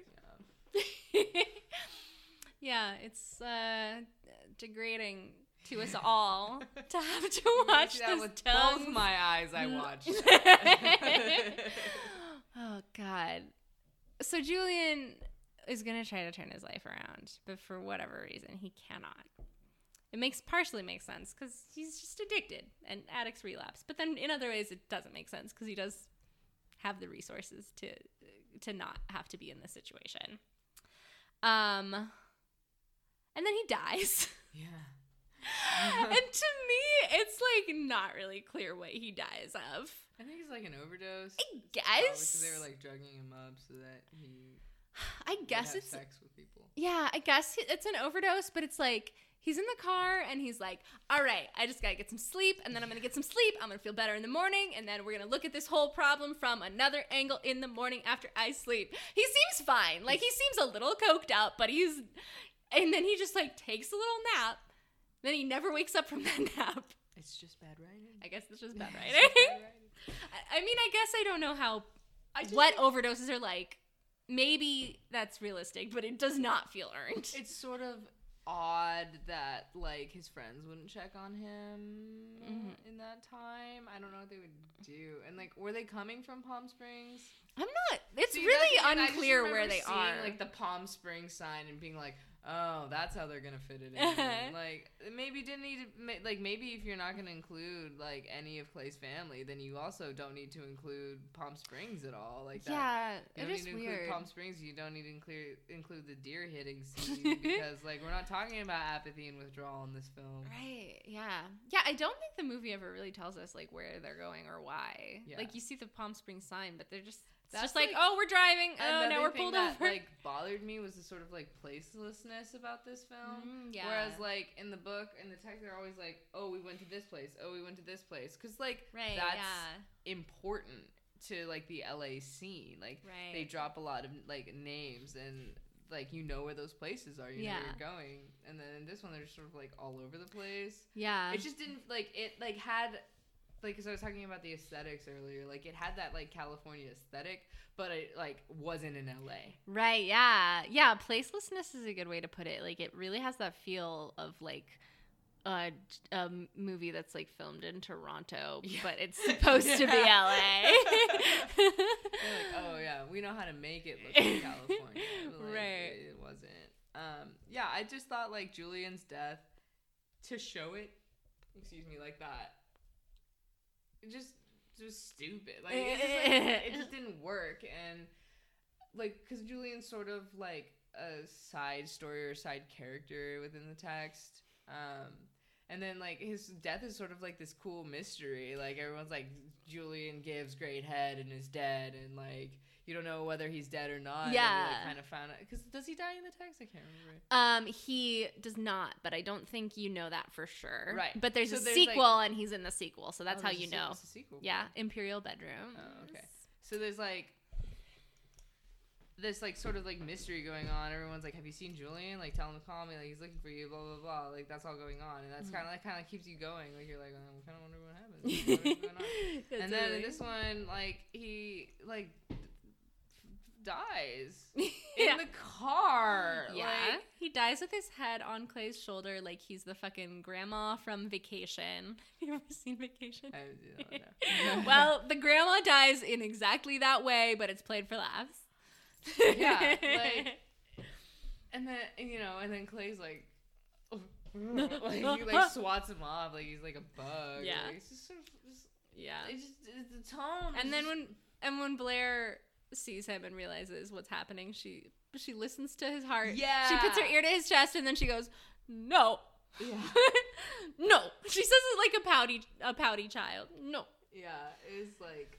Speaker 2: Yeah.
Speaker 1: Yeah, it's uh, degrading to us all (laughs) to have to watch
Speaker 2: that
Speaker 1: this
Speaker 2: with
Speaker 1: tongue.
Speaker 2: both my eyes I (laughs) watched. (laughs)
Speaker 1: oh God. So Julian is gonna try to turn his life around, but for whatever reason, he cannot. It makes partially makes sense because he's just addicted and addicts relapse. But then in other ways, it doesn't make sense because he does have the resources to to not have to be in this situation. Um, and then he dies. (laughs)
Speaker 2: yeah.
Speaker 1: and to me, it's like not really clear what he dies of.
Speaker 2: I think it's like an overdose.
Speaker 1: I guess.
Speaker 2: because they were like drugging him up so that he (sighs)
Speaker 1: I guess it's
Speaker 2: sex with people.
Speaker 1: yeah. I guess it's an overdose, but it's like he's in the car and he's like, "All right, I just gotta get some sleep, and then I'm gonna get some sleep. I'm gonna feel better in the morning, and then we're gonna look at this whole problem from another angle in the morning after I sleep." He seems fine. Like he seems a little coked up, but he's and then he just like takes a little nap. Then he never wakes up from that (laughs) nap.
Speaker 2: It's just bad writing.
Speaker 1: I guess it's just bad (laughs) writing.
Speaker 2: just bad writing. (laughs)
Speaker 1: I I mean, I guess I don't know how what
Speaker 2: think
Speaker 1: overdoses are like. Maybe that's realistic, but it does not feel earned.
Speaker 2: it's sort of odd that like his friends wouldn't check on him
Speaker 1: Mhm.
Speaker 2: in that time. I don't know what they would do. And like, were they coming from Palm Springs?
Speaker 1: I'm not. It's
Speaker 2: See,
Speaker 1: really
Speaker 2: that's the thing, I just
Speaker 1: unclear where they
Speaker 2: seeing,
Speaker 1: are.
Speaker 2: Like the Palm Springs sign and being like, "Oh, that's how they're gonna fit it in." (laughs) like maybe didn't need to. Like maybe if you're not gonna include like any of Clay's family, then you also don't need to include Palm Springs at all. Like that.
Speaker 1: yeah,
Speaker 2: You
Speaker 1: it
Speaker 2: don't
Speaker 1: is
Speaker 2: need to
Speaker 1: weird.
Speaker 2: include Palm Springs. You don't need to include include the deer hitting scene (laughs) because like we're not talking about apathy and withdrawal in this film.
Speaker 1: Right. Yeah. Yeah. I don't think the movie ever really tells us like where they're going or why.
Speaker 2: Yeah.
Speaker 1: Like you see the Palm Springs sign, but they're just. It's
Speaker 2: That's
Speaker 1: just like,
Speaker 2: like-
Speaker 1: oh, we're driving. Oh, now we're pulled
Speaker 2: that,
Speaker 1: over. (laughs)
Speaker 2: Like bothered me was the sort of like placelessness about this film.
Speaker 1: Mm, yeah.
Speaker 2: Whereas like in the book in the text they're always like, oh, we went to this place. Oh, we went to this place. Because like
Speaker 1: right.
Speaker 2: that's
Speaker 1: yeah.
Speaker 2: important to like the LA scene. Like
Speaker 1: Right.
Speaker 2: they drop a lot of like names and like you know where those places are. You know
Speaker 1: Yeah.
Speaker 2: where you're going. And then in this one they're just sort of like all over the place.
Speaker 1: yeah.
Speaker 2: it just didn't like it like had like because I was talking about the aesthetics earlier. Like it had that like California aesthetic, but it like wasn't in LA.
Speaker 1: Right, yeah. Yeah, placelessness is a good way to put it. Like it really has that feel of like A, a movie that's like filmed in Toronto,
Speaker 2: Yeah.
Speaker 1: but it's (laughs) supposed to be LA. (laughs)
Speaker 2: Like, oh yeah, we know how to make it look like California. (laughs) Like,
Speaker 1: Right.
Speaker 2: It wasn't. Um, yeah, I just thought like Julian's death to show it, excuse me, like that. Just just stupid. Like it just, like, (laughs) it just didn't work, and like because Julian's sort of like a side story or side character within the text. Um, and then like his death is sort of like this cool mystery. Like everyone's like Julian gives great head and is dead, and like you don't know whether he's dead or not.
Speaker 1: Yeah.
Speaker 2: like, kind of found out because does he die in the text? I can't remember.
Speaker 1: um, he does not, but I don't think you know that for sure.
Speaker 2: Right.
Speaker 1: But there's
Speaker 2: So
Speaker 1: a
Speaker 2: there's,
Speaker 1: sequel, and he's in the sequel, so that's
Speaker 2: Oh,
Speaker 1: how you know.
Speaker 2: sequel.
Speaker 1: Yeah, Imperial Bedroom.
Speaker 2: Oh, okay. So there's like this like sort of like mystery going on. Everyone's like, "Have you seen Julian? Like, tell him to call me. Like, he's looking for you." Blah blah blah. Like that's all going on, and that's kind of like kind of keeps you going. Like you're like, oh, I kind of wonder what happens. (laughs) What is going on? And then in this one, like he like dies (laughs)
Speaker 1: yeah.
Speaker 2: in the car.
Speaker 1: Yeah.
Speaker 2: Like,
Speaker 1: he dies with his head on Clay's shoulder like he's the fucking grandma from Vacation. (laughs) Have you ever seen Vacation?
Speaker 2: I don't know. (laughs)
Speaker 1: well, the grandma dies in exactly that way, but it's played for laughs.
Speaker 2: Yeah, like- and then you know, and then Clay's like. like he like swats him off like he's like a bug.
Speaker 1: Yeah.
Speaker 2: Like, it's just sort of just,
Speaker 1: yeah.
Speaker 2: it just it's the tone.
Speaker 1: And then when and when Blair sees him and realizes what's happening, she she listens to his heart.
Speaker 2: Yeah.
Speaker 1: She puts her ear to his chest and then she goes, "No."
Speaker 2: Yeah. (laughs)
Speaker 1: no. She says it like a pouty a pouty child. No.
Speaker 2: Yeah, it was like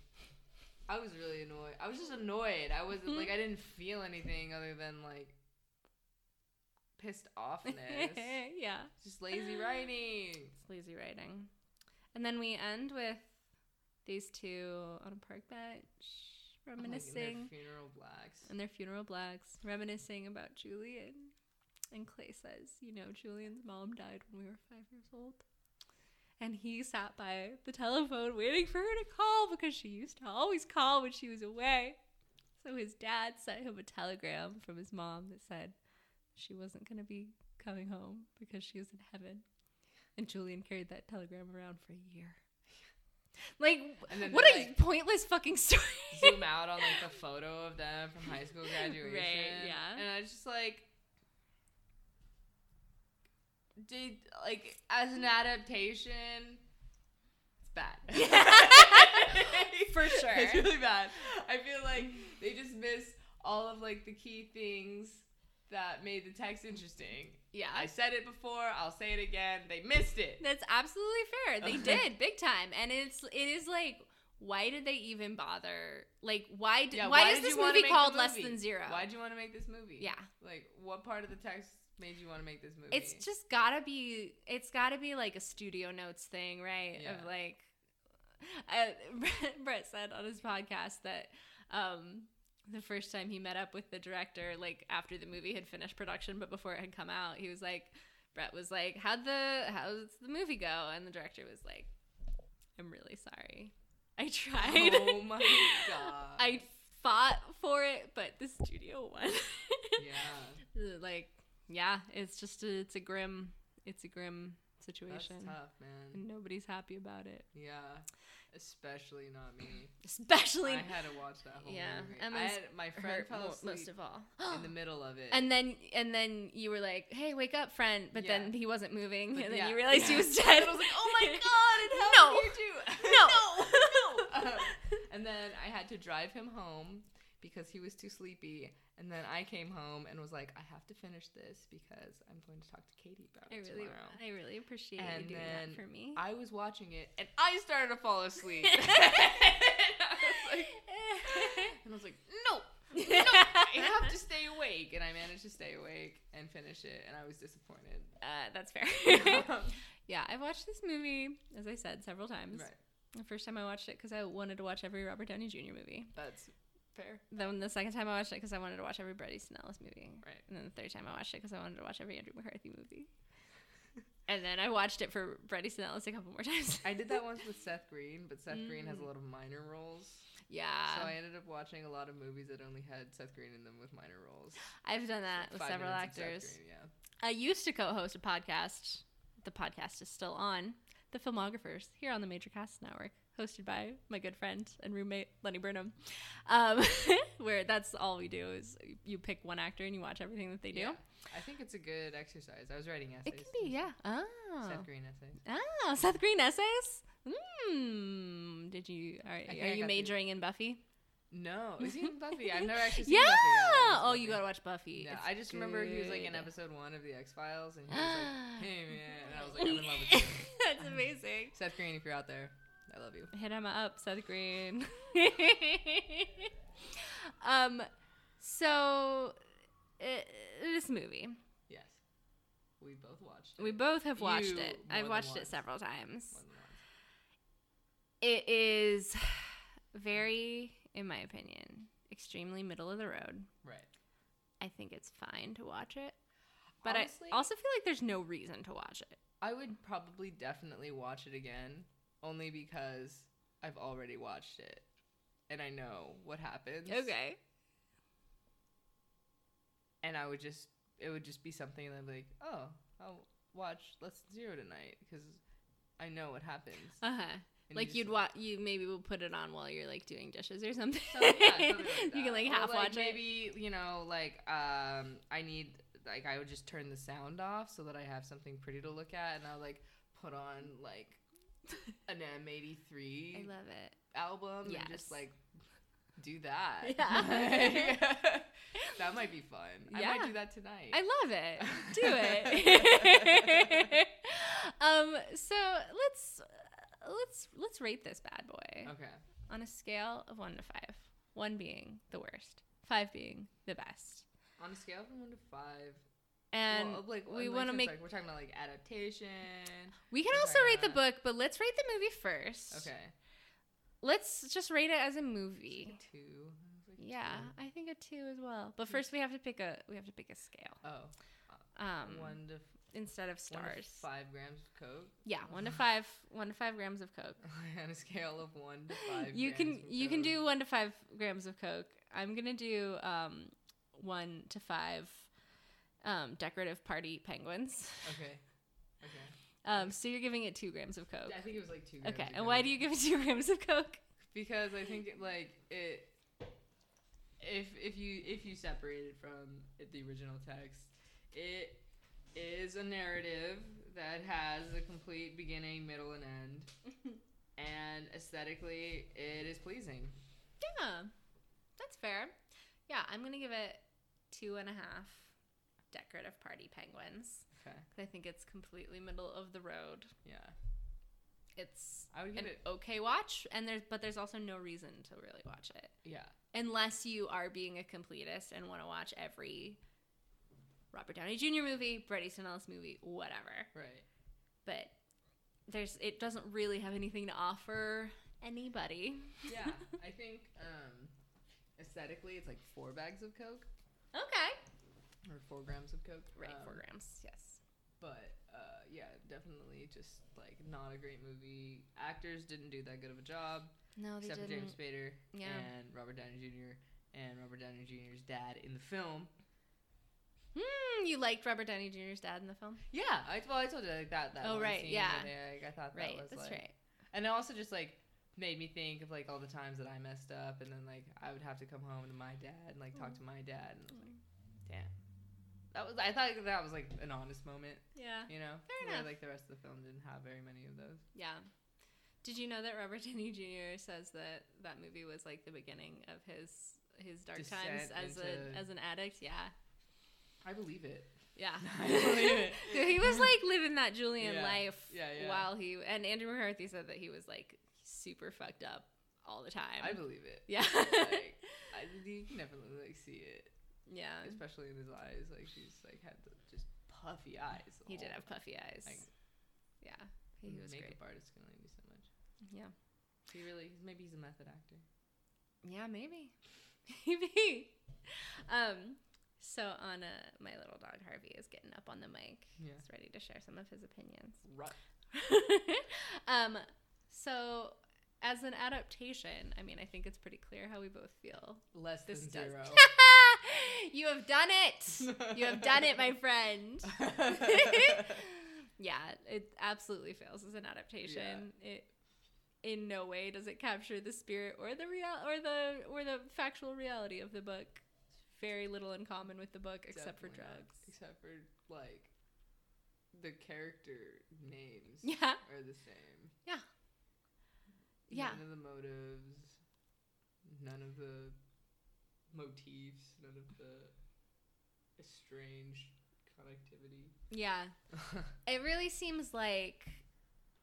Speaker 2: I was really annoyed. I was just annoyed. I was
Speaker 1: Mhm.
Speaker 2: like I didn't feel anything other than like pissed offness. (laughs)
Speaker 1: yeah.
Speaker 2: just lazy writing. (sighs)
Speaker 1: It's lazy writing. And then we end with these two on a park bench
Speaker 2: Like, in their
Speaker 1: reminiscing
Speaker 2: funeral blacks.
Speaker 1: and their funeral blacks, reminiscing about Julian. And Clay says, You know, Julian's mom died when we were five years old. And he sat by the telephone waiting for her to call because she used to always call when she was away. So his dad sent him a telegram from his mom that said she wasn't going to be coming home because she was in heaven. And Julian carried that telegram around for a year. Like, what a
Speaker 2: like,
Speaker 1: pointless fucking (laughs) story.
Speaker 2: Zoom out on like the photo of them from high school (laughs) graduation.
Speaker 1: yeah.
Speaker 2: And I was just like did like as an adaptation it's bad. (laughs)
Speaker 1: For sure.
Speaker 2: It's really bad. I feel like they just miss all of like the key things that made the text interesting.
Speaker 1: Yeah.
Speaker 2: I said it before, I'll say it again. They missed it.
Speaker 1: That's absolutely fair. They (laughs) did big time, and it's it is like, why did they even bother? Like, why did
Speaker 2: Yeah,
Speaker 1: why,
Speaker 2: why
Speaker 1: is
Speaker 2: did
Speaker 1: this movie called Less
Speaker 2: movie?
Speaker 1: Than Zero?
Speaker 2: Why'd you want to make this movie?
Speaker 1: Yeah,
Speaker 2: Like, what part of the text made you want to make this movie?
Speaker 1: it's just gotta be. It's gotta be like a studio notes thing, right?
Speaker 2: Yeah.
Speaker 1: Of like, (laughs) uh, Bret said on his podcast that. um the first time he met up with the director, like after the movie had finished production, but before it had come out, he was like, Bret was like, "How'd the how's the movie go?" And the director was like, "I'm really sorry. I tried.
Speaker 2: Oh my god. (laughs)
Speaker 1: I fought for it, but the studio won."
Speaker 2: yeah. (laughs)
Speaker 1: like, yeah, it's just a, it's a grim, it's a grim situation.
Speaker 2: That's tough, man.
Speaker 1: and nobody's happy about it,
Speaker 2: Yeah. Especially not me. (laughs)
Speaker 1: especially
Speaker 2: I had to watch that whole
Speaker 1: Yeah,
Speaker 2: movie. I
Speaker 1: Emma's
Speaker 2: had, my friend fell asleep
Speaker 1: most of all.
Speaker 2: in (gasps) the middle of it.
Speaker 1: And then and then you were like, "Hey, wake up, friend!" But
Speaker 2: Yeah.
Speaker 1: then he wasn't moving,
Speaker 2: But
Speaker 1: and then
Speaker 2: yeah,
Speaker 1: you realized he was (laughs) dead.
Speaker 2: And I was like, oh my (laughs) god, it
Speaker 1: No.
Speaker 2: too.
Speaker 1: No.
Speaker 2: no. Um, and then I had to drive him home because he was too sleepy. And then I came home and was like, I have to finish this because I'm going to talk to Katie about
Speaker 1: I
Speaker 2: it
Speaker 1: really,
Speaker 2: tomorrow.
Speaker 1: I really appreciate
Speaker 2: And
Speaker 1: you doing that for me.
Speaker 2: I was watching it and I started to fall asleep. (laughs) (laughs) and I was like, (laughs) and I was like, no, no, I have to stay awake. And I managed to stay awake and finish it, and I was disappointed.
Speaker 1: uh, that's fair. yeah, I've watched this movie, as I said, several times. The first time I watched it because I wanted to watch every Robert Downey Jr. movie.
Speaker 2: That's fair.
Speaker 1: Then the second time I watched it because I wanted to watch every Bret Easton Ellis movie.
Speaker 2: Right.
Speaker 1: And then the third time I watched it because I wanted to watch every Andrew McCarthy movie. (laughs) and then I watched it for Bret Easton Ellis a couple more times.
Speaker 2: I did that (laughs) once with Seth Green, but Seth Green has a
Speaker 1: Mm.
Speaker 2: lot of minor roles.
Speaker 1: Yeah.
Speaker 2: so I ended up watching a lot of movies that only had Seth Green in them with minor roles.
Speaker 1: I've done that with several
Speaker 2: minutes of Seth
Speaker 1: actors.
Speaker 2: Green, yeah.
Speaker 1: I used to co-host a podcast. The podcast is still on. The Filmographers here on the Major Cast Network, hosted by my good friend and roommate Lenny Burnham. Um, (laughs) where that's all we do is you pick one actor and you watch everything that they do.
Speaker 2: Yeah. I think it's a good exercise. I was writing essays.
Speaker 1: It can be, yeah. Oh,
Speaker 2: Seth Green essays.
Speaker 1: oh, Seth Green essays. Hmm. Did you? Are, are you majoring in Buffy?
Speaker 2: No, is he in (laughs) Buffy? I've never actually seen
Speaker 1: Yeah.
Speaker 2: Buffy. I
Speaker 1: Oh,
Speaker 2: love
Speaker 1: you gotta watch Buffy.
Speaker 2: Yeah,
Speaker 1: It's
Speaker 2: I just remember he was like in episode one of the X Files, and he was like, (gasps) "Hey man," and I was like, "I'm in love with you." (laughs)
Speaker 1: That's amazing.
Speaker 2: Seth Green, if you're out there, I love you.
Speaker 1: Hit him up, Seth Green. (laughs) um, so uh, this movie,
Speaker 2: Yes, we both watched. It.
Speaker 1: we both have watched
Speaker 2: You
Speaker 1: it. I've watched it several times.
Speaker 2: More than once.
Speaker 1: It is very, in my opinion, extremely middle of the road.
Speaker 2: Right.
Speaker 1: I think it's fine to watch it, but
Speaker 2: Honestly,
Speaker 1: I also feel like there's no reason to watch it.
Speaker 2: I would probably definitely watch it again, only because I've already watched it, and I know what happens.
Speaker 1: Okay.
Speaker 2: And I would just, it would just be something that I'm like, oh, I'll watch Let's Zero tonight because I know what happens.
Speaker 1: Uh huh. Like you'd watch, you maybe will put it on while you're like doing dishes or something.
Speaker 2: So, yeah, something like (laughs)
Speaker 1: you can like
Speaker 2: Or,
Speaker 1: half watch it.
Speaker 2: Maybe you know, like um, I need like I would just turn the sound off so that I have something pretty to look at, and I'll like put on like (laughs) an
Speaker 1: I
Speaker 2: M83 I
Speaker 1: love it.
Speaker 2: album and just like do that. (laughs)
Speaker 1: Yeah. (laughs)
Speaker 2: that might be fun. I
Speaker 1: Yeah.
Speaker 2: might do that tonight.
Speaker 1: I love it. Do it. um. So let's let's let's rate this bad boy
Speaker 2: okay.
Speaker 1: on a scale of one to five. One being the worst, five being the best.
Speaker 2: On a scale from one to five,
Speaker 1: And
Speaker 2: well, like
Speaker 1: we
Speaker 2: like,
Speaker 1: want to make.
Speaker 2: Like, we're talking about like adaptation.
Speaker 1: we can also rate the book, but let's rate the movie first.
Speaker 2: Okay.
Speaker 1: Let's just rate it as a movie.
Speaker 2: two. Like,
Speaker 1: Yeah,
Speaker 2: two.
Speaker 1: I think a two as well. But first, we have to pick a we have to pick a scale.
Speaker 2: Oh.
Speaker 1: Um,
Speaker 2: one to f-
Speaker 1: instead of stars.
Speaker 2: five grams of coke.
Speaker 1: Yeah, (laughs) one to five. One to five grams of coke. (laughs)
Speaker 2: on a scale of one to five.
Speaker 1: you can you can do one to five grams of coke. I'm gonna do um, one to five um, decorative party penguins.
Speaker 2: Okay. (laughs) Okay.
Speaker 1: Um, so you're giving it two grams of coke.
Speaker 2: I think it was like two. grams
Speaker 1: Okay, and why do you give it two grams of coke?
Speaker 2: because I think it, like it if if you if you separate it from the original text, it is a narrative that has a complete beginning, middle, and end, (laughs) and aesthetically, it is pleasing.
Speaker 1: Yeah, that's fair. Yeah, I'm gonna give it two and a half decorative party penguins.
Speaker 2: Okay.
Speaker 1: I think it's completely middle of the road.
Speaker 2: Yeah,
Speaker 1: It's
Speaker 2: I would give
Speaker 1: an
Speaker 2: it.
Speaker 1: okay watch, and there's but there's also no reason to really watch it
Speaker 2: Yeah,
Speaker 1: unless you are being a completist and want to watch every Robert Downey Jr. movie, Bret Easton Ellis movie, whatever.
Speaker 2: right.
Speaker 1: But there's it doesn't really have anything to offer anybody.
Speaker 2: Yeah, (laughs) I think um, aesthetically, it's like four bags of coke
Speaker 1: Okay.
Speaker 2: Or four grams of coke.
Speaker 1: Right,
Speaker 2: Um,
Speaker 1: four grams. Yes.
Speaker 2: but uh, yeah, definitely just like not a great movie. Actors didn't do that good of a job,
Speaker 1: No, they
Speaker 2: except for
Speaker 1: didn't.
Speaker 2: James Spader
Speaker 1: Yeah.
Speaker 2: and Robert Downey Jr. and Robert Downey Jr.'s dad in the film.
Speaker 1: Hmm, you liked Robert Downey Jr.'s dad in the film?
Speaker 2: Yeah, I well, I told you like that. that
Speaker 1: Oh, right, yeah.
Speaker 2: they, like, I thought that
Speaker 1: Right,
Speaker 2: was
Speaker 1: that's
Speaker 2: like,
Speaker 1: right.
Speaker 2: and it also just like made me think of like all the times that I messed up, and then like I would have to come home to my dad and like talk to my dad, and I was like, damn. That was I thought that was like an honest moment,
Speaker 1: Yeah.
Speaker 2: you know.
Speaker 1: Fair
Speaker 2: where,
Speaker 1: enough.
Speaker 2: Like the rest of the film didn't have very many of those.
Speaker 1: Yeah. Did you know that Robert (laughs) Downey Jr. says that that movie was like the beginning of his his dark times as a as an addict? Yeah.
Speaker 2: I believe it.
Speaker 1: Yeah. (laughs)
Speaker 2: I believe it.
Speaker 1: So (laughs) he was like living that Julian
Speaker 2: Yeah.
Speaker 1: life
Speaker 2: Yeah, yeah.
Speaker 1: while he and Andrew McCarthy said that he was like super fucked up all the time.
Speaker 2: I believe it.
Speaker 1: yeah.
Speaker 2: like, I, you can definitely like see it,
Speaker 1: yeah.
Speaker 2: especially in his eyes. Like he's like had the, just puffy eyes.
Speaker 1: He did have puffy eyes.
Speaker 2: Like-
Speaker 1: yeah. He
Speaker 2: time.
Speaker 1: was
Speaker 2: makeup
Speaker 1: great.
Speaker 2: artist can only do so much.
Speaker 1: Yeah.
Speaker 2: He really maybe he's a method actor.
Speaker 1: Yeah, maybe. (laughs) maybe. Um so on uh, my little dog Harvey is getting up on the mic.
Speaker 2: Yeah.
Speaker 1: He's ready to share some of his opinions.
Speaker 2: Right. (laughs)
Speaker 1: um, so as an adaptation, I mean, I think it's pretty clear how we both feel.
Speaker 2: Less
Speaker 1: This
Speaker 2: than zero. (laughs)
Speaker 1: you have done it. You have done it, my friend. (laughs) yeah, it absolutely fails as an adaptation. It in no way does it capture the spirit or the real or the or the factual reality of the book. Very little in common with the book except for
Speaker 2: Definitely not.
Speaker 1: drugs.
Speaker 2: Except for like the character names (laughs)
Speaker 1: Yeah.
Speaker 2: are the same.
Speaker 1: Yeah.
Speaker 2: None of the motives, none of the motifs, none of the estranged connectivity.
Speaker 1: Yeah. (laughs) It really seems like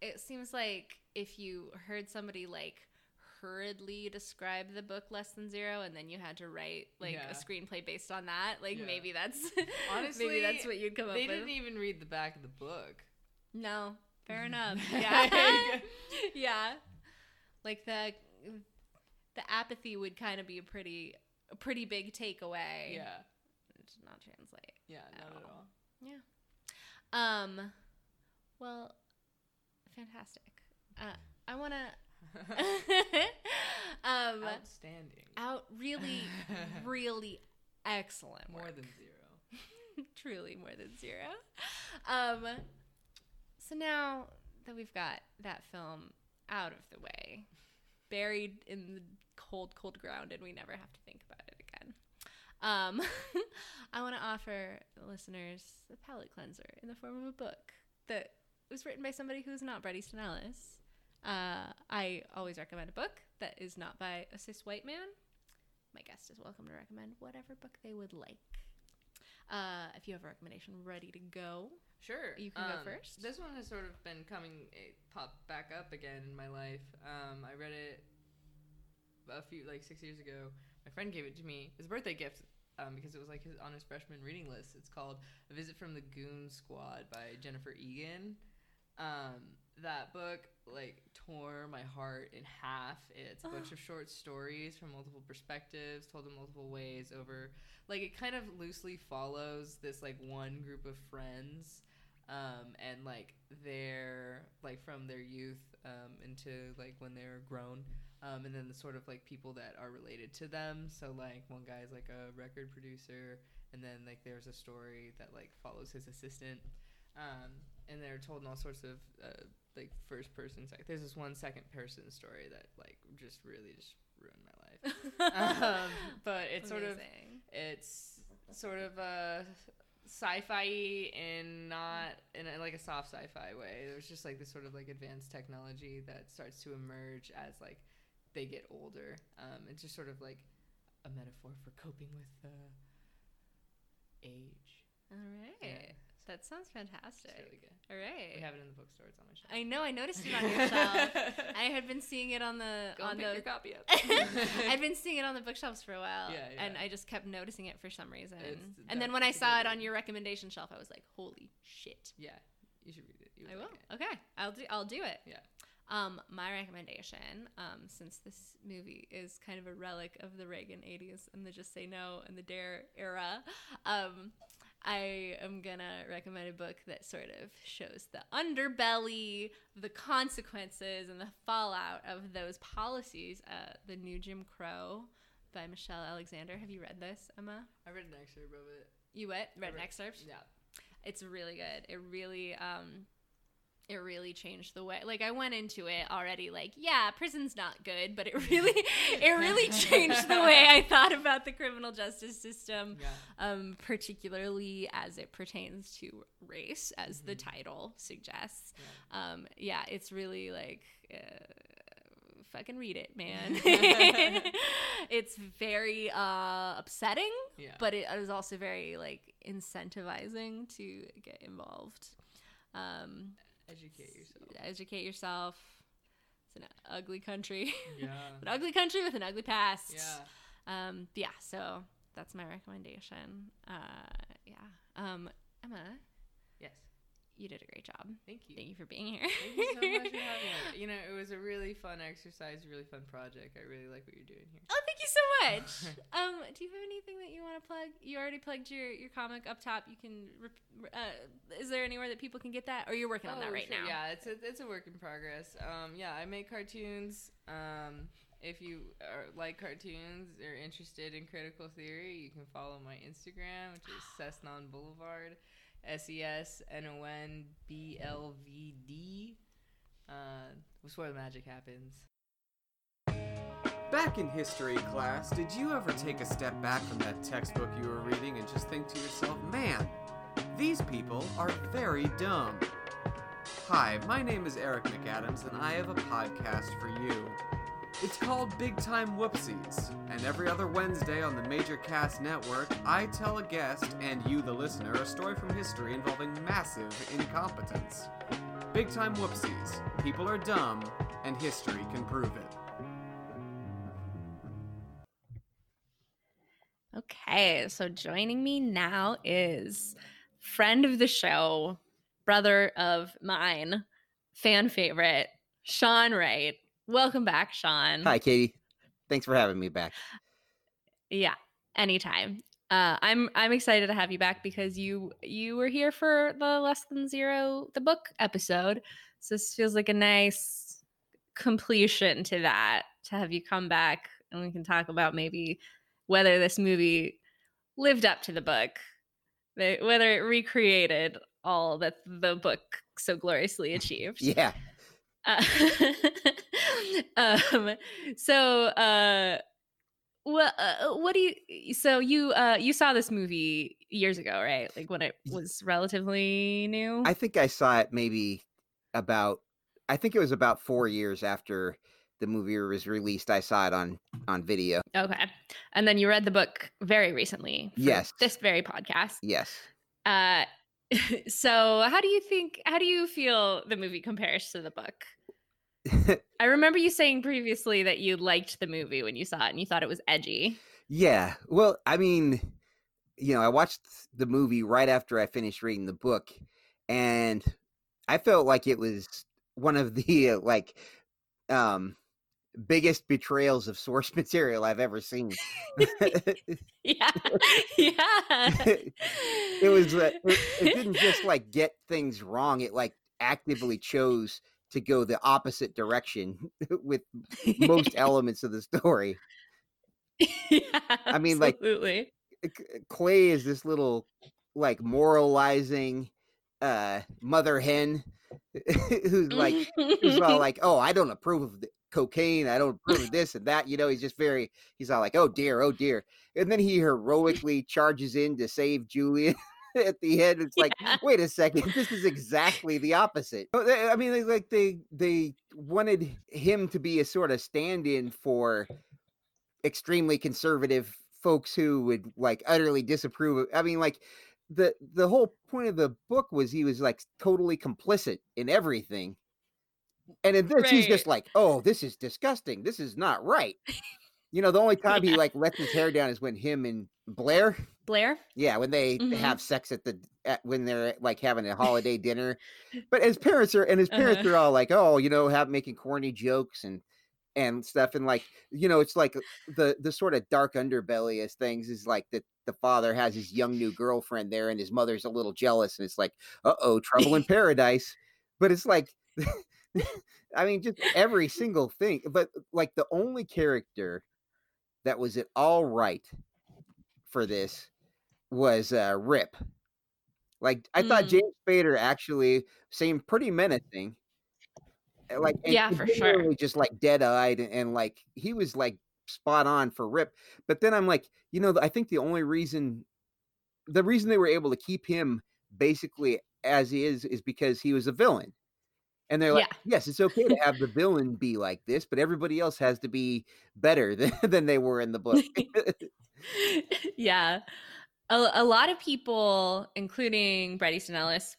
Speaker 1: it seems like if you heard somebody like hurriedly describe the book less than zero and then you had to write like
Speaker 2: Yeah.
Speaker 1: a screenplay based on that like
Speaker 2: Yeah.
Speaker 1: maybe that's (laughs)
Speaker 2: Honestly,
Speaker 1: maybe that's what you'd come up with they
Speaker 2: didn't even read the back of the book.
Speaker 1: no fair (laughs) enough yeah yeah like the the apathy would kind of be a pretty a pretty big takeaway
Speaker 2: Yeah.
Speaker 1: to not translate
Speaker 2: Yeah, not at
Speaker 1: all.
Speaker 2: all.
Speaker 1: um well fantastic uh, i want to (laughs) um
Speaker 2: Outstanding.
Speaker 1: out really (laughs) really excellent
Speaker 2: More than zero. (laughs)
Speaker 1: truly more than zero um so now that we've got that film out of the way buried in the cold cold ground and we never have to think about it again um (laughs) i want to offer listeners a palate cleanser in the form of a book that was written by somebody who's not Bret Easton Ellis. Uh, I always recommend a book that is not by a cis white man.
Speaker 3: my guest is welcome to recommend whatever book they would like. Uh, if you have a recommendation ready to go,
Speaker 2: Sure.
Speaker 3: You can go
Speaker 2: Um,
Speaker 3: first.
Speaker 2: This one has sort of been coming, it popped back up again in my life. Um, I read it a few, like six years ago. My friend gave it to me as a birthday gift um, because it was like his, on his freshman reading list. It's called A Visit from the Goon Squad by Jennifer Egan. Um, that book like tore my heart in half. It's a bunch (gasps) of short stories from multiple perspectives, told in multiple ways over like it kind of loosely follows this like one group of friends um, and like their like from their youth um, into like when they're grown um, and then the sort of like people that are related to them so like one guy's like a record producer and then like there's a story that like follows his assistant um, and they're told in all sorts of uh, like first person sec- there's this one second person story that like just really just ruined my life (laughs) um, but it's sort of
Speaker 1: Amazing.
Speaker 2: it's sort of a sci-fi and not in a, like a soft sci-fi way. There's just like this sort of like advanced technology that starts to emerge as like they get older. Um, it's just sort of like a metaphor for coping with uh, age.
Speaker 1: All right.
Speaker 2: Yeah.
Speaker 1: That sounds
Speaker 2: It's
Speaker 1: fantastic.
Speaker 2: really good.
Speaker 1: All right.
Speaker 2: We have it in the bookstore. It's on my shelf.
Speaker 1: I know. I noticed it on your shelf. (laughs) I had been seeing it on the
Speaker 2: Go
Speaker 1: on the.
Speaker 2: your copy up. (laughs) (laughs)
Speaker 1: I'd been seeing it on the bookshelves for a while,
Speaker 2: Yeah,
Speaker 1: and. I just kept noticing it for some reason.
Speaker 2: It's
Speaker 1: and then when I saw it on your recommendation shelf, I was like, "Holy shit!"
Speaker 2: yeah, you should read it. You
Speaker 1: I will.
Speaker 2: like it.
Speaker 1: Okay, I'll do. I'll do it.
Speaker 2: Yeah.
Speaker 1: Um, my recommendation, um, since this movie is kind of a relic of the Reagan '80s and the Just Say No and the Dare era, um, I am gonna recommend a book that sort of shows the underbelly, the consequences, and the fallout of those policies. Uh, the New Jim Crow by Michelle Alexander. Have you read this, Emma?
Speaker 2: I read an excerpt of it.
Speaker 1: You what? Read an excerpt?
Speaker 2: Yeah.
Speaker 1: it's really good. It really um it really changed the way like I went into it already like, yeah, prison's not good, but it (laughs) really it really (laughs) changed the way I thought about the criminal justice system,
Speaker 2: Yeah.
Speaker 1: um particularly as it pertains to race as the title suggests.
Speaker 2: Yeah.
Speaker 1: Um yeah, it's really like uh, fucking read it, man. (laughs) it's very uh upsetting
Speaker 2: Yeah.
Speaker 1: but it is also very like incentivizing to get involved um
Speaker 2: Educate yourself.
Speaker 1: educate yourself it's an ugly country (laughs)
Speaker 2: Yeah.
Speaker 1: an ugly country with an ugly past
Speaker 2: Yeah.
Speaker 1: um yeah so that's my recommendation uh yeah um emma. You did a great job
Speaker 2: Thank you.
Speaker 1: thank you for being here
Speaker 2: Thank you so much for having me. (laughs) You know, it was a really fun exercise, really fun project. I really like what you're doing here.
Speaker 1: Oh, thank you so much. (laughs) um, do you have anything that you want to plug? You already plugged your, your comic up top. You can. Uh, is there anywhere that people can get that, or you're working on that
Speaker 2: Oh,
Speaker 1: right
Speaker 2: sure.
Speaker 1: now?
Speaker 2: Yeah, it's a it's a work in progress. Um, yeah, I make cartoons. Um, if you are, like cartoons or interested in critical theory, you can follow my Instagram, which is (gasps) Sesnon Boulevard, S E S N O N B L V D. Uh, that's where the magic happens.
Speaker 4: Back in history class, did you ever take a step back from that textbook you were reading and just think to yourself, man, these people are very dumb? Hi, my name is Eric McAdams, and I have a podcast for you. It's called Big Time Whoopsies, and every other Wednesday on the Major Cast Network, I tell a guest, and you, the listener, a story from history involving massive incompetence. Big Time Whoopsies. People are dumb, and history can prove it.
Speaker 3: Okay, so joining me now is friend of the show, brother of mine, fan favorite, Sean Wright. Welcome back, Sean.
Speaker 5: Hi, Katie. Thanks for having me back.
Speaker 3: Yeah, anytime. Uh, I'm I'm excited to have you back because you you were here for the less than zero the book episode, so this feels like a nice completion to that to have you come back and we can talk about maybe whether this movie lived up to the book, whether it recreated all that the book so gloriously (laughs) achieved.
Speaker 5: Yeah.
Speaker 3: Uh, (laughs) (laughs) um, so, uh, well, uh, what do you? So you uh, you saw this movie years ago, right? Like when it was relatively new.
Speaker 5: I think I saw it maybe about, I think it was about four years after the movie was released. I saw it on on video.
Speaker 3: Okay. And then you read the book very recently. for
Speaker 5: Yes.
Speaker 3: This very podcast.
Speaker 5: Yes.
Speaker 3: Uh, (laughs) so how do you think? How do you feel the movie compares to the book? (laughs) I remember you saying previously that you liked the movie when you saw it and you thought it was edgy.
Speaker 5: Yeah. Well, I mean, you know, I watched the movie right after I finished reading the book, and I felt like it was one of the uh, like um biggest betrayals of source (laughs) material I've ever seen. (laughs)
Speaker 3: Yeah, yeah.
Speaker 5: it was uh, it, it didn't just like get things wrong; it like actively chose to go the opposite direction (laughs) with most (laughs) elements of the story.
Speaker 3: yeah,
Speaker 5: I mean, like,
Speaker 3: absolutely.
Speaker 5: C- Clay is this little like moralizing uh mother hen (laughs) who's like who's all like, "Oh, I don't approve of the cocaine. I don't approve of this and that." You know, he's just very he's all like, "Oh dear, oh dear," and then he heroically charges in to save Julian. (laughs) At the end, it's like,
Speaker 3: Yeah.
Speaker 5: wait a second, this is exactly the opposite. I mean, like they they wanted him to be a sort of stand-in for extremely conservative folks who would like utterly disapprove of I mean like the the whole point of the book was he was like totally complicit in everything. And in this he's just like, "Oh, this is disgusting. This is not right." (laughs) You know, the only time he like lets his hair down is when him and Blair,
Speaker 3: Blair.
Speaker 5: yeah, when they
Speaker 3: Mhm.
Speaker 5: have sex at the at, when they're like having a holiday (laughs) dinner. But his parents are and his parents
Speaker 3: Uh-huh.
Speaker 5: are all like, "Oh, you know, have making corny jokes and and stuff and like you know it's like the the sort of dark underbelly as things is like that the father has his young new girlfriend there and his mother's a little jealous and it's like uh-oh trouble in (laughs) paradise but it's like (laughs) i mean just every single thing but like the only character that was at all right for this was uh rip like i thought
Speaker 3: Mm.
Speaker 5: james spader actually seemed pretty menacing uh, like
Speaker 3: Yeah, for sure.
Speaker 5: just like dead-eyed and, and like he was like spot on for rip but then i'm like you know i think the only reason the reason they were able to keep him basically as he is is because he was a villain and they're like
Speaker 3: Yeah.
Speaker 5: yes it's okay to have the villain be like this but everybody else has to be better than, (laughs) than they were in the book (laughs)
Speaker 3: yeah. A, a lot of people, including Bret Easton Ellis,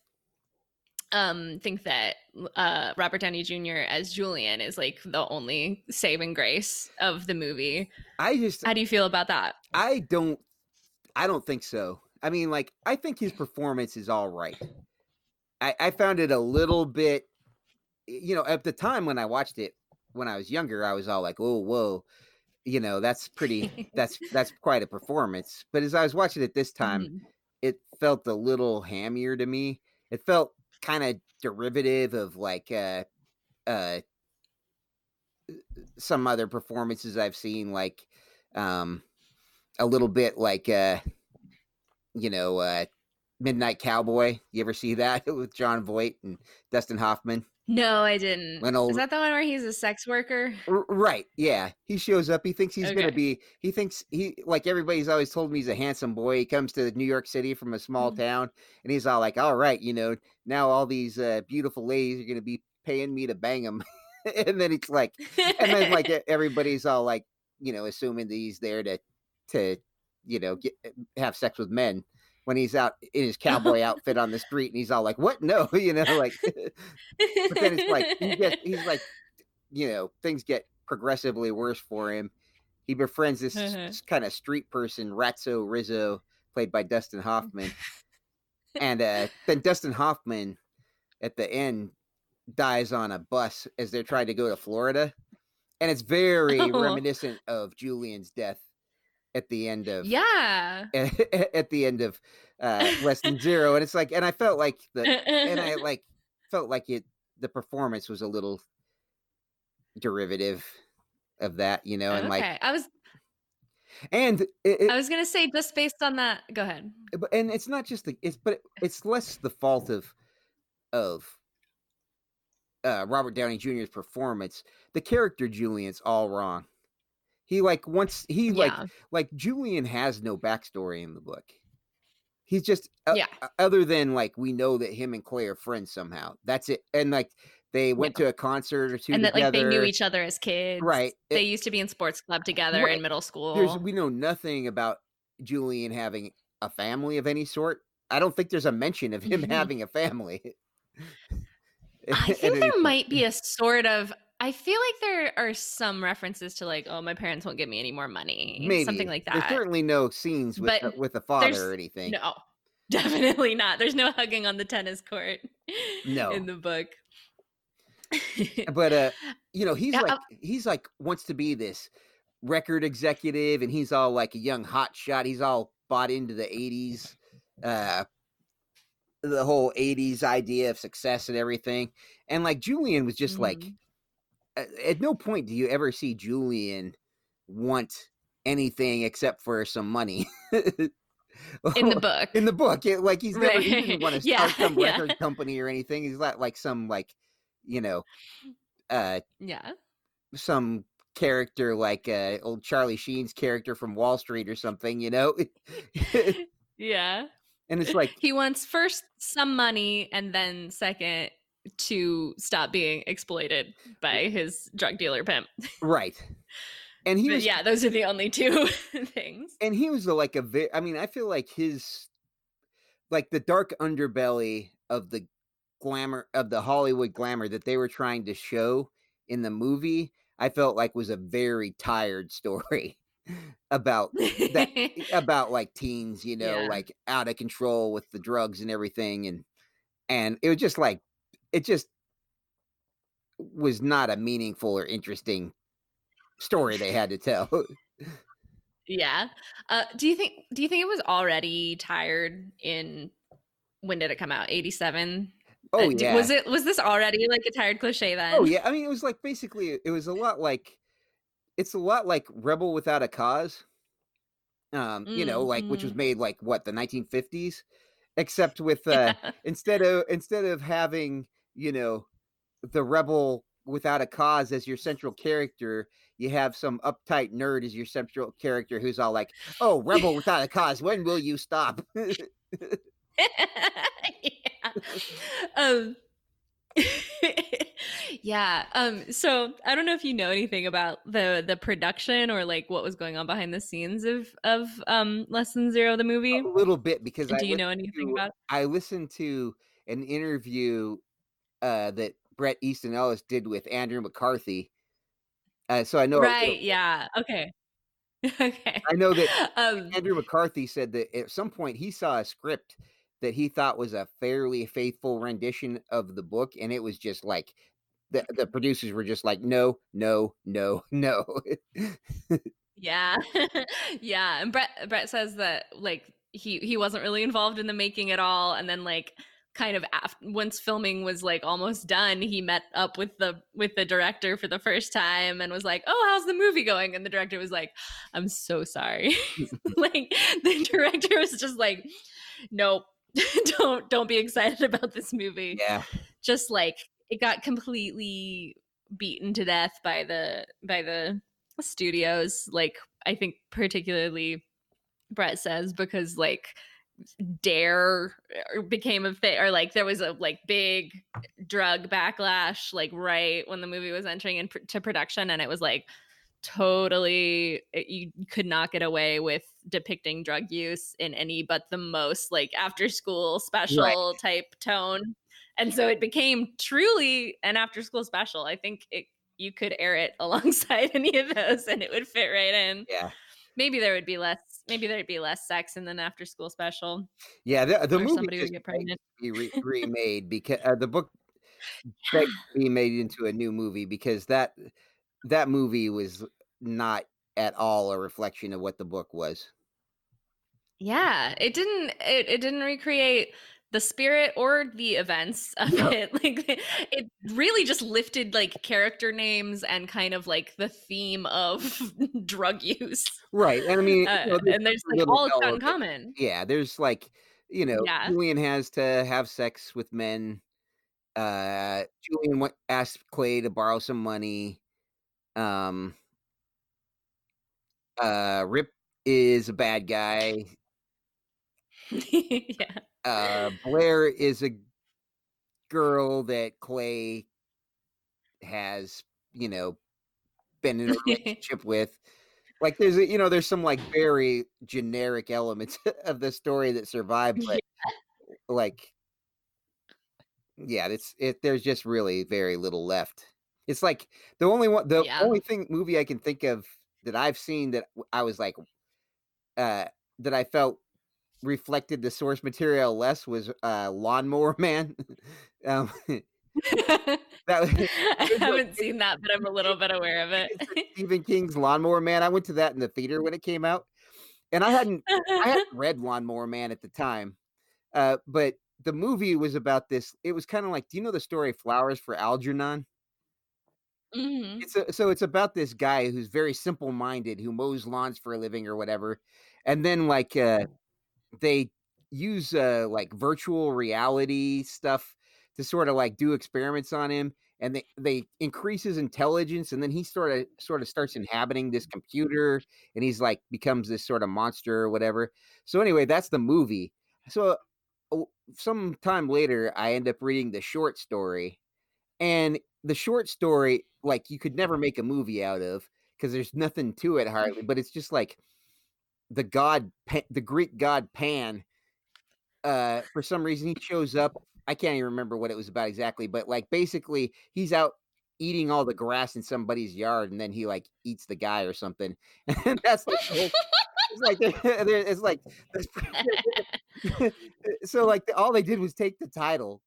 Speaker 3: um, think that uh, Robert Downey Jr. as Julian is like the only saving grace of the movie.
Speaker 5: i just
Speaker 3: How do you feel about that?
Speaker 5: I don't I don't think so. I mean, like, I think his performance is all right. I, I found it a little bit you know, at the time when I watched it when I was younger, I was all like, oh whoa, you know, that's pretty (laughs) that's that's quite a performance. But as I was watching it this time,
Speaker 3: Mhm.
Speaker 5: it felt a little hammier to me. It felt kind of derivative of like uh uh some other performances I've seen like um a little bit like uh you know uh Midnight Cowboy. You ever see that (laughs) with Jon Voight and Dustin Hoffman?
Speaker 3: No, I didn't.
Speaker 5: Old-
Speaker 3: Is that the one where he's a sex worker?
Speaker 5: R- right. Yeah. He shows up. He thinks he's going to be, he thinks he, like everybody's always told me he's a handsome boy. He comes to New York City from a small
Speaker 3: Mhm.
Speaker 5: town and he's all like, all right, you know, now all these uh, beautiful ladies are going to be paying me to bang them. (laughs) and then it's like, and then like (laughs) everybody's all like, you know, assuming that he's there to, to, you know, get, have sex with men when he's out in his cowboy (laughs) outfit on the street and he's all like, what? No, (laughs) you know, like, (laughs) but then it's like he gets, he's like, you know, things get progressively worse for him. He befriends this
Speaker 3: Mhm.
Speaker 5: kind of street person, Ratso Rizzo, played by Dustin Hoffman, and uh, then Dustin Hoffman at the end dies on a bus as they're trying to go to Florida, and it's very
Speaker 3: Oh.
Speaker 5: reminiscent of Julian's death at the end of
Speaker 3: yeah. (laughs)
Speaker 5: at the end of uh, less than zero, and it's like, and I felt like the and I (laughs) like felt like it the performance was a little derivative of that, you know, and like.
Speaker 3: I was
Speaker 5: and it,
Speaker 3: I was gonna say just based on that. Go ahead.
Speaker 5: but- and it's not just the it's but it's less the fault of of uh Robert Downey Jr.'s performance. The character Julian's all wrong. He like once he like
Speaker 3: yeah.
Speaker 5: like Julian has no backstory in the book. He's just uh,
Speaker 3: Yeah.
Speaker 5: uh, other than like we know that him and Clay are friends somehow. That's it. And like they went to a concert or two
Speaker 1: and that like they knew each other as kids.
Speaker 5: Right.
Speaker 1: They
Speaker 5: It-
Speaker 1: used to be in sports club together
Speaker 5: Right.
Speaker 1: in middle school.
Speaker 5: There's we know nothing about Julian having a family of any sort. I don't think there's a mention of him
Speaker 1: Mhm.
Speaker 5: having a family. (laughs)
Speaker 1: I think there might be a sort of. I feel like there are some references to like, oh, my parents won't give me any more money,
Speaker 5: maybe
Speaker 1: something like that.
Speaker 5: There's certainly no scenes with
Speaker 1: But
Speaker 5: the, with the father or anything.
Speaker 1: No, (laughs) definitely not. There's no hugging on the tennis court. (laughs)
Speaker 5: No.
Speaker 1: in the book.
Speaker 5: But uh, you know, he's
Speaker 1: Yeah,
Speaker 5: like
Speaker 1: uh
Speaker 5: he's like wants to be this record executive, and he's all like a young hot shot. He's all bought into the '80s, uh, the whole '80s idea of success and everything. And like Julian was just like,
Speaker 1: Mhm.
Speaker 5: At, no point do you ever see Julian want anything except for some money. (laughs)
Speaker 1: in the book.
Speaker 5: in the book, it, like he's never he didn't want to (laughs)
Speaker 1: Yeah,
Speaker 5: start some
Speaker 1: yeah.
Speaker 5: record company or anything. He's not like some like you know uh
Speaker 1: yeah.
Speaker 5: some character like uh old Charlie Sheen's character from Wall Street or something, you know? (laughs)
Speaker 1: Yeah.
Speaker 5: and it's like
Speaker 1: He wants first some money and then second to stop being exploited by his drug dealer pimp.
Speaker 5: right. And he was
Speaker 1: yeah, those are the only two (laughs) things.
Speaker 5: and he was like a very I mean, I feel like his like the dark underbelly of the glamour of the Hollywood glamour that they were trying to show in the movie, I felt like was a very tired story (laughs) about that (laughs) about like teens, you know,
Speaker 1: Yeah.
Speaker 5: like out of control with the drugs and everything and and it was just like it just was not a meaningful or interesting story they had to tell. (laughs)
Speaker 1: yeah. Uh, do you think do you think it was already tired in when did it come out? 87?
Speaker 5: oh
Speaker 1: Uh,
Speaker 5: yeah.
Speaker 1: Was it was this already like a tired cliche then?
Speaker 5: Oh yeah, I mean it was like basically it was a lot like it's a lot like Rebel Without a Cause. Um, you know, like which was
Speaker 1: Mhm.
Speaker 5: made like what the 1950s, except with (laughs) uh
Speaker 1: Yeah.
Speaker 5: instead of instead of having you know the rebel without a cause as your central character, you have some uptight nerd as your central character who's all like, "Oh, (laughs) rebel without a cause, when will you stop?" (laughs)
Speaker 1: yeah. (laughs) Um yeah. Um so I don't know if you know anything about the the production or like what was going on behind the scenes of of um Less Than Zero the movie.
Speaker 5: a little bit because
Speaker 1: Do
Speaker 5: I
Speaker 1: you know anything
Speaker 5: to-
Speaker 1: about it?
Speaker 5: I listened to an interview uh, that Bret Easton Ellis did with Andrew McCarthy. Uh, so I know
Speaker 1: Right, yeah. Okay. (laughs) okay.
Speaker 5: I know that
Speaker 1: Um
Speaker 5: Andrew McCarthy said that at some point he saw a script that he thought was a fairly faithful rendition of the book, and it was just like the the producers were just like, no, no, no, (laughs) no.
Speaker 1: Yeah. (laughs) yeah. And Bret Bret says that like he he wasn't really involved in the making at all and then like kind of after once filming was like almost done he met up with the with the director for the first time and was like oh how's the movie going? And the director was like i'm so sorry. (laughs) (laughs) Like the director was just like nope. (laughs) Don't don't be excited about this movie.
Speaker 5: Yeah,
Speaker 1: just like it got completely beaten to death by the by the studios like i think particularly bret says because like dare uh, became a thing or like there was a like big drug backlash like right when the movie was entering into production and it was like totally it- you could not get away with depicting drug use in any but the most like after school special type tone. And so it became truly an after school special. I think it you could air it (laughs) alongside any of those and it would fit right in.
Speaker 5: Yeah,
Speaker 1: maybe there would be less maybe there'd be less sex in an after school special
Speaker 5: yeah. The, the movie
Speaker 1: somebody would get pregnant
Speaker 5: be re- (laughs) remade because uh, the book to be made into a new movie because that that movie was not at all a reflection of what the book was.
Speaker 1: yeah it didn't it, it didn't recreate the spirit or the events of it (laughs) like it really just lifted like character names and kind of like the theme of (laughs) drug use.
Speaker 5: Right, and I mean,
Speaker 1: uh,
Speaker 5: you know, there's
Speaker 1: and there's like all it's got in
Speaker 5: element-
Speaker 1: common.
Speaker 5: yeah there's like you know
Speaker 1: Yeah.
Speaker 5: julian has to have sex with men. Uh julian asked clay to borrow some money. Um uh rip is a bad guy. (laughs)
Speaker 1: Yeah
Speaker 5: uh (laughs) blair is a girl that clay has, you know, been in a (laughs) relationship with. Like there's a, you know there's some like very generic elements (laughs) of the story that survive, but like yeah, it's it. There's just really very little left. It's like the only one, the
Speaker 1: Yeah.
Speaker 5: only thing movie I can think of that I've seen that I was like, uh, that I felt reflected the source material less was uh, Lawnmower (laughs) Man. um, (laughs) (laughs) that was
Speaker 1: I haven't seen that, but I'm a little bit aware of it.
Speaker 5: Stephen King's Lawnmower Man. I went to that in the theater when it came out, and I hadn't I hadn't read Lawnmower Man at the time, uh, but the movie was about this. It was kind of like, do you know the story Flowers for Algernon?
Speaker 1: Mhm.
Speaker 5: It's a, so it's about this guy who's very simple minded who mows lawns for a living or whatever, and then like uh, they use uh, like virtual reality stuff to sort of like do experiments on him, and they they increase his intelligence, and then he sort of sort of starts inhabiting this computer, and he's like becomes this sort of monster or whatever. So anyway, that's the movie. So uh, some time later, I end up reading the short story, and the short story like you could never make a movie out of because there's nothing to it hardly but it's just like the god the greek god pan uh for some reason he shows up i can't even remember what it was about exactly but like basically he's out eating all the grass in somebody's yard and then he like eats the guy or something (laughs) and that's like the whole, it's like (laughs) it's like (laughs) so like all they did was take the title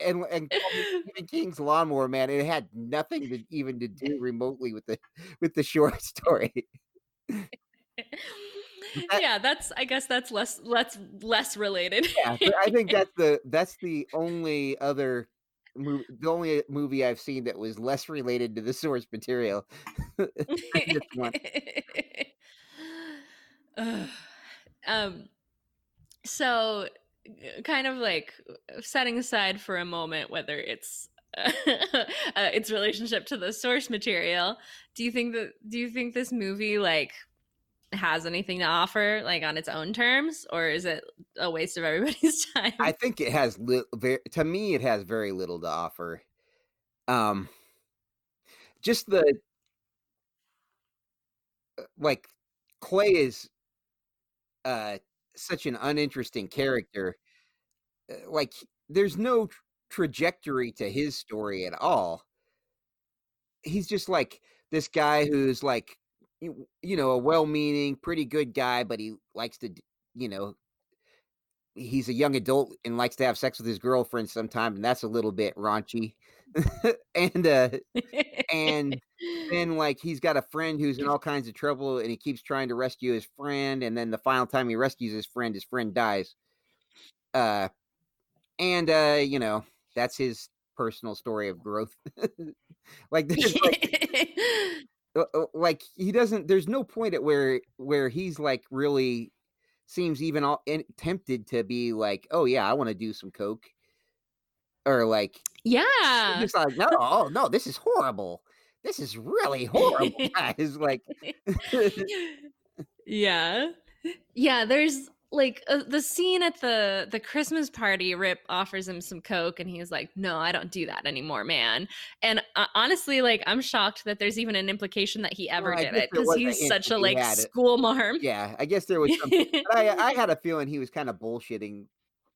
Speaker 5: and and call Stephen King's Lawnmower Man. It had nothing to even to do remotely with the with the short story.
Speaker 1: Yeah, that's. I guess that's less less less related.
Speaker 5: Yeah, I think that's the that's the only other movie, the only movie I've seen that was less related to the source material. (laughs) This one.
Speaker 1: Ugh. um. So, uh, kind of like setting aside for a moment whether it's (laughs) uh, its relationship to the source material. Do you think that? Do you think this movie like has anything to offer, like on its own terms, or is it a waste of everybody's (laughs) time?
Speaker 5: I think it has li- very, to me it has very little to offer. Um, just the uh, like Clay is uh such an uninteresting character. Uh, Like there's no tr- trajectory to his story at all. He's just like this guy who's like you, know a well-meaning, pretty good guy, but he likes to you know he's a young adult and likes to have sex with his girlfriend sometimes, and that's a little bit raunchy. (laughs) and uh and then (laughs) like he's got a friend who's in all kinds of trouble and he keeps trying to rescue his friend and then the final time he rescues his friend his friend dies uh and uh you know that's his personal story of growth (laughs) like like Uh, uh, like he doesn't there's no point at where where he's like really seems even all in, tempted to be like oh yeah i want to do some coke or like
Speaker 1: yeah.
Speaker 5: just like no oh no this is horrible this is really horrible (laughs) (laughs) guys like
Speaker 1: yeah. Yeah, there's like uh, the scene at the the Christmas party Rip offers him some coke and he's like, "No, I don't do that anymore, man." And uh, honestly, like I'm shocked that there's even an implication that he ever
Speaker 5: Well,
Speaker 1: did it cuz he's such a like school marm.
Speaker 5: yeah i guess there was some (laughs) but I, I had a feeling he was kind of bullshitting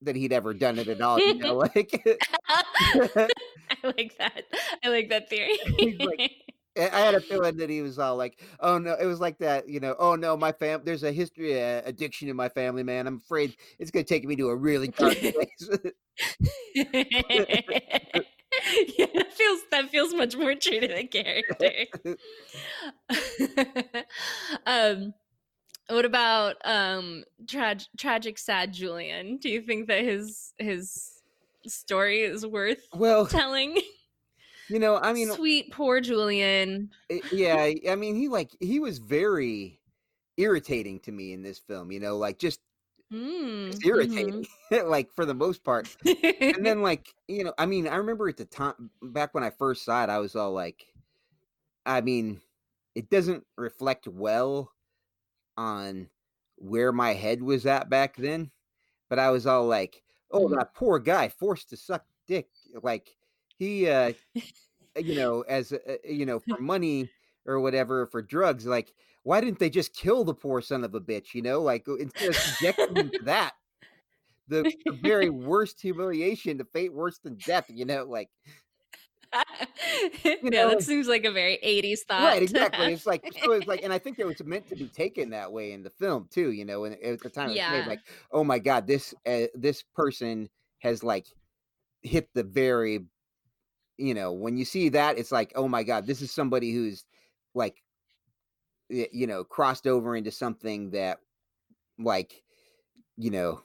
Speaker 5: that he'd ever done it at all you know (laughs) like
Speaker 1: I like that. I like that theory. (laughs)
Speaker 5: Like, I had a feeling that he was all like, "Oh no!" It was like that, you know. Oh no, my fam. There's a history of addiction in my family, man. I'm afraid it's gonna take me to a really dark (laughs) place.
Speaker 1: yeah, that feels that feels much more true to the character. (laughs) um, what about um, trag- tragic sad Julian? Do you think that his his story is worth
Speaker 5: well,
Speaker 1: telling?
Speaker 5: You know, I mean,
Speaker 1: Sweet poor Julian.
Speaker 5: yeah, I mean, he like he was very irritating to me in this film. You know, like just,
Speaker 1: Mm,
Speaker 5: irritating, (laughs) like for the most part. and then (laughs) like you know i mean i remember at the time back when i first saw it i was all like i mean it doesn't reflect well on where my head was at back then but i was all like oh
Speaker 1: Mhm.
Speaker 5: that poor guy forced to suck dick like he (laughs) uh you know, as a, a- you know, for (laughs) money or whatever for drugs. Like, why didn't they just kill the poor son of a bitch? You know, like instead of subjecting him to that, the, the very (laughs) worst humiliation, the fate worse than death. You know, like
Speaker 1: yeah,
Speaker 5: know,
Speaker 1: that seems like a very 80s thought.
Speaker 5: right, exactly. It's like so. It's like, and I think it was meant to be taken that way in the film too. You know, and at the time it was
Speaker 1: Yeah.
Speaker 5: made, like, oh my god, this uh, this person has like hit the very, you know, when you see that, it's like, oh my god, this is somebody who's like, you know, crossed over into something that, like, you know,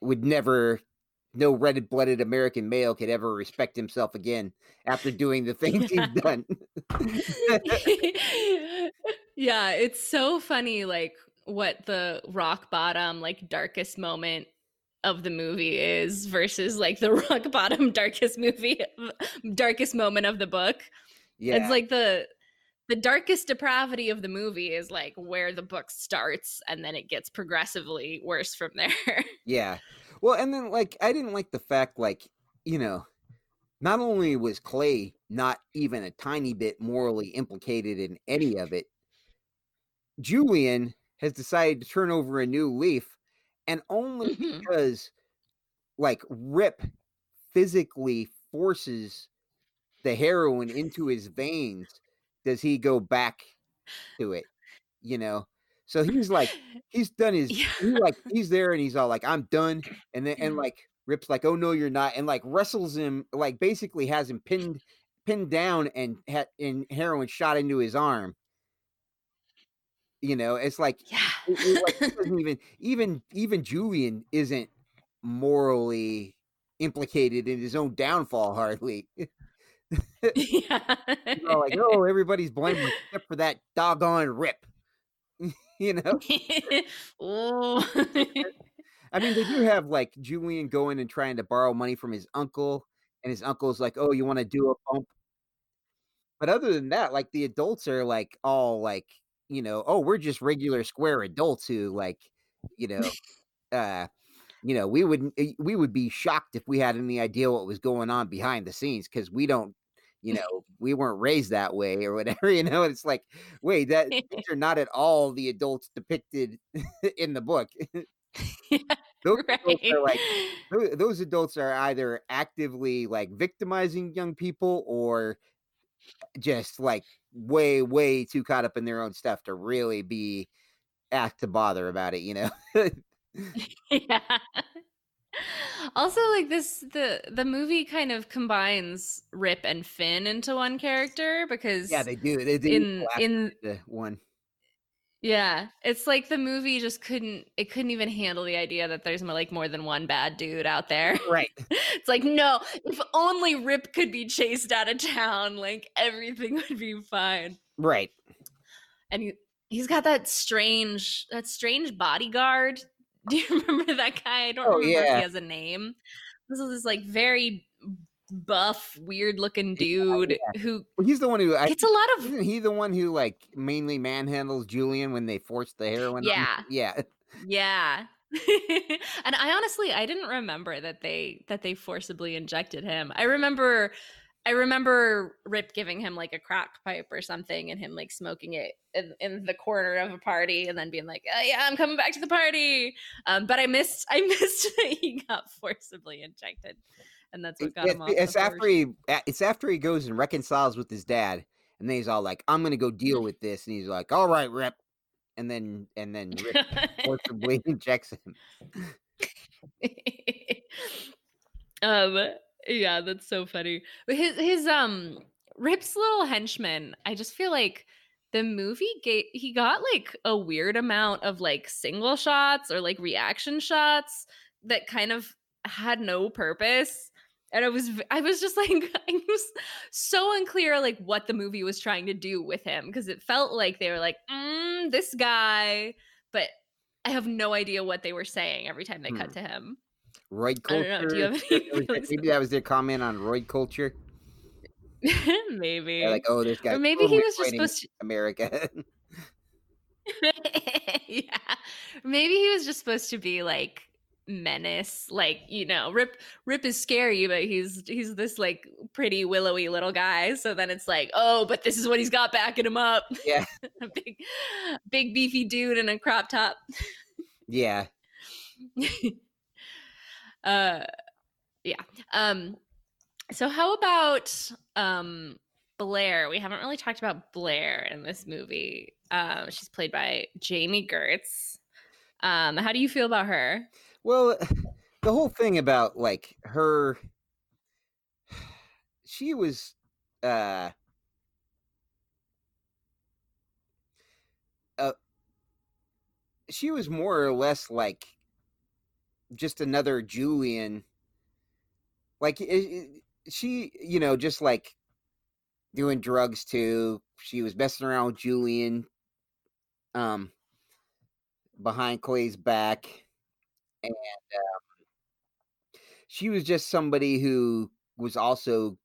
Speaker 5: would never. No red-blooded American male could ever respect himself again after doing the (laughs) things he's done. (laughs)
Speaker 1: yeah, it's so funny like what the rock bottom like darkest moment of the movie is versus like the (laughs) rock bottom darkest movie darkest moment of the book.
Speaker 5: yeah,
Speaker 1: It's like the the darkest depravity of the movie is like where the book starts and then it gets progressively worse from there. (laughs)
Speaker 5: Yeah. Well, and then like I didn't like the fact like, you know, not only was Clay not even a tiny bit morally implicated in any of it, Julian has decided to turn over a new leaf and only
Speaker 1: Mhm.
Speaker 5: because like Rip physically forces the heroin into his veins does he go back to it, you know? So he's like (laughs) he's done his
Speaker 1: Yeah.
Speaker 5: he like he's there and he's all like i'm done and then and like rip's like oh no you're not and like wrestles him like basically has him pinned pinned down and had and heroin shot into his arm you know it's like
Speaker 1: yeah.
Speaker 5: it- it, like, doesn't even even even julian isn't morally implicated in his own downfall hardly (laughs) (laughs)
Speaker 1: yeah.
Speaker 5: you know, like oh everybody's blaming except for that doggone rip (laughs) you know. I mean, they do have like Julian going and trying to borrow money from his uncle, and his uncle's like, "Oh, you want to do a bump?" But other than that, like the adults are like all like, you know, oh, we're just regular square adults who like, you know, uh, you know, we would we would be shocked if we had any idea what was going on behind the scenes because we don't, you (laughs) know, we weren't raised that way or whatever. (laughs) You know, it's like, wait, that (laughs) these are not at all the adults depicted in the book. Those adults are like tho- those adults are either actively like victimizing young people or just like way way too caught up in their own stuff to really be asked to bother about it you know (laughs) (laughs)
Speaker 1: yeah. Also, like this, the the movie kind of combines Rip and Finn into one character because
Speaker 5: yeah they do they do
Speaker 1: in in
Speaker 5: one
Speaker 1: yeah, it's like the movie just couldn't it couldn't even handle the idea that there's mo- like more than one bad dude out there.
Speaker 5: right (laughs)
Speaker 1: It's like no, if only Rip could be chased out of town, like everything (laughs) would be fine.
Speaker 5: right
Speaker 1: And he he's got that strange that strange bodyguard. (laughs) Do you remember that guy? I don't
Speaker 5: Oh,
Speaker 1: remember if he has a name. This is this like very buff, weird looking dude who
Speaker 5: well, he's the one who I,
Speaker 1: gets a lot of
Speaker 5: isn't he the one who like mainly manhandles julian when they force the heroin on?
Speaker 1: Yeah. (laughs)
Speaker 5: yeah
Speaker 1: Yeah. (laughs) and I honestly I didn't remember that they that they forcibly injected him. I remember I remember Rip giving him like a crack pipe or something and him like smoking it in, in the corner of a party and then being like, oh, yeah, I'm coming back to the party. Um, but I missed (laughs) I missed that he got forcibly injected. And that's what
Speaker 5: It-
Speaker 1: got
Speaker 5: it's,
Speaker 1: him off
Speaker 5: it's after he it's after he goes and reconciles with his dad and then he's all like i'm gonna go deal (laughs) with this and he's like all right rip and then and then rip forcibly (laughs) injects him. (laughs)
Speaker 1: Um yeah that's so funny. His his um rip's little henchman i just feel like the movie gave he got like a weird amount of like single shots or like reaction shots that kind of had no purpose and i was I was just (laughs) like i was so unclear like what the movie was trying to do with him because it felt like they were like mm, this guy but i have no idea what they were saying every time they cut
Speaker 5: Hmm.
Speaker 1: to him I don't know. Do you have any (laughs)
Speaker 5: That was their- (laughs) maybe that was their comment on Roy culture
Speaker 1: maybe.
Speaker 5: They're like oh this guy
Speaker 1: or maybe he was just supposed to
Speaker 5: america
Speaker 1: Yeah. Maybe he was just supposed to be like menace, like, you know, Rip Rip is scary, but he's he's this like pretty willowy little guy. So then it's like, oh, but this is what he's got backing him up.
Speaker 5: Yeah. (laughs)
Speaker 1: a big, big beefy dude in a crop top.
Speaker 5: Yeah. (laughs)
Speaker 1: uh, yeah. Um, so how about um Blair? We haven't really talked about Blair in this movie. Um, she's played by Jami Gertz. Um, how do you feel about her?
Speaker 5: Well, (sighs) the whole thing about like her (sighs) she was uh uh she was more or less like just another Julian. Like she you know just like doing drugs too. She was messing around with Julian um behind Clay's back and um, she was just somebody who was also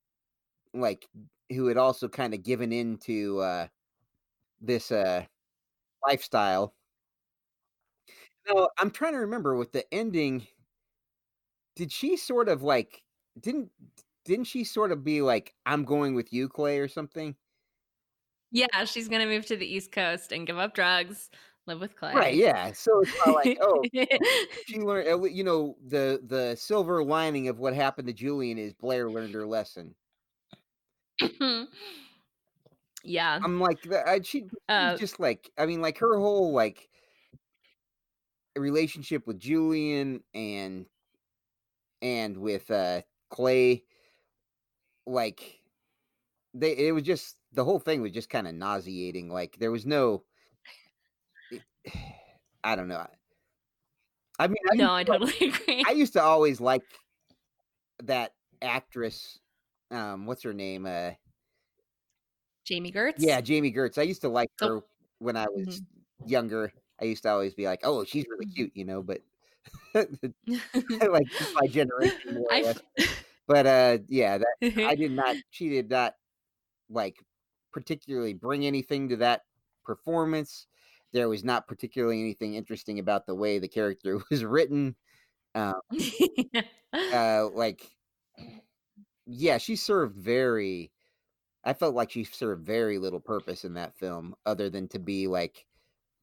Speaker 5: like who had also kind of given into uh this uh lifestyle. No i'm trying to remember with the ending did she sort of like didn't didn't she sort of be like i'm going with you clay or something?
Speaker 1: Yeah, she's gonna move to the East Coast and give up drugs, live with Clay.
Speaker 5: right yeah so it's not like oh (laughs) she learned uh, you know the the silver lining of what happened to julian is blair learned her lesson
Speaker 1: yeah.
Speaker 5: I'm like I, she
Speaker 1: Uh,
Speaker 5: just like I mean like her whole like relationship with Julian and and with uh Clay like they it was just the whole thing was just kind of nauseating like there was no I don't know I mean I
Speaker 1: no, I
Speaker 5: to-
Speaker 1: totally (laughs) agree.
Speaker 5: I used to always like that actress um what's her name uh
Speaker 1: Jami Gertz.
Speaker 5: Yeah, Jami Gertz. I used to like
Speaker 1: Oh.
Speaker 5: her when I was
Speaker 1: Mm-hmm.
Speaker 5: younger. I used to always be like, "Oh, she's really
Speaker 1: Mhm.
Speaker 5: cute," you know. But (laughs) (laughs) like my generation, more or less. But uh, yeah, that I did not. She did not like particularly bring anything to that performance. There was not particularly anything interesting about the way the character (laughs) was written. Uh, (laughs) uh, like, yeah, she served very. I felt like she served very little purpose in that film, other than to be like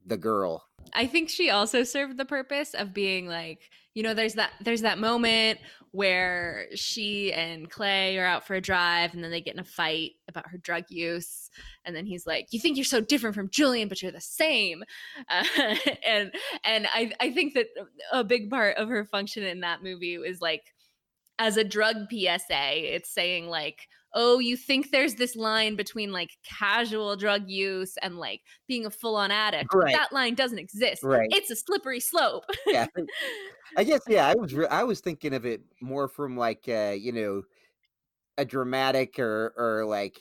Speaker 5: the girl.
Speaker 1: I think she also served the purpose of being like, you know, there's that there's that moment where she and Clay are out for a drive and then they get in a fight about her drug use and then he's like, "You think you're so different from Julian, but you're the same." (laughs) Uh, and and I I think that a big part of her function in that movie is like as a drug PSA, it's saying like, oh, you think there's this line between like casual drug use and like being a full on addict.
Speaker 5: Right.
Speaker 1: That line doesn't exist.
Speaker 5: Right.
Speaker 1: It's a slippery slope.
Speaker 5: Yeah. I guess (laughs) yeah, I was re- I was thinking of it more from like uh, you know, a dramatic or or like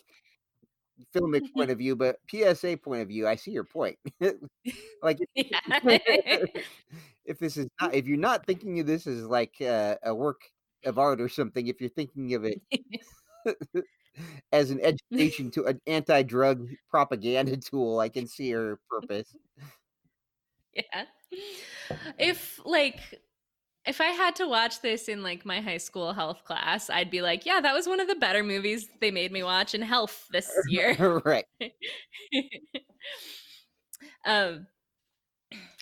Speaker 5: filmic point (laughs) of view, but PSA point of view, I see your point. (laughs) like if this is not if you're not thinking of this as like uh, a work of art or something, if you're thinking of it (laughs) as an education to an anti-drug propaganda tool, I can see her purpose.
Speaker 1: yeah. If like if I had to watch this in like my high school health class, I'd be like, yeah, that was one of the better movies they made me watch in health this (laughs) year.
Speaker 5: right. (laughs)
Speaker 1: um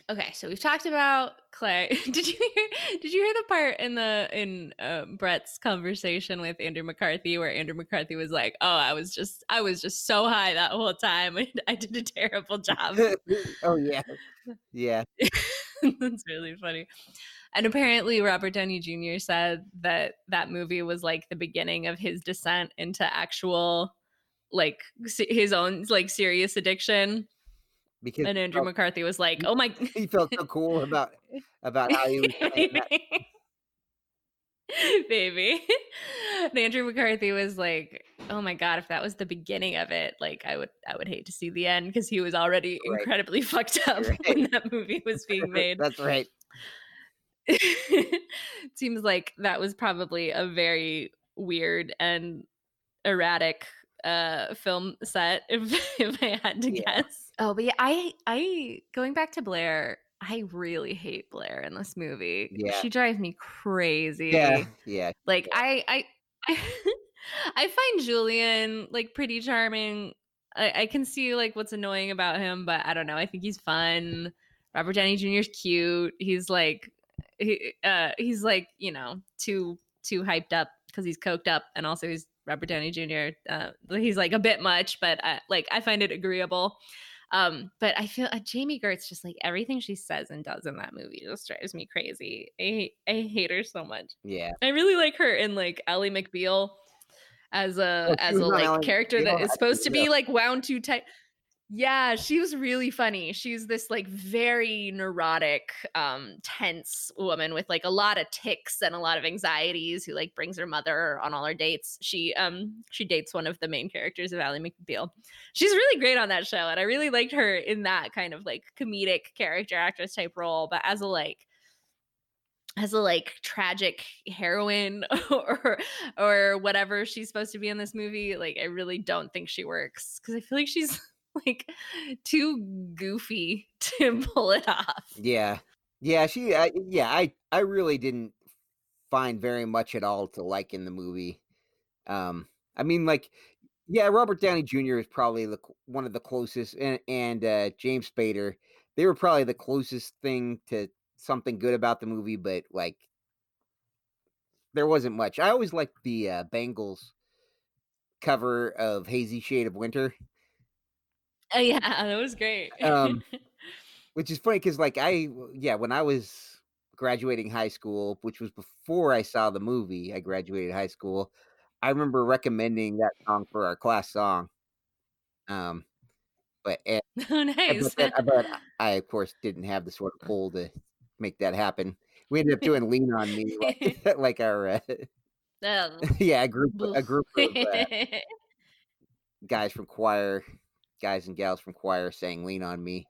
Speaker 1: okay so we've talked about clay (laughs) did you hear did you hear the part in the in um, bret's conversation with andrew mccarthy where andrew mccarthy was like oh i was just i was just so high that whole time (laughs) i did a terrible job (laughs)
Speaker 5: oh yeah. Yeah.
Speaker 1: that's really funny and apparently robert downey jr said that that movie was like the beginning of his descent into actual like his own like serious addiction
Speaker 5: Because
Speaker 1: and Andrew
Speaker 5: felt-
Speaker 1: McCarthy was like, "Oh my."
Speaker 5: he felt so cool about about how he was playing that. (laughs)
Speaker 1: Baby. And Andrew McCarthy was like, "Oh my god, if that was the beginning of it, like I would I would hate to see the end because he was already
Speaker 5: Right.
Speaker 1: incredibly (laughs) fucked up
Speaker 5: Right.
Speaker 1: when that movie was being made."
Speaker 5: That's right. (laughs)
Speaker 1: Seems like that was probably a very weird and erratic uh film set if if I had to
Speaker 5: Yeah.
Speaker 1: guess. Oh, but yeah, I I going back to Blair, I really hate Blair in this movie.
Speaker 5: Yeah.
Speaker 1: She drives me crazy.
Speaker 5: Yeah. Yeah.
Speaker 1: Like I I I, (laughs) I find Julian like pretty charming. I, I can see like what's annoying about him, but I don't know. I think he's fun. Robert Downey Jr. is cute. He's like, he, uh, he's like, you know, too too hyped up because he's coked up, and also he's Robert Downey Jr. Uh, he's like a bit much, but I, like I find it agreeable. Um, but I feel uh, Jami Gertz just like everything she says and does in that movie just drives me crazy. I hate, I hate her so much.
Speaker 5: Yeah.
Speaker 1: I really like her in like Ally McBeal as a
Speaker 5: Oh,
Speaker 1: as a like
Speaker 5: Ally
Speaker 1: character that is supposed to be like wound too tight. Yeah, she was really funny. She's this like very neurotic, um, tense woman with like a lot of ticks and a lot of anxieties who like brings her mother on all her dates. She um she dates one of the main characters of Ally McBeal. She's really great on that show, and I really liked her in that kind of like comedic character actress type role. But as a like as a like tragic heroine (laughs) or or whatever she's supposed to be in this movie like i really don't think she works because i feel like she's (laughs) like too goofy (laughs) to pull it off
Speaker 5: Yeah. Yeah, she I, yeah, I I really didn't find very much at all to like in the movie. Um I mean like yeah, Robert Downey Jr. is probably the one of the closest and and uh James Spader. They were probably the closest thing to something good about the movie, but like there wasn't much. I always liked the uh Bangles cover of Hazy Shade of Winter.
Speaker 1: Oh (laughs) yeah that was great.
Speaker 5: Um, (laughs) which is funny because like i yeah when i was graduating high school which was before i saw the movie i graduated high school i remember recommending that song for our class song um but and, (laughs)
Speaker 1: oh nice.
Speaker 5: but, but i of course didn't have the sort of pull to make that happen. We ended up doing lean on me like, like our uh, yeah a group a group of uh, guys from choir guys and gals from choir saying lean on me.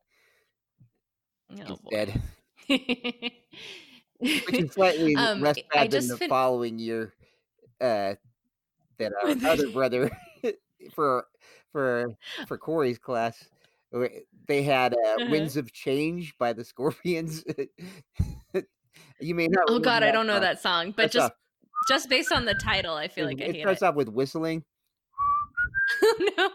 Speaker 1: Oh,
Speaker 5: instead (laughs) which is slightly
Speaker 1: Um,
Speaker 5: less bad than the
Speaker 1: fin-
Speaker 5: following year uh that (laughs) our other brother (laughs) for for for Corey's class they had uh,
Speaker 1: Uh-huh.
Speaker 5: winds of change by the scorpions. You may not
Speaker 1: oh god i don't know that song but just just based on the title i feel
Speaker 5: it-
Speaker 1: like i
Speaker 5: it starts
Speaker 1: it.
Speaker 5: off with whistling.
Speaker 1: No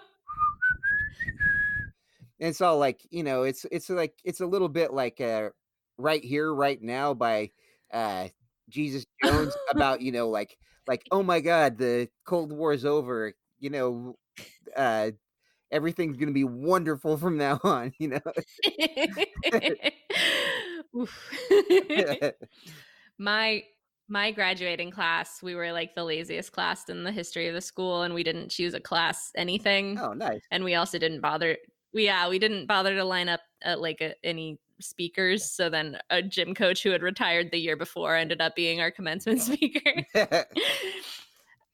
Speaker 5: and it's all like you know it's it's like it's a little bit like uh right here right now by uh jesus (laughs) jones about you know like like oh my god the cold war is over you know uh everything's gonna be wonderful from now on (laughs) you know
Speaker 1: Oof. (laughs) my my graduating class we were like the laziest class in the history of the school and we didn't choose a class anything
Speaker 5: oh nice
Speaker 1: and we also didn't bother we yeah we didn't bother to line up uh, like a, any speakers so then a gym coach who had retired the year before ended up being our commencement (laughs) speaker. (laughs)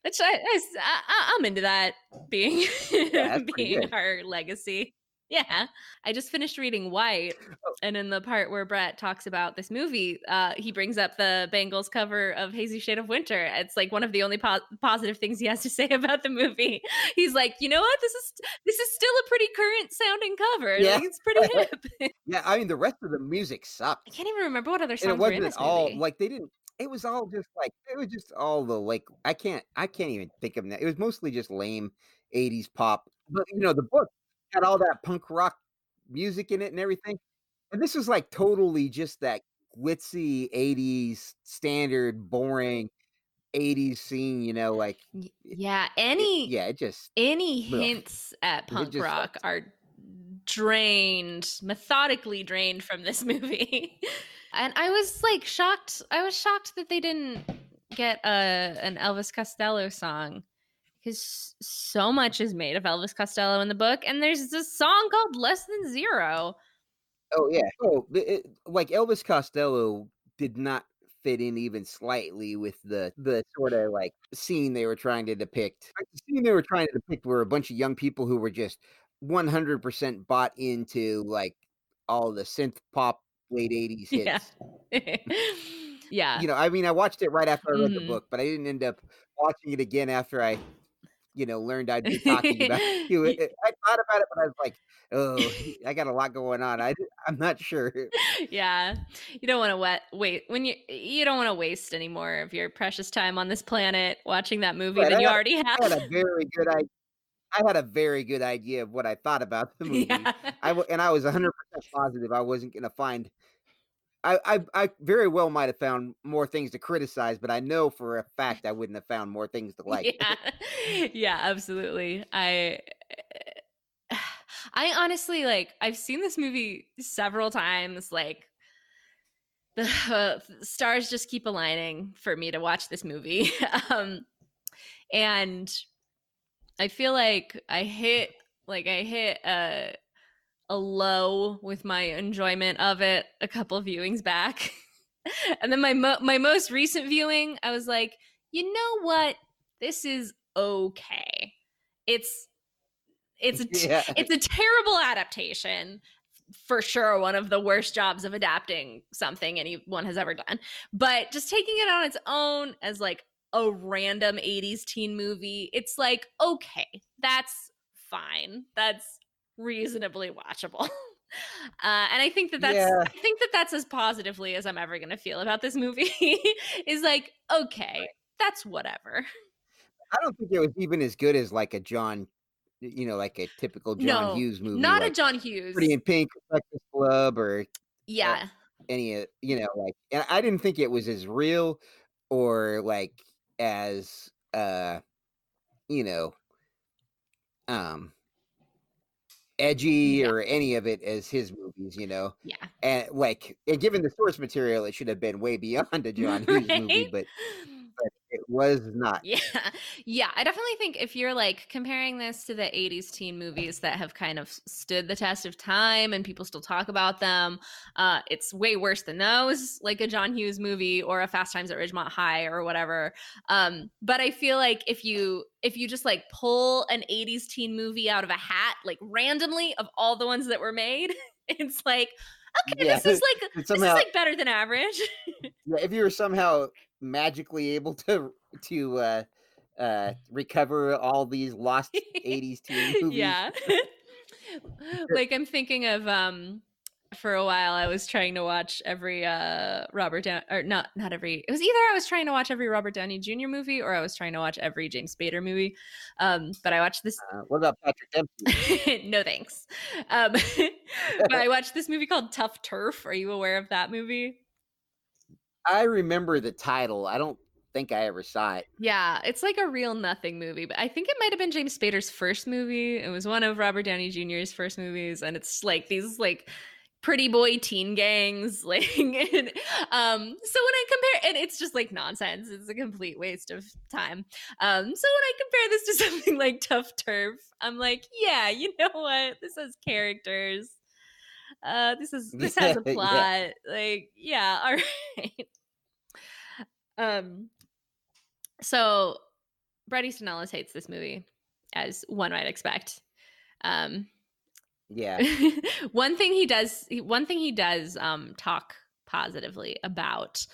Speaker 1: Which I, I, am into that being
Speaker 5: pretty (laughs)
Speaker 1: being our legacy yeah i just finished reading white
Speaker 5: Oh.
Speaker 1: and in the part where bret talks about this movie uh he brings up the bangles cover of hazy shade of winter. It's like one of the only po- positive things he has to (laughs) say about the movie. He's like you know what? This is this is still a pretty current sounding cover.
Speaker 5: Yeah.
Speaker 1: like, it's pretty (laughs) hip. (laughs)
Speaker 5: yeah i mean the rest of the music sucked.
Speaker 1: i can't even remember what other
Speaker 5: and
Speaker 1: songs
Speaker 5: it
Speaker 1: were in
Speaker 5: wasn't
Speaker 1: this
Speaker 5: all
Speaker 1: movie.
Speaker 5: like they didn't it was all just like it was just all the like i can't i can't even think of that it was mostly just lame 80s pop. But you know the book had all that punk rock music in it and everything and this was like totally just that glitzy 80s standard boring 80s scene you know like
Speaker 1: yeah
Speaker 5: it-
Speaker 1: any
Speaker 5: yeah it just
Speaker 1: any
Speaker 5: Ugh.
Speaker 1: hints at punk
Speaker 5: just
Speaker 1: rock are drained methodically drained from this movie (laughs) and i was like shocked i was shocked that they didn't get a an elvis costello song because so much is made of elvis costello in the book and there's this song called less than zero
Speaker 5: Oh yeah. Oh, the- it, like Elvis Costello did not fit in even slightly with the the sort of like scene they were trying to depict. Like, the scene they were trying to depict were a bunch of young people who were just 100% bought into like all the synth pop late 80s (laughs) hits.
Speaker 1: Yeah. (laughs) yeah
Speaker 5: You know, I mean, I watched it right after I read the
Speaker 1: Mhm.
Speaker 5: book, but I didn't end up watching it again after I you know learned I'd be talking about (laughs) (laughs) you. Eh, eh, I thought about it, but I was like, oh, I got a lot going on. I I'm not sure.
Speaker 1: yeah, you don't want to wet wait when you you don't want to waste any more of your precious time on this planet watching that movie
Speaker 5: Right,
Speaker 1: than
Speaker 5: I
Speaker 1: you
Speaker 5: had-
Speaker 1: already have.
Speaker 5: I had a very good idea. I had a very good idea of what I thought about the (laughs) movie.
Speaker 1: yeah.
Speaker 5: I w- and I was 100% positive I wasn't going to find. I, I I very well might have found more things to criticize, but I know for a fact I wouldn't have found more things to (laughs) like.
Speaker 1: yeah. (laughs) yeah, absolutely. I (sighs) I honestly like I've seen this movie several times like (sighs) the uh, stars just keep aligning for me to watch this movie. (laughs) um and I feel like I hit like I hit a a low with my enjoyment of it a couple viewings back. (laughs) and then my mo- my most recent viewing, I was like, "You know what? This is okay. It's it's a (laughs) t-
Speaker 5: Yeah.
Speaker 1: it's a terrible adaptation for sure one of the worst jobs of adapting something anyone has ever done but just taking it on its own as like a random 80s teen movie it's like okay that's fine that's reasonably watchable (laughs) uh, and i think that that's
Speaker 5: Yeah.
Speaker 1: i think that that's as positively as i'm ever going to feel about this movie (laughs) is like okay that's whatever
Speaker 5: I don't think it was even as good as like a John, you know, like a typical John
Speaker 1: No,
Speaker 5: Hughes movie.
Speaker 1: not a john hughes
Speaker 5: Pretty in Pink, Breakfast Club, or
Speaker 1: yeah
Speaker 5: any, uh, you know, like. And I didn't think it was as real or like as, uh, you know, um, edgy
Speaker 1: Yeah.
Speaker 5: or any of it as his movies. You know,
Speaker 1: yeah
Speaker 5: and like and given the source material, it should have been way beyond a John Hughes movie, (laughs) but it was not.
Speaker 1: Yeah. (laughs) Yeah. I definitely think if you're like comparing this to the 80s teen movies that have kind of stood the test of time and people still talk about them, uh, it's way worse than those, like a John Hughes movie or a Fast Times at Ridgemont High or whatever. Um, but I feel like if you if you just like pull an 80s teen movie out of a hat, like randomly of all the ones that were made, (laughs) it's like, okay,
Speaker 5: Yeah.
Speaker 1: this is like (laughs)
Speaker 5: It's
Speaker 1: this is like better than average.
Speaker 5: Yeah, if you were somehow magically able to to uh uh recover all these lost (laughs) 80s teen movies.
Speaker 1: Yeah. (laughs) (laughs) like I'm thinking of um for a while I was trying to watch every uh Robert Down or not not every it was either I was trying to watch every Robert Downey Jr. movie or I was trying to watch every James Spader movie. Um but I watched this
Speaker 5: Uh, what about Patrick Dempsey?
Speaker 1: no thanks. Um but I watched this movie called Tough Turf. Are you aware of that movie?
Speaker 5: I remember the title. I don't think I ever saw it.
Speaker 1: Yeah, it's like a real nothing movie, but I think it might have been James Spader's first movie. It was one of Robert Downey Jr.'s first movies, and it's like these like pretty boy teen gangs, (laughs) like and, um. So when I compare, and it's just like nonsense. It's a complete waste of time. Um. So when I compare this to (laughs) something like Tough Turf, I'm like, yeah, you know what? This has characters. Uh, this is (laughs) this has a
Speaker 5: Yeah.
Speaker 1: plot. Like, yeah, (laughs) all right. Um, so Bret Easton Ellis hates this movie, as one might expect. Um,
Speaker 5: Yeah. (laughs)
Speaker 1: one thing he does, one thing he does, um, talk positively about,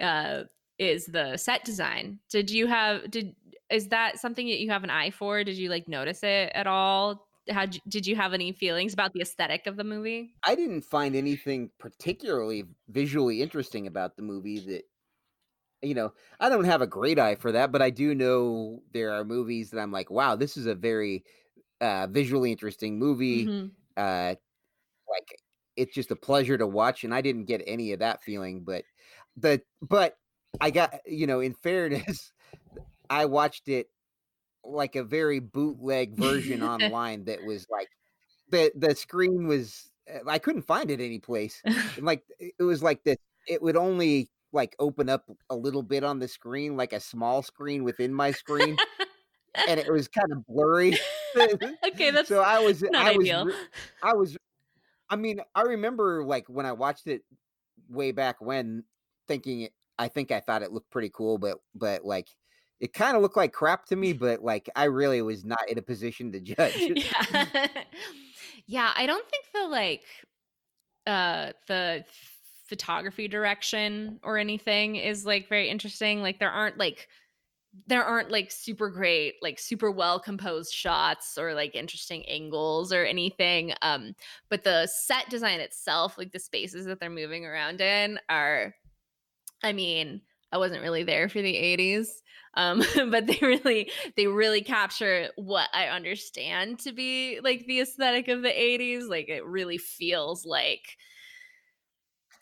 Speaker 1: uh, is the set design. Did you have? Did is that something that you have an eye for? Did you like notice it at all? How did you have any feelings about the aesthetic of the movie?
Speaker 5: I didn't find anything particularly visually interesting about the movie that you know, I don't have a great eye for that, but I do know there are movies that I'm like, wow, this is a very uh visually interesting movie.
Speaker 1: Mhm.
Speaker 5: uh like it's just a pleasure to watch and i didn't get any of that feeling but the but i got you know in fairness (laughs) i watched it like a very bootleg version (laughs) online that was like the the screen was uh, i couldn't find it anyplace and like it was like this it would only like open up a little bit on the screen like a small screen within my screen and it was kind of blurry (laughs)
Speaker 1: okay, (laughs) that's
Speaker 5: so i was
Speaker 1: not
Speaker 5: i was
Speaker 1: ideal.
Speaker 5: re- I was I mean, I remember like when I watched it way back when thinking it I think I thought it looked pretty cool, but but like it kind of looked like crap to me, (laughs) but like I really was not in a position to judge.
Speaker 1: yeah. (laughs) (laughs) yeah, I don't think the like uh the photography direction or anything is like very interesting. Like there aren't like there aren't like super great like super well composed shots or like interesting angles or anything um but the set design itself like the spaces that they're moving around in are i mean i wasn't really there for the 80s um (laughs) but they really they really capture what i understand to be like the aesthetic of the 80s like it really feels like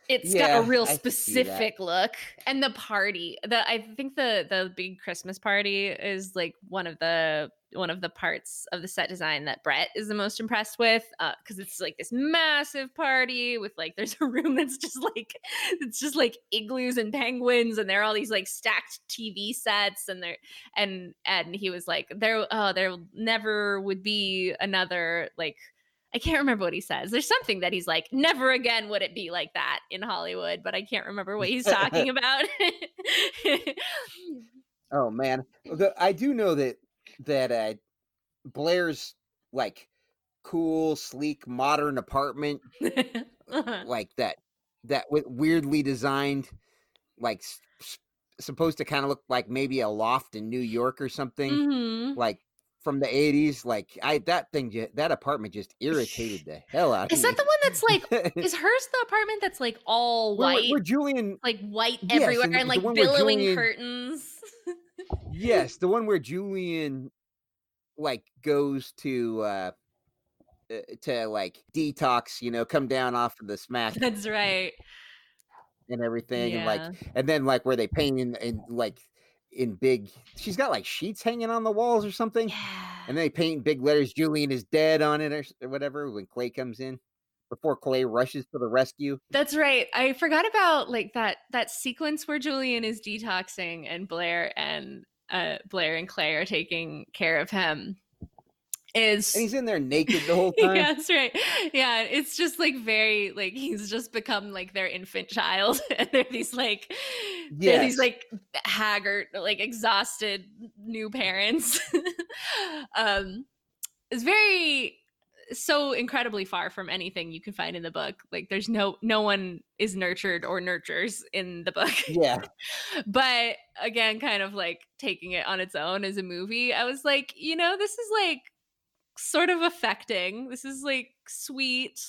Speaker 1: it's got a real
Speaker 5: I can see that.
Speaker 1: specific look and the party the i think the the big christmas party is like one of the one of the parts of the set design that bret is the most impressed with uh, because it's like this massive party with like there's (laughs) a room that's just like it's just like igloos and penguins and there are all these like stacked tv sets and there and and he was like there oh there never would be another like I can't remember what he says. There's something that he's like, never again would it be like that in Hollywood, but I can't remember what he's talking (laughs) about. (laughs)
Speaker 5: Oh man, I do know that that uh, Blair's like cool, sleek, modern apartment, (laughs) like that that with weirdly designed, like s- supposed to kind of look like maybe a loft in New York or something,
Speaker 1: Mhm.
Speaker 5: like from the eighties. Like I that thing, that apartment just irritated the hell out of
Speaker 1: Is that the one that's like, is (laughs) hers the apartment that's like all
Speaker 5: Where-
Speaker 1: white,
Speaker 5: where Julian
Speaker 1: like white
Speaker 5: Yes,
Speaker 1: everywhere
Speaker 5: and
Speaker 1: and like billowing
Speaker 5: Julian-
Speaker 1: curtains?
Speaker 5: Yes the one where julian like goes to uh uh, to like detox you know come down off of the (laughs) smack
Speaker 1: that's right.
Speaker 5: and everything and like and then like where they paint in, in like in big she's got like sheets hanging on the walls or something and they paint big letters julian is dead on it or, or whatever when clay comes in before clay rushes to the rescue
Speaker 1: That's right. I forgot about like that that sequence where Julian is detoxing and Blair and uh Blair and Clay are taking care of him. Is
Speaker 5: and he's in there naked the whole (laughs) time
Speaker 1: yeah, that's right. Yeah, it's just like very like he's just become like their infant child. (laughs) and they're these like they're these like haggard, like exhausted new parents. (laughs) um it's very so incredibly far from anything you can find in the book. Like there's no no one is nurtured or nurtures in the book. (laughs)
Speaker 5: yeah
Speaker 1: but again, kind of like taking it on its own as a movie, I was like, you know, this is like sort of affecting. This is like sweet.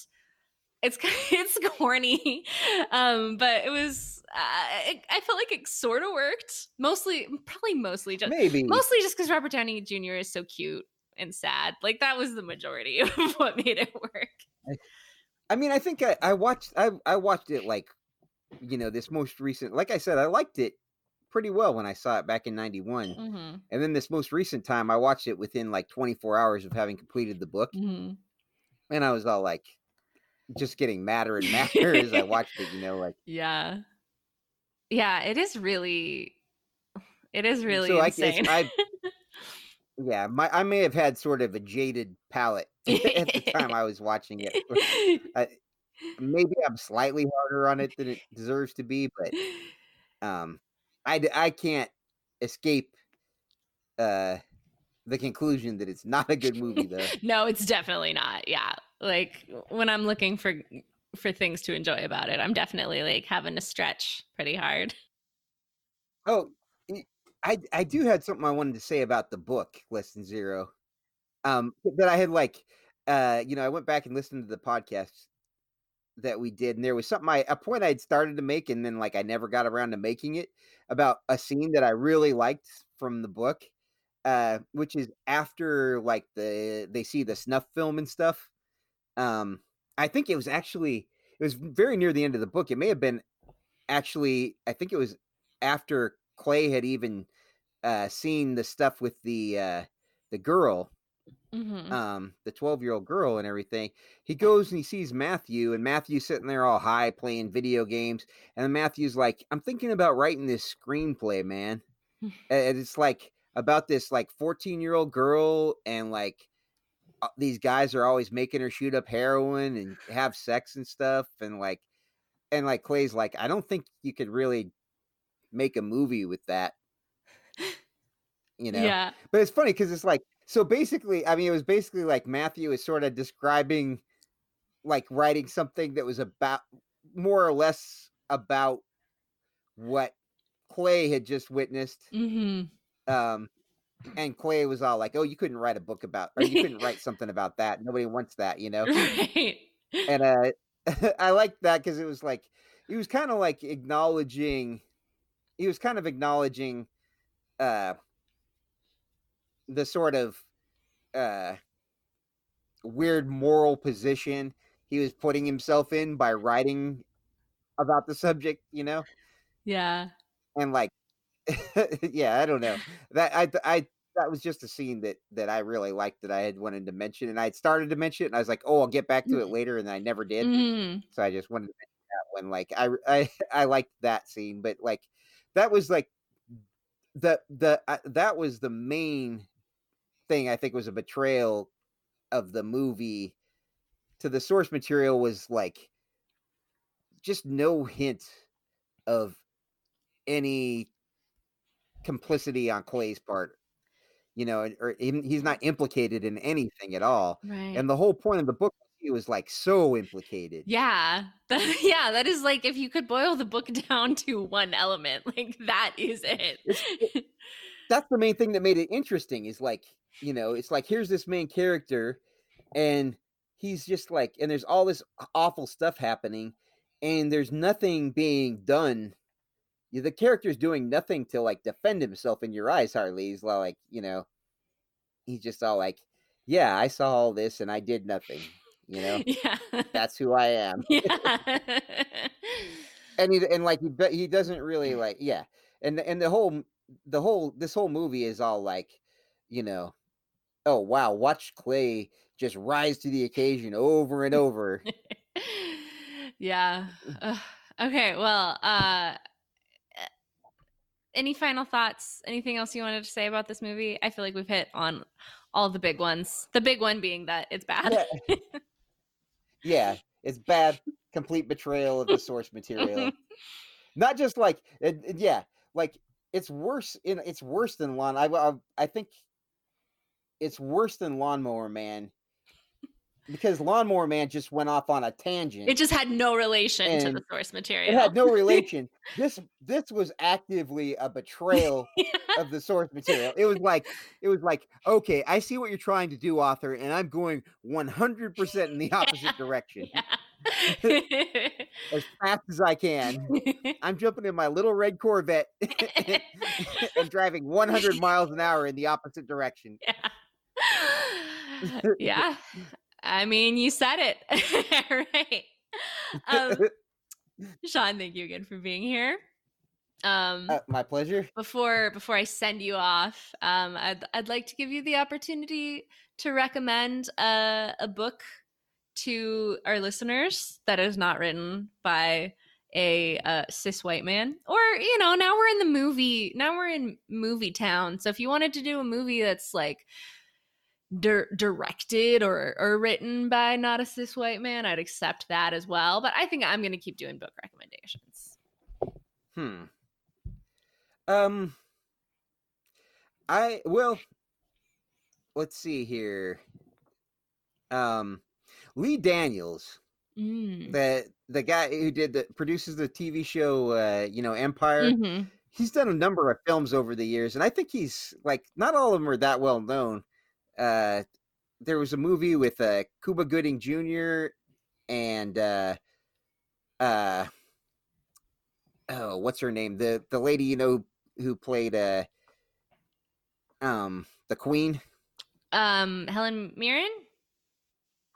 Speaker 1: It's (laughs) it's corny, um, but it was. Uh, it, I felt like it sort of worked. Mostly, probably mostly just
Speaker 5: maybe
Speaker 1: mostly just because Robert Downey Jr. is so cute and sad. Like that was the majority (laughs) of what made it work.
Speaker 5: I mean, I think I, I watched I I watched it like you know this most recent. Like I said, I liked it pretty well when I saw it back in '91,
Speaker 1: Mm-hmm.
Speaker 5: and then this most recent time I watched it within like 24 hours of having completed the book,
Speaker 1: Mm-hmm.
Speaker 5: and I was all like, just getting madder and madder as I (laughs) watched it. You know, like
Speaker 1: Yeah. Yeah, it is really it is really
Speaker 5: so I,
Speaker 1: insane.
Speaker 5: I (laughs) yeah, my I may have had sort of a jaded palate (laughs) at the time I was watching it. (laughs) I, maybe I'm slightly harder on it than it deserves to be, but um I I can't escape uh the conclusion that it's not a good movie though (laughs)
Speaker 1: no, it's definitely not. Yeah. Like when I'm looking for for things to enjoy about it, I'm definitely like having to stretch pretty hard.
Speaker 5: oh i i do had something i wanted to say about the book less than zero um that i had like uh you know i went back and listened to the podcast that we did and there was something i a point i had started to make and then like i never got around to making it about a scene that i really liked from the book uh which is after like the they see the snuff film and stuff um i think it was actually it was very near the end of the book it may have been actually i think it was after clay had even uh seen the stuff with the uh the girl
Speaker 1: Mm-hmm.
Speaker 5: um the 12 year old girl and everything he goes and he sees matthew and matthew's sitting there all high playing video games and matthew's like i'm thinking about writing this screenplay man (laughs) and it's like about this like 14 year old girl and like these guys are always making her shoot up heroin and have sex and stuff and like and like clay's like i don't think you could really make a movie with that you know
Speaker 1: Yeah.
Speaker 5: but it's funny because it's like so basically i mean it was basically like matthew is sort of describing like writing something that was about more or less about what clay had just witnessed
Speaker 1: Mm-hmm.
Speaker 5: Um, and Clay was all like, "Oh, you couldn't write a book about, or you couldn't write something about that. Nobody wants that, you know." (laughs)
Speaker 1: right.
Speaker 5: and uh (laughs) i liked that because it was like he was kind of like acknowledging he was kind of acknowledging uh the sort of uh weird moral position he was putting himself in by writing about the subject you know
Speaker 1: Yeah.
Speaker 5: and like (laughs) yeah i don't know that i i that was just a scene that that i really liked that i had wanted to mention and i had started to mention it and i was like oh i'll get back to it later and i never did
Speaker 1: Mm.
Speaker 5: so I just wanted to mention that one. Like I I (laughs) I liked that scene, but like that was like the the uh, that was the main thing I think was a betrayal of the movie to the source material was like just no hint of any complicity on Clay's part. You know, or he's not implicated in anything at all.
Speaker 1: Right.
Speaker 5: And the whole point of the book, he was like so implicated.
Speaker 1: yeah. (laughs) That, yeah. That is like if you could boil the book (laughs) down to one element, like that is it. (laughs)
Speaker 5: That's the main thing that made it interesting is like you know it's like here's this main character and he's just like and there's all this awful stuff happening and there's nothing being done. The character's doing nothing to like defend himself in your eyes hardly he's like you know he's just all like yeah i saw all this and i did nothing you know? (laughs)
Speaker 1: Yeah.
Speaker 5: that's who i am. (laughs)
Speaker 1: Yeah. (laughs)
Speaker 5: and he and like he he doesn't really like yeah. And and the whole the whole this whole movie is all like you know oh wow watch clay just rise to the occasion over and over (laughs)
Speaker 1: yeah. Ugh. Okay. Well, uh, eh, any final thoughts? Anything else you wanted to say about this movie? I feel like we've hit on all the big ones. The big one being that it's bad.
Speaker 5: yeah. yeah it's bad complete betrayal of the source (laughs) material not just like it, it- yeah like it's worse in it's worse than lawn I, I i think it's worse than lawnmower man because lawnmower man just went off on a tangent.
Speaker 1: It just had no relation to the source material.
Speaker 5: it had no (laughs) relation. This this was actively a betrayal (laughs) of the source material. It was like it was like okay i see what you're trying to do author and i'm going 100% in the (laughs) opposite direction.
Speaker 1: Yeah. (laughs)
Speaker 5: as fast as i can (laughs) i'm jumping in my little red corvette (laughs) and driving 100 miles an hour in the opposite direction
Speaker 1: yeah. yeah. I mean, you said it. right. Um, Sean, thank you again for being here. Um,
Speaker 5: Uh, my pleasure
Speaker 1: before before I send you off, um, I'd I'd like to give you the opportunity to recommend a, a book to our listeners that is not written by a uh, cis white man, or you know, now we're in the movie. Now we're in movie town. So if you wanted to do a movie that's like dir- directed or or written by not a cis white man, I'd accept that as well. But I think I'm to keep doing book recommendations.
Speaker 5: Hmm. Um. I well. Let's see here. Um, Lee Daniels,
Speaker 1: Mm.
Speaker 5: the the guy who did the produces the TV show, uh, you know, Empire.
Speaker 1: Mhm.
Speaker 5: He's done a number of films over the years, and I think he's like not all of them are that well known. Uh, there was a movie with uh, Cuba Gooding Jr. and uh, uh, oh, what's her name? The the lady you know who played uh, um, the Queen.
Speaker 1: Um, Helen Mirren.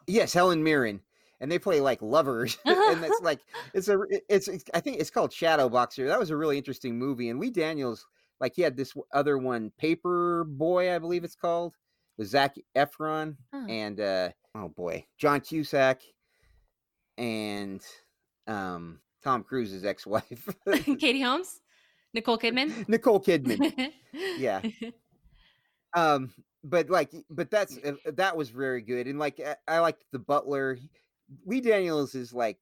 Speaker 5: Yes, Helen Mirren, and they play like lovers, (laughs) and it's like it's a it's, it's I think it's called Shadow Boxer. That was a really interesting movie, and Lee Daniels like he had this other one, Paper Boy, I believe it's called, with Zac Efron
Speaker 1: Oh.
Speaker 5: and uh oh boy, John Cusack and um Tom Cruise's ex-wife, (laughs)
Speaker 1: Katie Holmes, Nicole Kidman. (laughs)
Speaker 5: Nicole Kidman. Yeah. um but like but that's uh, that was very good and like I, I liked the butler lee daniels is like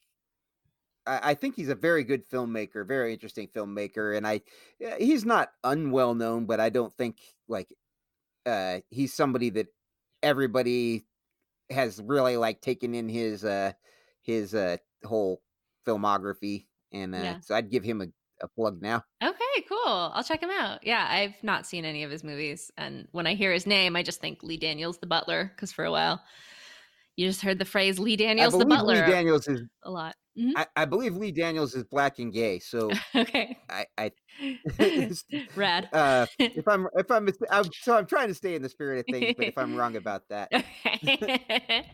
Speaker 5: I, I think he's a very good filmmaker very interesting filmmaker and i he's not unwell known but i don't think like uh he's somebody that everybody has really like taken in his uh his uh whole filmography and uh
Speaker 1: Yeah.
Speaker 5: so i'd give him a a plug now.
Speaker 1: Okay, cool. I'll check him out. Yeah, I've not seen any of his movies, and when I hear his name, I just think Lee Daniels the Butler, because for a while, you just heard the phrase Lee Daniels the Butler
Speaker 5: Lee Daniels is.
Speaker 1: a lot. Mhm.
Speaker 5: I, I believe Lee Daniels is black and gay. (laughs) So
Speaker 1: okay,
Speaker 5: I, I (laughs) (laughs)
Speaker 1: rad.
Speaker 5: uh, if I'm if I'm, I'm so I'm trying to stay in the spirit of things, but if I'm wrong about that,
Speaker 1: Okay.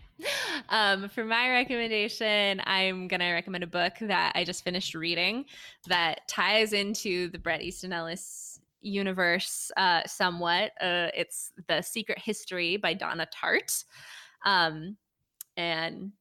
Speaker 1: um, for my recommendation, I'm going to recommend a book that I just finished reading that ties into the Bret Easton Ellis universe uh, somewhat. Uh, it's The Secret History by Donna Tartt. Um, and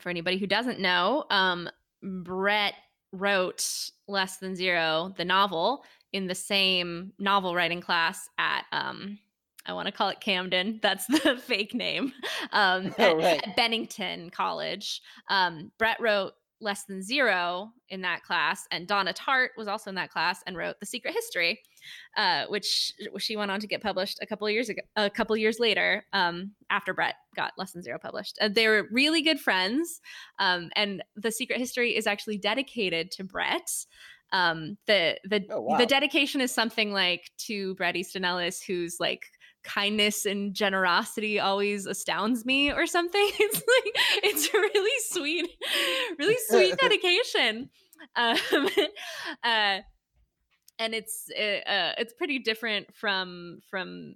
Speaker 1: for anybody who doesn't know, um, Bret wrote Less Than Zero, the novel, in the same novel writing class at um, I want to call it Camden. (laughs) That's the (laughs) fake name. (laughs) Um,
Speaker 5: Oh,
Speaker 1: at,
Speaker 5: right.
Speaker 1: at Bennington College. Um, Bret wrote Less Than Zero in that class, and Donna Tartt was also in that class and wrote The Secret History, uh, which she went on to get published a couple of years ago, a couple years later, um, after Bret got Less Than Zero published. And they were really good friends, um, and The Secret History is actually dedicated to Bret. Um, the the
Speaker 5: Oh, wow.
Speaker 1: the dedication is something like to Bret Easton Ellis, who's like kindness and generosity always astounds me or something (laughs) it's like it's a really sweet really sweet (laughs) dedication um (laughs) uh and it's uh, uh, it's pretty different from from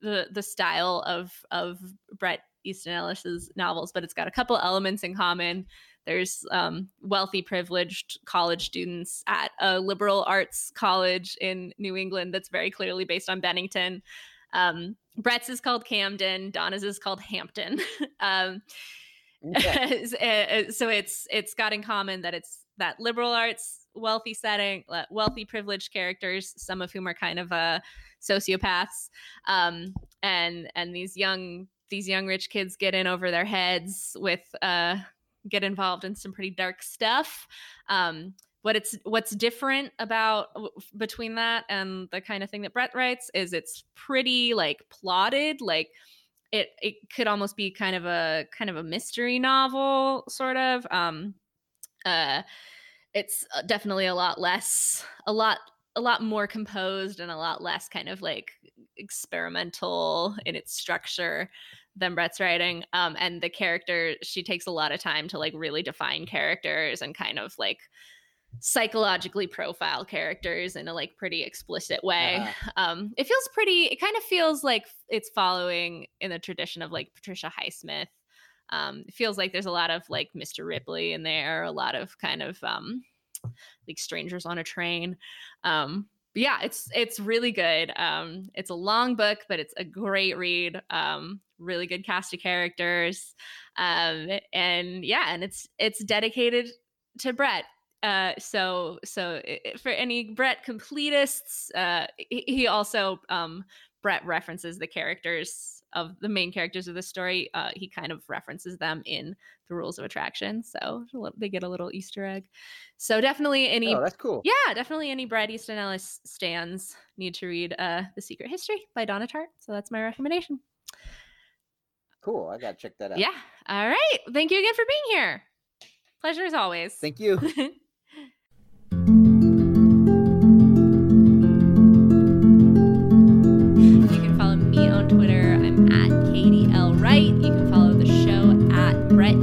Speaker 1: the the style of of Bret Easton Ellis's novels but it's got a couple elements in common there's um, wealthy privileged college students at a liberal arts college in New England that's very clearly based on Bennington um, Bret's is called Camden. Donna's is called Hampton. (laughs) um,
Speaker 5: Okay. (laughs)
Speaker 1: so it's it's got in common that it's that liberal arts, wealthy setting, wealthy privileged characters, some of whom are kind of uh, sociopaths, um, and and these young these young rich kids get in over their heads with uh, get involved in some pretty dark stuff. Um, what it's what's different about between that and the kind of thing that Bret writes is it's pretty like plotted like it it could almost be kind of a kind of a mystery novel sort of um uh it's uh, definitely a lot less a lot a lot more composed and a lot less kind of like experimental in its structure than Bret's writing. Um, and the character, she takes a lot of time to like really define characters and kind of like psychologically profile characters in a like pretty explicit way.
Speaker 5: Uh-huh. (laughs)
Speaker 1: Um, it feels pretty. It kind of feels like it's following in the tradition of like Patricia Highsmith. Um, it feels like there's a lot of like Mr. Ripley in there, a lot of kind of um, like strangers on a train. Um, yeah, it's it's really good. Um, it's a long book, but it's a great read. Um, really good cast of characters, um, and yeah, and it's it's dedicated to Bret. Uh, so so i- i- for any Bret completists, uh, he he also um, Bret references the characters of the main characters of the story. Uh, he kind of references them in the rules of attraction, so they get a little Easter egg. So definitely any
Speaker 5: Oh, that's cool.
Speaker 1: yeah, definitely any Bret Easton Ellis stands need to read uh, The Secret History by Donna Tartt. So that's my recommendation.
Speaker 5: Cool. I gotta check that out.
Speaker 1: Yeah. All right. Thank you again for being here. Pleasure as always.
Speaker 5: Thank you. (laughs) You can follow the show at Bret